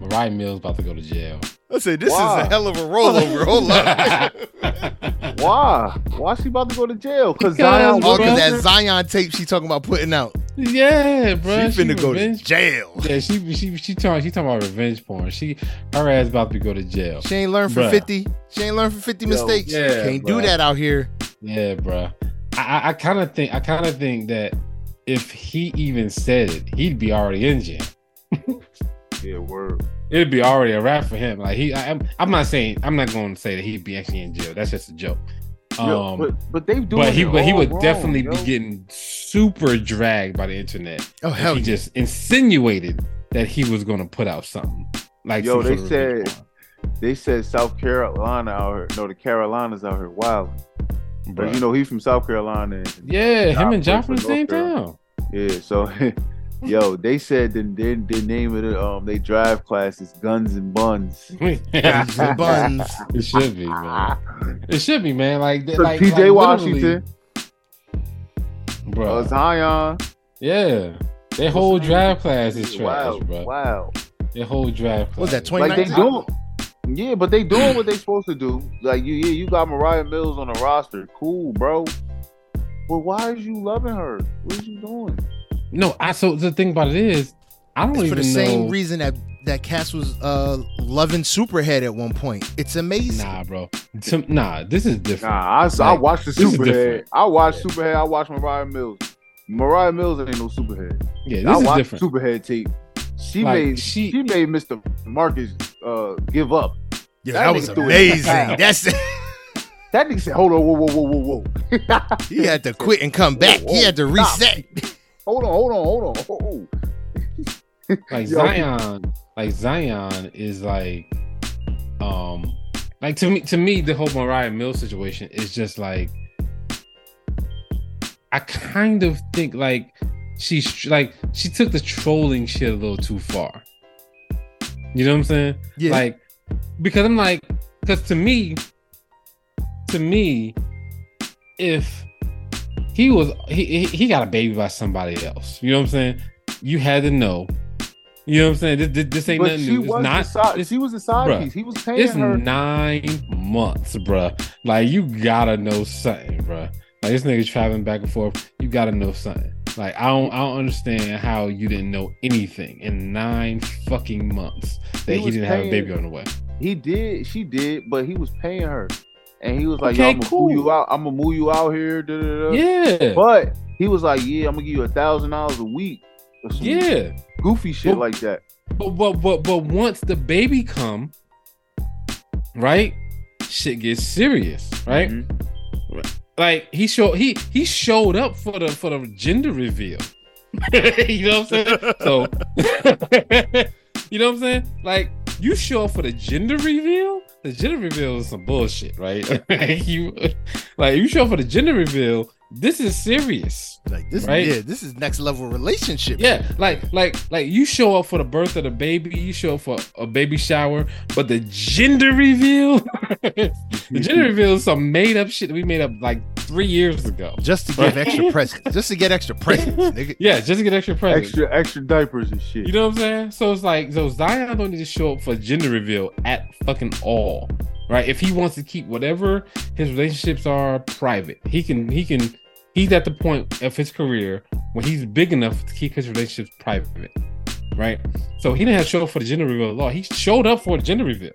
Moriah Mills about to go to jail. I say this Why? is a hell of a rollover. Hold up. Why? Why she about to go to jail? Because Because, Zion. Oh, because that Zion tape she talking about putting out. yeah, bro. she finna go to jail. Yeah, she she she talking she talking about revenge porn. She her ass about to go to jail. She ain't learned from Bruh. 50. She ain't learned from 50 Yo, mistakes. yeah, Can't do that out here. Yeah, bro. I I, I kind of think I kind of think that if he even said it, he'd be already in jail. Yeah, word. It'd be already a wrap for him. Like he, I, I'm, I'm not saying I'm not going to say that he'd be actually in jail. That's just a joke. Yo, Um, but but they do. but he but he would wrong, definitely yo. be getting super dragged by the internet. Oh, hell he yeah. just insinuated that he was going to put out something like Yo, some they sort of revenge said- They said South Carolina out here. No, the Carolinas out here wild. Porn. But Bruh. you know he's from South Carolina. And, yeah, him and John from the from same town. yeah, so yo, they said the, the the name of the um they drive class is Guns and Buns. Guns and buns. It should be, man. It should be, man. Like, So like PJ like, Washington, bro. uh, Zion. yeah, their whole drive class is trash, Wow, bro. wow. Their whole drive class. Was that is- 20? Like they 2019? doing, yeah, but they doing what they supposed to do. Like you, yeah, you got Moriah Mills on the roster, cool, bro. But why is you loving her? What is you doing? No, I. So the thing about it is, I don't It's even for the same know. reason that that Cass was uh loving Superhead at one point. It's amazing. Nah, bro. Some, nah, this is different. Nah, I, I watched the Superhead. I watched Superhead. I watched Moriah Mills. Moriah Mills ain't no Superhead. Yeah, I this is watched different. Superhead tape. She Like, made she- she, made Mr. Marcus uh, give up. Yeah, That that, was nigga threw it amazing. That's That nigga said, "Hold on, whoa, whoa, whoa, whoa, whoa." he had to quit and come back. He had to Stop. reset. hold on, hold on, hold on. Hold like Yo. Zion, like Zion is like, um, like to me, to me, the whole Moriah Mills situation is just like, I kind of think like she's like she took the trolling shit a little too far. You know what I'm saying? Yeah. Like, because I'm like, because to me, to me, if he was he he- got a baby by somebody else, you know what I'm saying? You had to know. You know what I'm saying? This, this, this ain't But nothing she new. It's was not. side, she was a side bruh, piece. He was paying it's her. nine months, bruh. Like you gotta know something, bruh. Like this nigga traveling back and forth. You gotta know something. Like I don't, I don't understand how you didn't know anything in nine fucking months that He he, didn't have a baby on the way. He did, she did, but he was paying her, and he was like, Okay, "Yo, I'm gonna cool. move you out. I'm gonna move you out here." Da, da, da. Yeah, But he was like, "Yeah, I'm gonna give you a thousand dollars a week." Yeah. goofy shit Well- like that. But but but but once the baby come, right? Shit gets serious, right? Mhm. Like he showed he he showed up for the for the gender reveal. you know what I'm saying? So you know what I'm saying? Like you show up for the gender reveal. The gender reveal is some bullshit, right? you like you show up for the gender reveal. This is serious. Like this, Right? yeah, this is next level relationship. Yeah, like like like you show up for the birth of the baby, you show up for a baby shower, but the gender reveal, the gender reveal is some made up shit that we made up like three years ago. just to give Right. extra presents, just to get extra presents, nigga. Yeah, just to get extra presents. extra extra diapers and shit. You know what I'm saying? So it's like so Zion don't need to show up for gender reveal at fucking all. Right? If he wants to keep whatever his relationships are private, he can he can he's at the point of his career when he's big enough to keep his relationships private. Right? So he didn't have to show up for the gender reveal at all. He showed up for the gender reveal.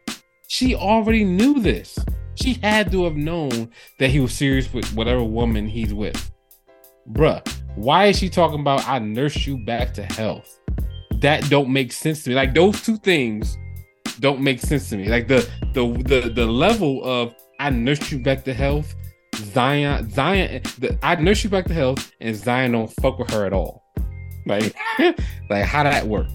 She already knew this. She had to have known that he was serious with whatever woman he's with. Bruh, why is she talking about I nurse you back to health? That don't make sense to me. Like those two things don't make sense to me. Like the the the the level of I nurse you back to health, Zion Zion the, I nurse you back to health, and Zion don't fuck with her at all. Like like how that work?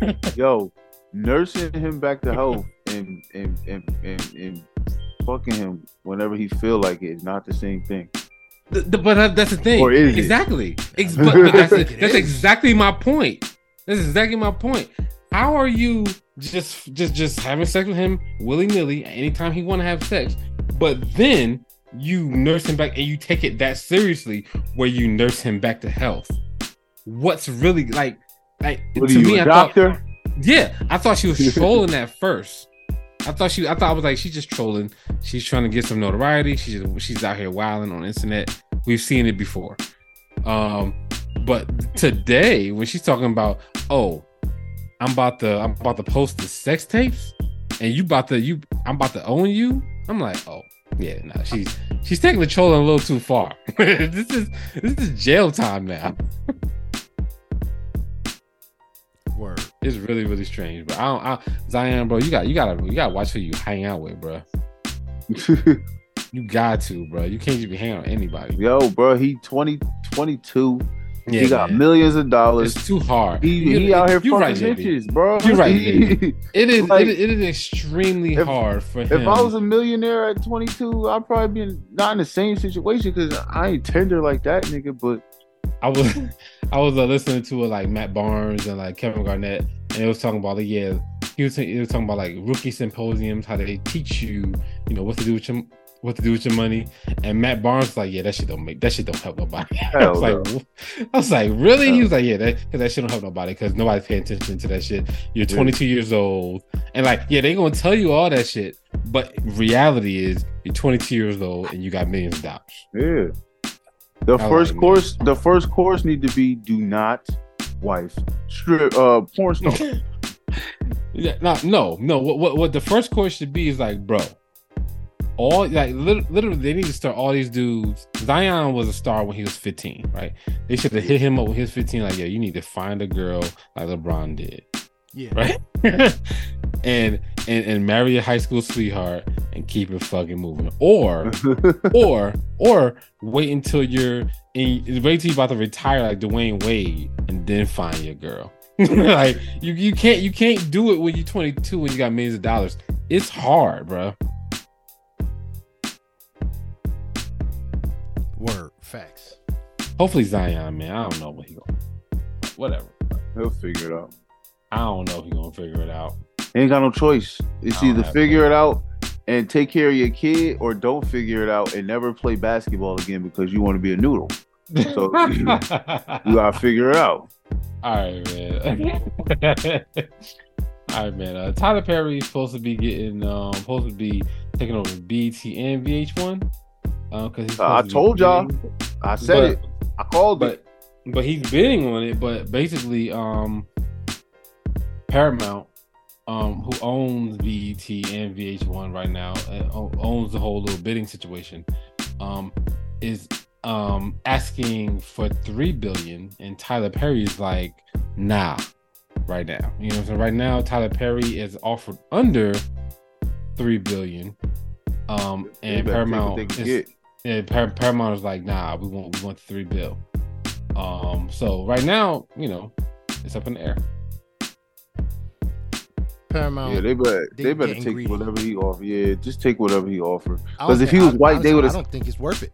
Yo, nursing him back to health and and and and, and fucking him whenever he feel like it is not the same thing. The- the- but uh, that's the thing. Or is it? exactly. Ex- but, but that's, It that's exactly my point. That's exactly my point. How are you just just just having sex with him willy nilly anytime he want to have sex, but then you nurse him back and you take it that seriously where you nurse him back to health? What's really like like What to you, me? I thought doctor? yeah, I thought she was trolling at first. I thought she, I thought I was like, she's just trolling. She's trying to get some notoriety. She's she's out here wilding on the internet. We've seen it before. Um, but today when she's talking about, oh, I'm about to, I'm about to post the sex tapes, and you about to, you, I'm about to own you. I'm like, oh, yeah, no, she's she's taking the trolling a little too far. this is this is jail time now. Word. It's really, really strange. But I don't, I, Zion, bro, you got, you gotta, you gotta watch who you hang out with, bro. You got to, bro. You can't just be hanging out with anybody. Yo, bro, he 20, 22. Yeah, he got man. millions of dollars. It's too hard. He, he out here fucking right, bitches, bro. You're right, He- It is, Like, it, is- it is extremely if- hard for him. if I was a millionaire at 22, I'd probably be in, not in the same situation because I ain't tender like that, nigga. But I was I was uh, listening to uh, like Matt Barnes and like Kevin Garnett, and it was talking about like yeah, he was he was talking about like rookie symposiums, how they teach you, you know, what to do with your what to do with your money. And Matt Barnes was like, yeah, that shit don't make that shit don't help nobody. I was like, no. "Wh-" I was like, really? He was like, yeah, that cause that shit don't help nobody because nobody's paying attention to that shit. You're Yeah. 22 years old, and like, yeah, they're gonna tell you all that shit, but reality is you're 22 years old and you got millions of dollars. yeah, the I first like course, the first course need to be do not wife strip uh porn star. Yeah, no, no, no. What, what what the first course should be is like, bro, all like lit- literally they need to start all these dudes. Zion was a star when he was 15, right? They should have hit him up when he was 15, like, yeah, you need to find a girl like LeBron did. Yeah. right? and and and marry a high school sweetheart and keep it fucking moving, or or or wait until you're in, wait till you're about to retire like Dwyane Wade and then find your girl. like you you can't you can't do it when you're 22 when you got millions of dollars. It's hard, bro. Hopefully Zion, man. I don't know what he going. To. Whatever. He'll figure it out. I don't know if he gonna figure it out. He ain't got no choice. It's either figure it out and take care of your kid, or don't figure it out and never play basketball again because you want to be a noodle. So you gotta figure it out. All right, man. All right, man. Uh, Tyler Perry is supposed to be getting, um, supposed to be taking over BET and VH1. Uh, because he's Uh, I supposed to be told y'all. I said but, it. I called it. but but he's bidding on it. But basically, um, Paramount, um, who owns BET and VH1 right now, uh, owns the whole little bidding situation, um, is um asking for three billion, and Tyler Perry is like, nah, right now. You know, so right now Tyler Perry is offered under three billion, um, and better take what Paramount is. Yeah, Par- Paramount is like, nah, we want we want the three bill. Um, so right now, you know, it's up in the air. Paramount. Yeah, they better they they, better take greedy. whatever he offer. Yeah, just take whatever he offer. Because if he was I- white, they would've- I don't think it's worth it.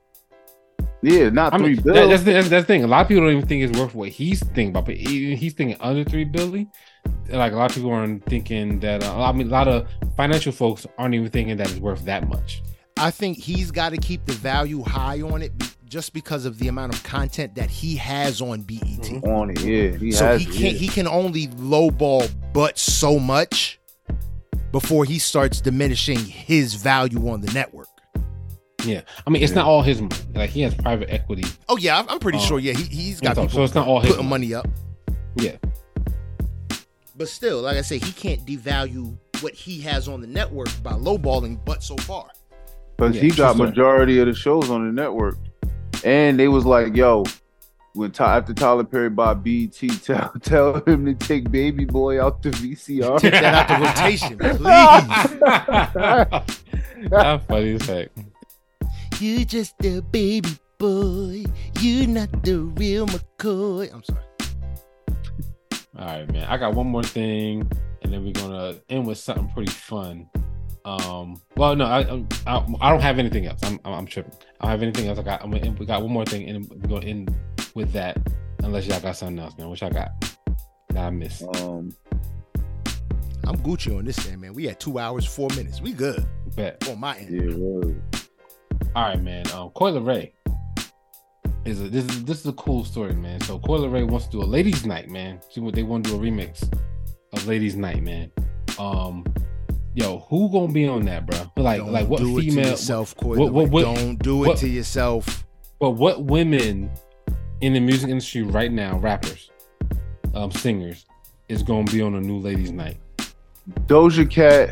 Yeah, not I three mean, bills. that, that's, the, that's that's the thing. A lot of people don't even think it's worth what he's thinking about, but he- he's thinking under three billion. Like a lot of people aren't thinking that. Uh, I mean, a lot of financial folks aren't even thinking that it's worth that much. I think he's got to keep the value high on it be- just because of the amount of content that he has on BET. Mhm. on it. Yeah, he So has. he can't. yeah. He can only lowball but so much before he starts diminishing his value on the network. Yeah, I mean, it's Yeah. not all his money. Like he has private equity, Oh yeah, I'm- I'm pretty Oh. sure. Yeah, he, he's got so, people so it's not all his putting money up. Yeah, But still, like I say, he can't devalue what he has on the network by lowballing but so far. Because Yeah, he got story. majority of the shows on the network, and they was like, "Yo, when Ty, after Tyler Perry bought BET, tell tell him to take Baby Boy out the VCR." Take that out the rotation, please. that's funny as heck. You just a baby boy. You not the real McCoy. I'm sorry. All right, man. I got one more thing, and then we're gonna end with something pretty fun. Um, well, no, I, I, I don't have anything else. I'm, I'm, I'm tripping. I don't have anything else. I got, I'm gonna, end- we got one more thing, and we're gonna end with that. Unless y'all got something else, man. Which I got that I missed. um, I'm Gucci on this thing, man. We had two hours, four minutes. We good Bet. on my end. yeah, word. All right, man. Um, Coi Leray is a this is this is a cool story, man. So Coi Leray wants to do a ladies' night, man. See what they want to do a remix of Ladies' Night, man. Um, yo, who gonna be on that, bro? Like, Don't like what do female? yourself, Coi what- what- what- Don't do it what- to yourself. But what women in the music industry right now, rappers, um, singers, is gonna be on a new Ladies' Night? Doja Cat,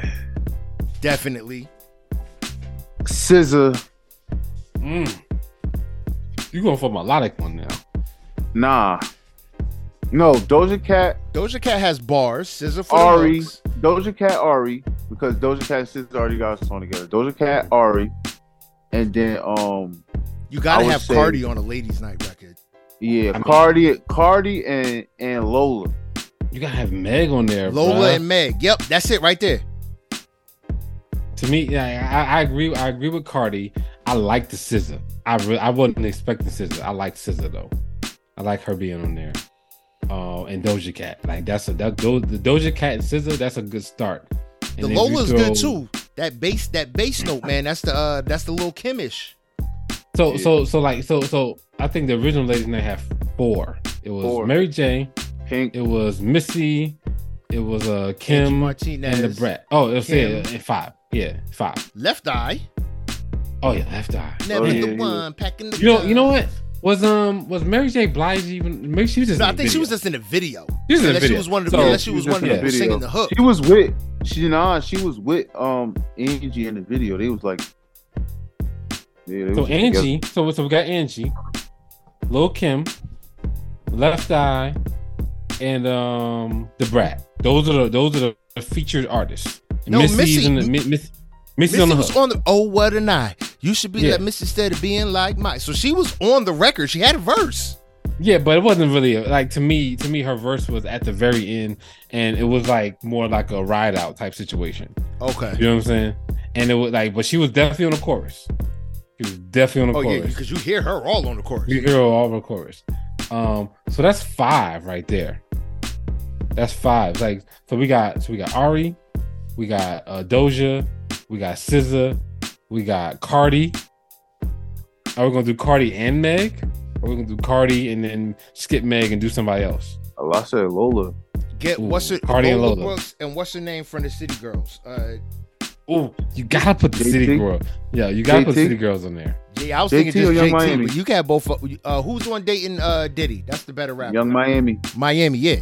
Definitely. SZA, Mm. You going for melodic one now? nah, no Doja Cat, Doja Cat has bars. SZA for Ari, the hooks. Doja Cat, Ari, because Doja Cat and SZA already got a song together. Doja Cat, Ari, and then um, You gotta have say- Cardi on a ladies' night record. yeah, I mean- Cardi, Cardi, and and Lola. You gotta have Meg on there, Lola bruh. and Meg. Yep, that's it right there. To me, yeah, I, I agree. I agree with Cardi. I like the SZA. I re- I wasn't expecting SZA. I like SZA though. I like her being on there. Uh, and Doja Cat. Like that's a that Do, the Doja Cat and SZA. That's a good start. And The then you Lola's throw- good too. That bass, that bass note, man. That's the uh that's the little Kimish. So Yeah. so so like so so I think the original Ladies Night had four. It was Four. Mary J. Pink, It was Missy. It was uh Kim Martinez. and the Brat. Oh, it was Kim. yeah, five. Yeah, five. Left eye. Oh yeah, left eye. Never Oh, the yeah, yeah. one packing the You know, you know what? Was um was Mary J. Blige even? Maybe she was just. No, in I the think she was just in the video. She was in the Unless video. she was one of the So- unless she was She one of was the in the people singing the hook. She was with she nah, she was with um Angie in the video. They was like yeah, they So was Angie, together. so so we got Angie, Lil Kim, Left Eye, and um the Brat. Those are the those are the featured artists. No, Missy's Missy- in the, Mi- Miss, Missy on the was on the oh what a night. You should be Yeah. like Missy instead of being like Mike. So she was on the record. She had a verse. Yeah, but it wasn't really like to me. To me, her verse was at the very end, and it was like more like a ride out type situation. Okay. You know what I'm saying? And it was like, but she was definitely on the chorus. She was definitely on Oh the yeah, chorus. because you hear her all on the chorus. You hear her all on the chorus. Um, so that's five right there. That's five. Like so, we got so we got Ari, we got uh, Doja, we got SZA, we got Cardi. Are we gonna do Cardi and Meg? Or are we gonna do Cardi and then skip Meg and do somebody else? Oh, I said Lola. Get Ooh, what's her Cardi and Lola Lola. Brooks and what's her name from the City Girls? Uh, Oh, you gotta put the JT? city girl. Yeah, you gotta put JT? city girls on there. yeah, I was JT thinking just or Young JT, Miami? but you got both. Uh, who's the one dating uh Diddy? That's the better rapper. Young Miami. Miami, yeah.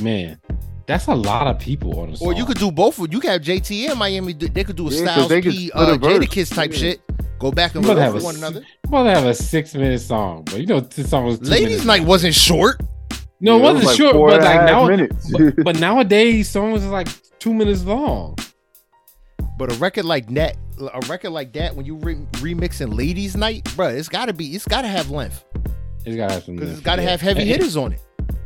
Man, that's a lot of people on the song. Or you could do both. of You could have JT and Miami. They could do a Yeah, 'cause Styles they could P, split uh, a verse. Jadakiss type Yeah. shit. Go back and You gotta forth have with one s- another. You want to have a six minute song, but you know this song was two Ladies Night long. wasn't short. No, it wasn't like short, four but and like now, but, but nowadays songs is like two minutes long. But a record like that, a record like that, when you re- remixing Ladies Night, bro, it's gotta be, it's gotta have length It's gotta have some. because it's gotta yeah. have heavy hitters on it.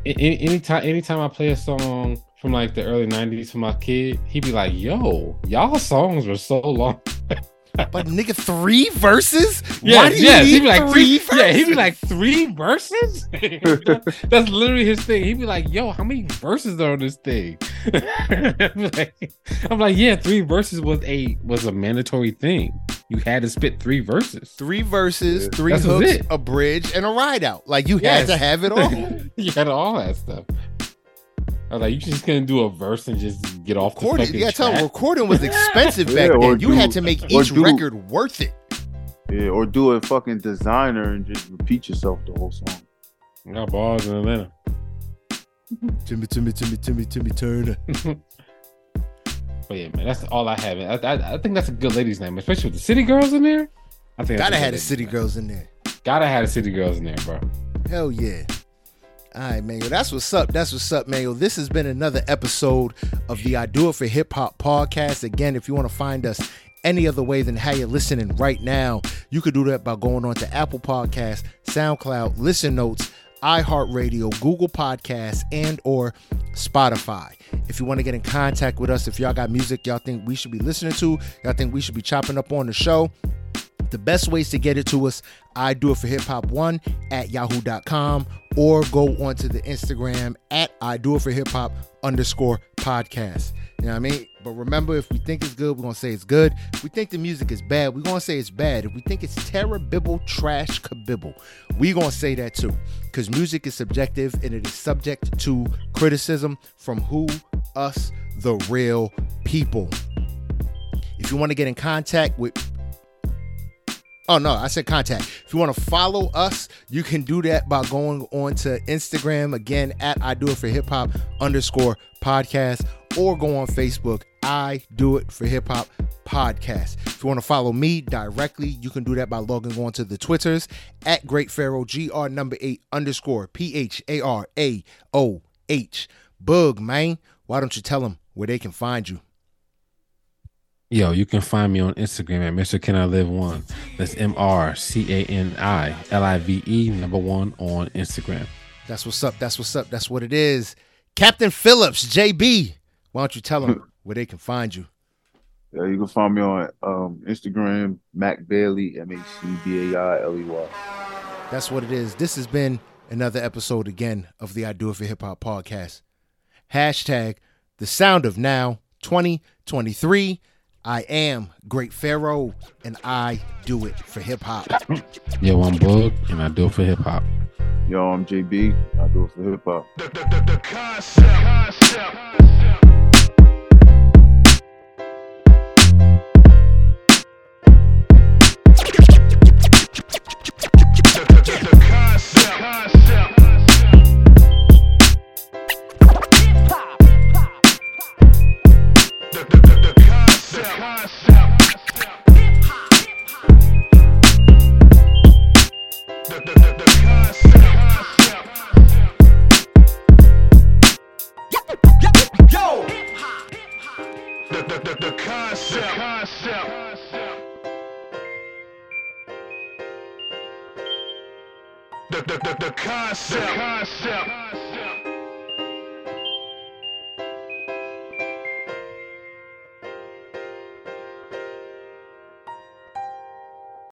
Anytime, anytime I play a song from like the early '90s for my kid, he'd be like, "Yo, y'all songs were so long." But nigga, three verses? Yeah, Why do need he'd be like three three. Yeah, he'd be like three verses. That's literally his thing. He'd be like, "Yo, how many verses are on this thing?" I'm, like, I'm like, "Yeah, three verses was a was a mandatory thing. You had to spit three verses. three verses, Yeah. three That's hooks, a bridge, and a ride out. Like you Yes. had to have it all. you had all that stuff." I was like, "You just couldn't do a verse and just get off the Recording, fucking you tell track?" recording was expensive back Yeah, or then. You do- had to make each do- record worth it. yeah, or do a fucking Desiigner and just repeat yourself the whole song. I got balls in Atlanta. Timmy, Timmy, Timmy, Timmy, Timmy Turner. But yeah, man, that's all I have. I, I, I think that's a good lady's name, especially with the city girls in there. I think that's Gotta a good have the city name. girls in there. Gotta have the city girls in there, bro. Hell yeah. All right, man. Yo, that's what's up. That's what's up, man. Yo, this has been another episode of the I Do It for Hip Hop podcast. Again, if you want to find us any other way than how you're listening right now, you could do that by going on to Apple Podcasts, SoundCloud, Listen Notes, iHeartRadio, Google Podcasts, and or Spotify. If you want to get in contact with us, if y'all got music y'all think we should be listening to, y'all think we should be chopping up on the show, the best ways to get it to us, I do it for hip hop one at yahoo.com or go onto the Instagram at I do it for hip hop underscore podcast. You know what I mean? But remember, if we think it's good, we're gonna say it's good. If we think the music is bad, we're gonna say it's bad. If we think it's terrible, trash, kabibble, we're gonna say that too. Because music is subjective and it is subject to criticism from who? Us, the real people. If you want to get in contact with Oh no, I said contact. If you want to follow us, you can do that by going on to Instagram again at I do it for hip hop underscore podcast or go on Facebook. I do it for hip hop podcast. If you want to follow me directly, you can do that by logging on to the Twitters at Great Pharaoh GR number eight underscore P H A R A O H. Bug, man. Why don't you tell them where they can find you? Yo, you can find me on Instagram at Mr. Can I Live One. That's M R C A N I L I V E number one on Instagram. That's what's up. That's what's up. That's what it is. Captain Phillips, JB. Why don't you tell them where they can find you? Yeah, you can find me on um, Instagram, Mac Bailey, M A C B A I L E Y. That's what it is. This has been another episode again of the I Do It for Hip Hop podcast. Hashtag the sound of now 2023. I am Great Pharaoh and I do it for hip hop. Yo, I'm Bug and I do it for hip hop. Yo, I'm JB. I do it for hip hop. The, the, the, the concept. concept.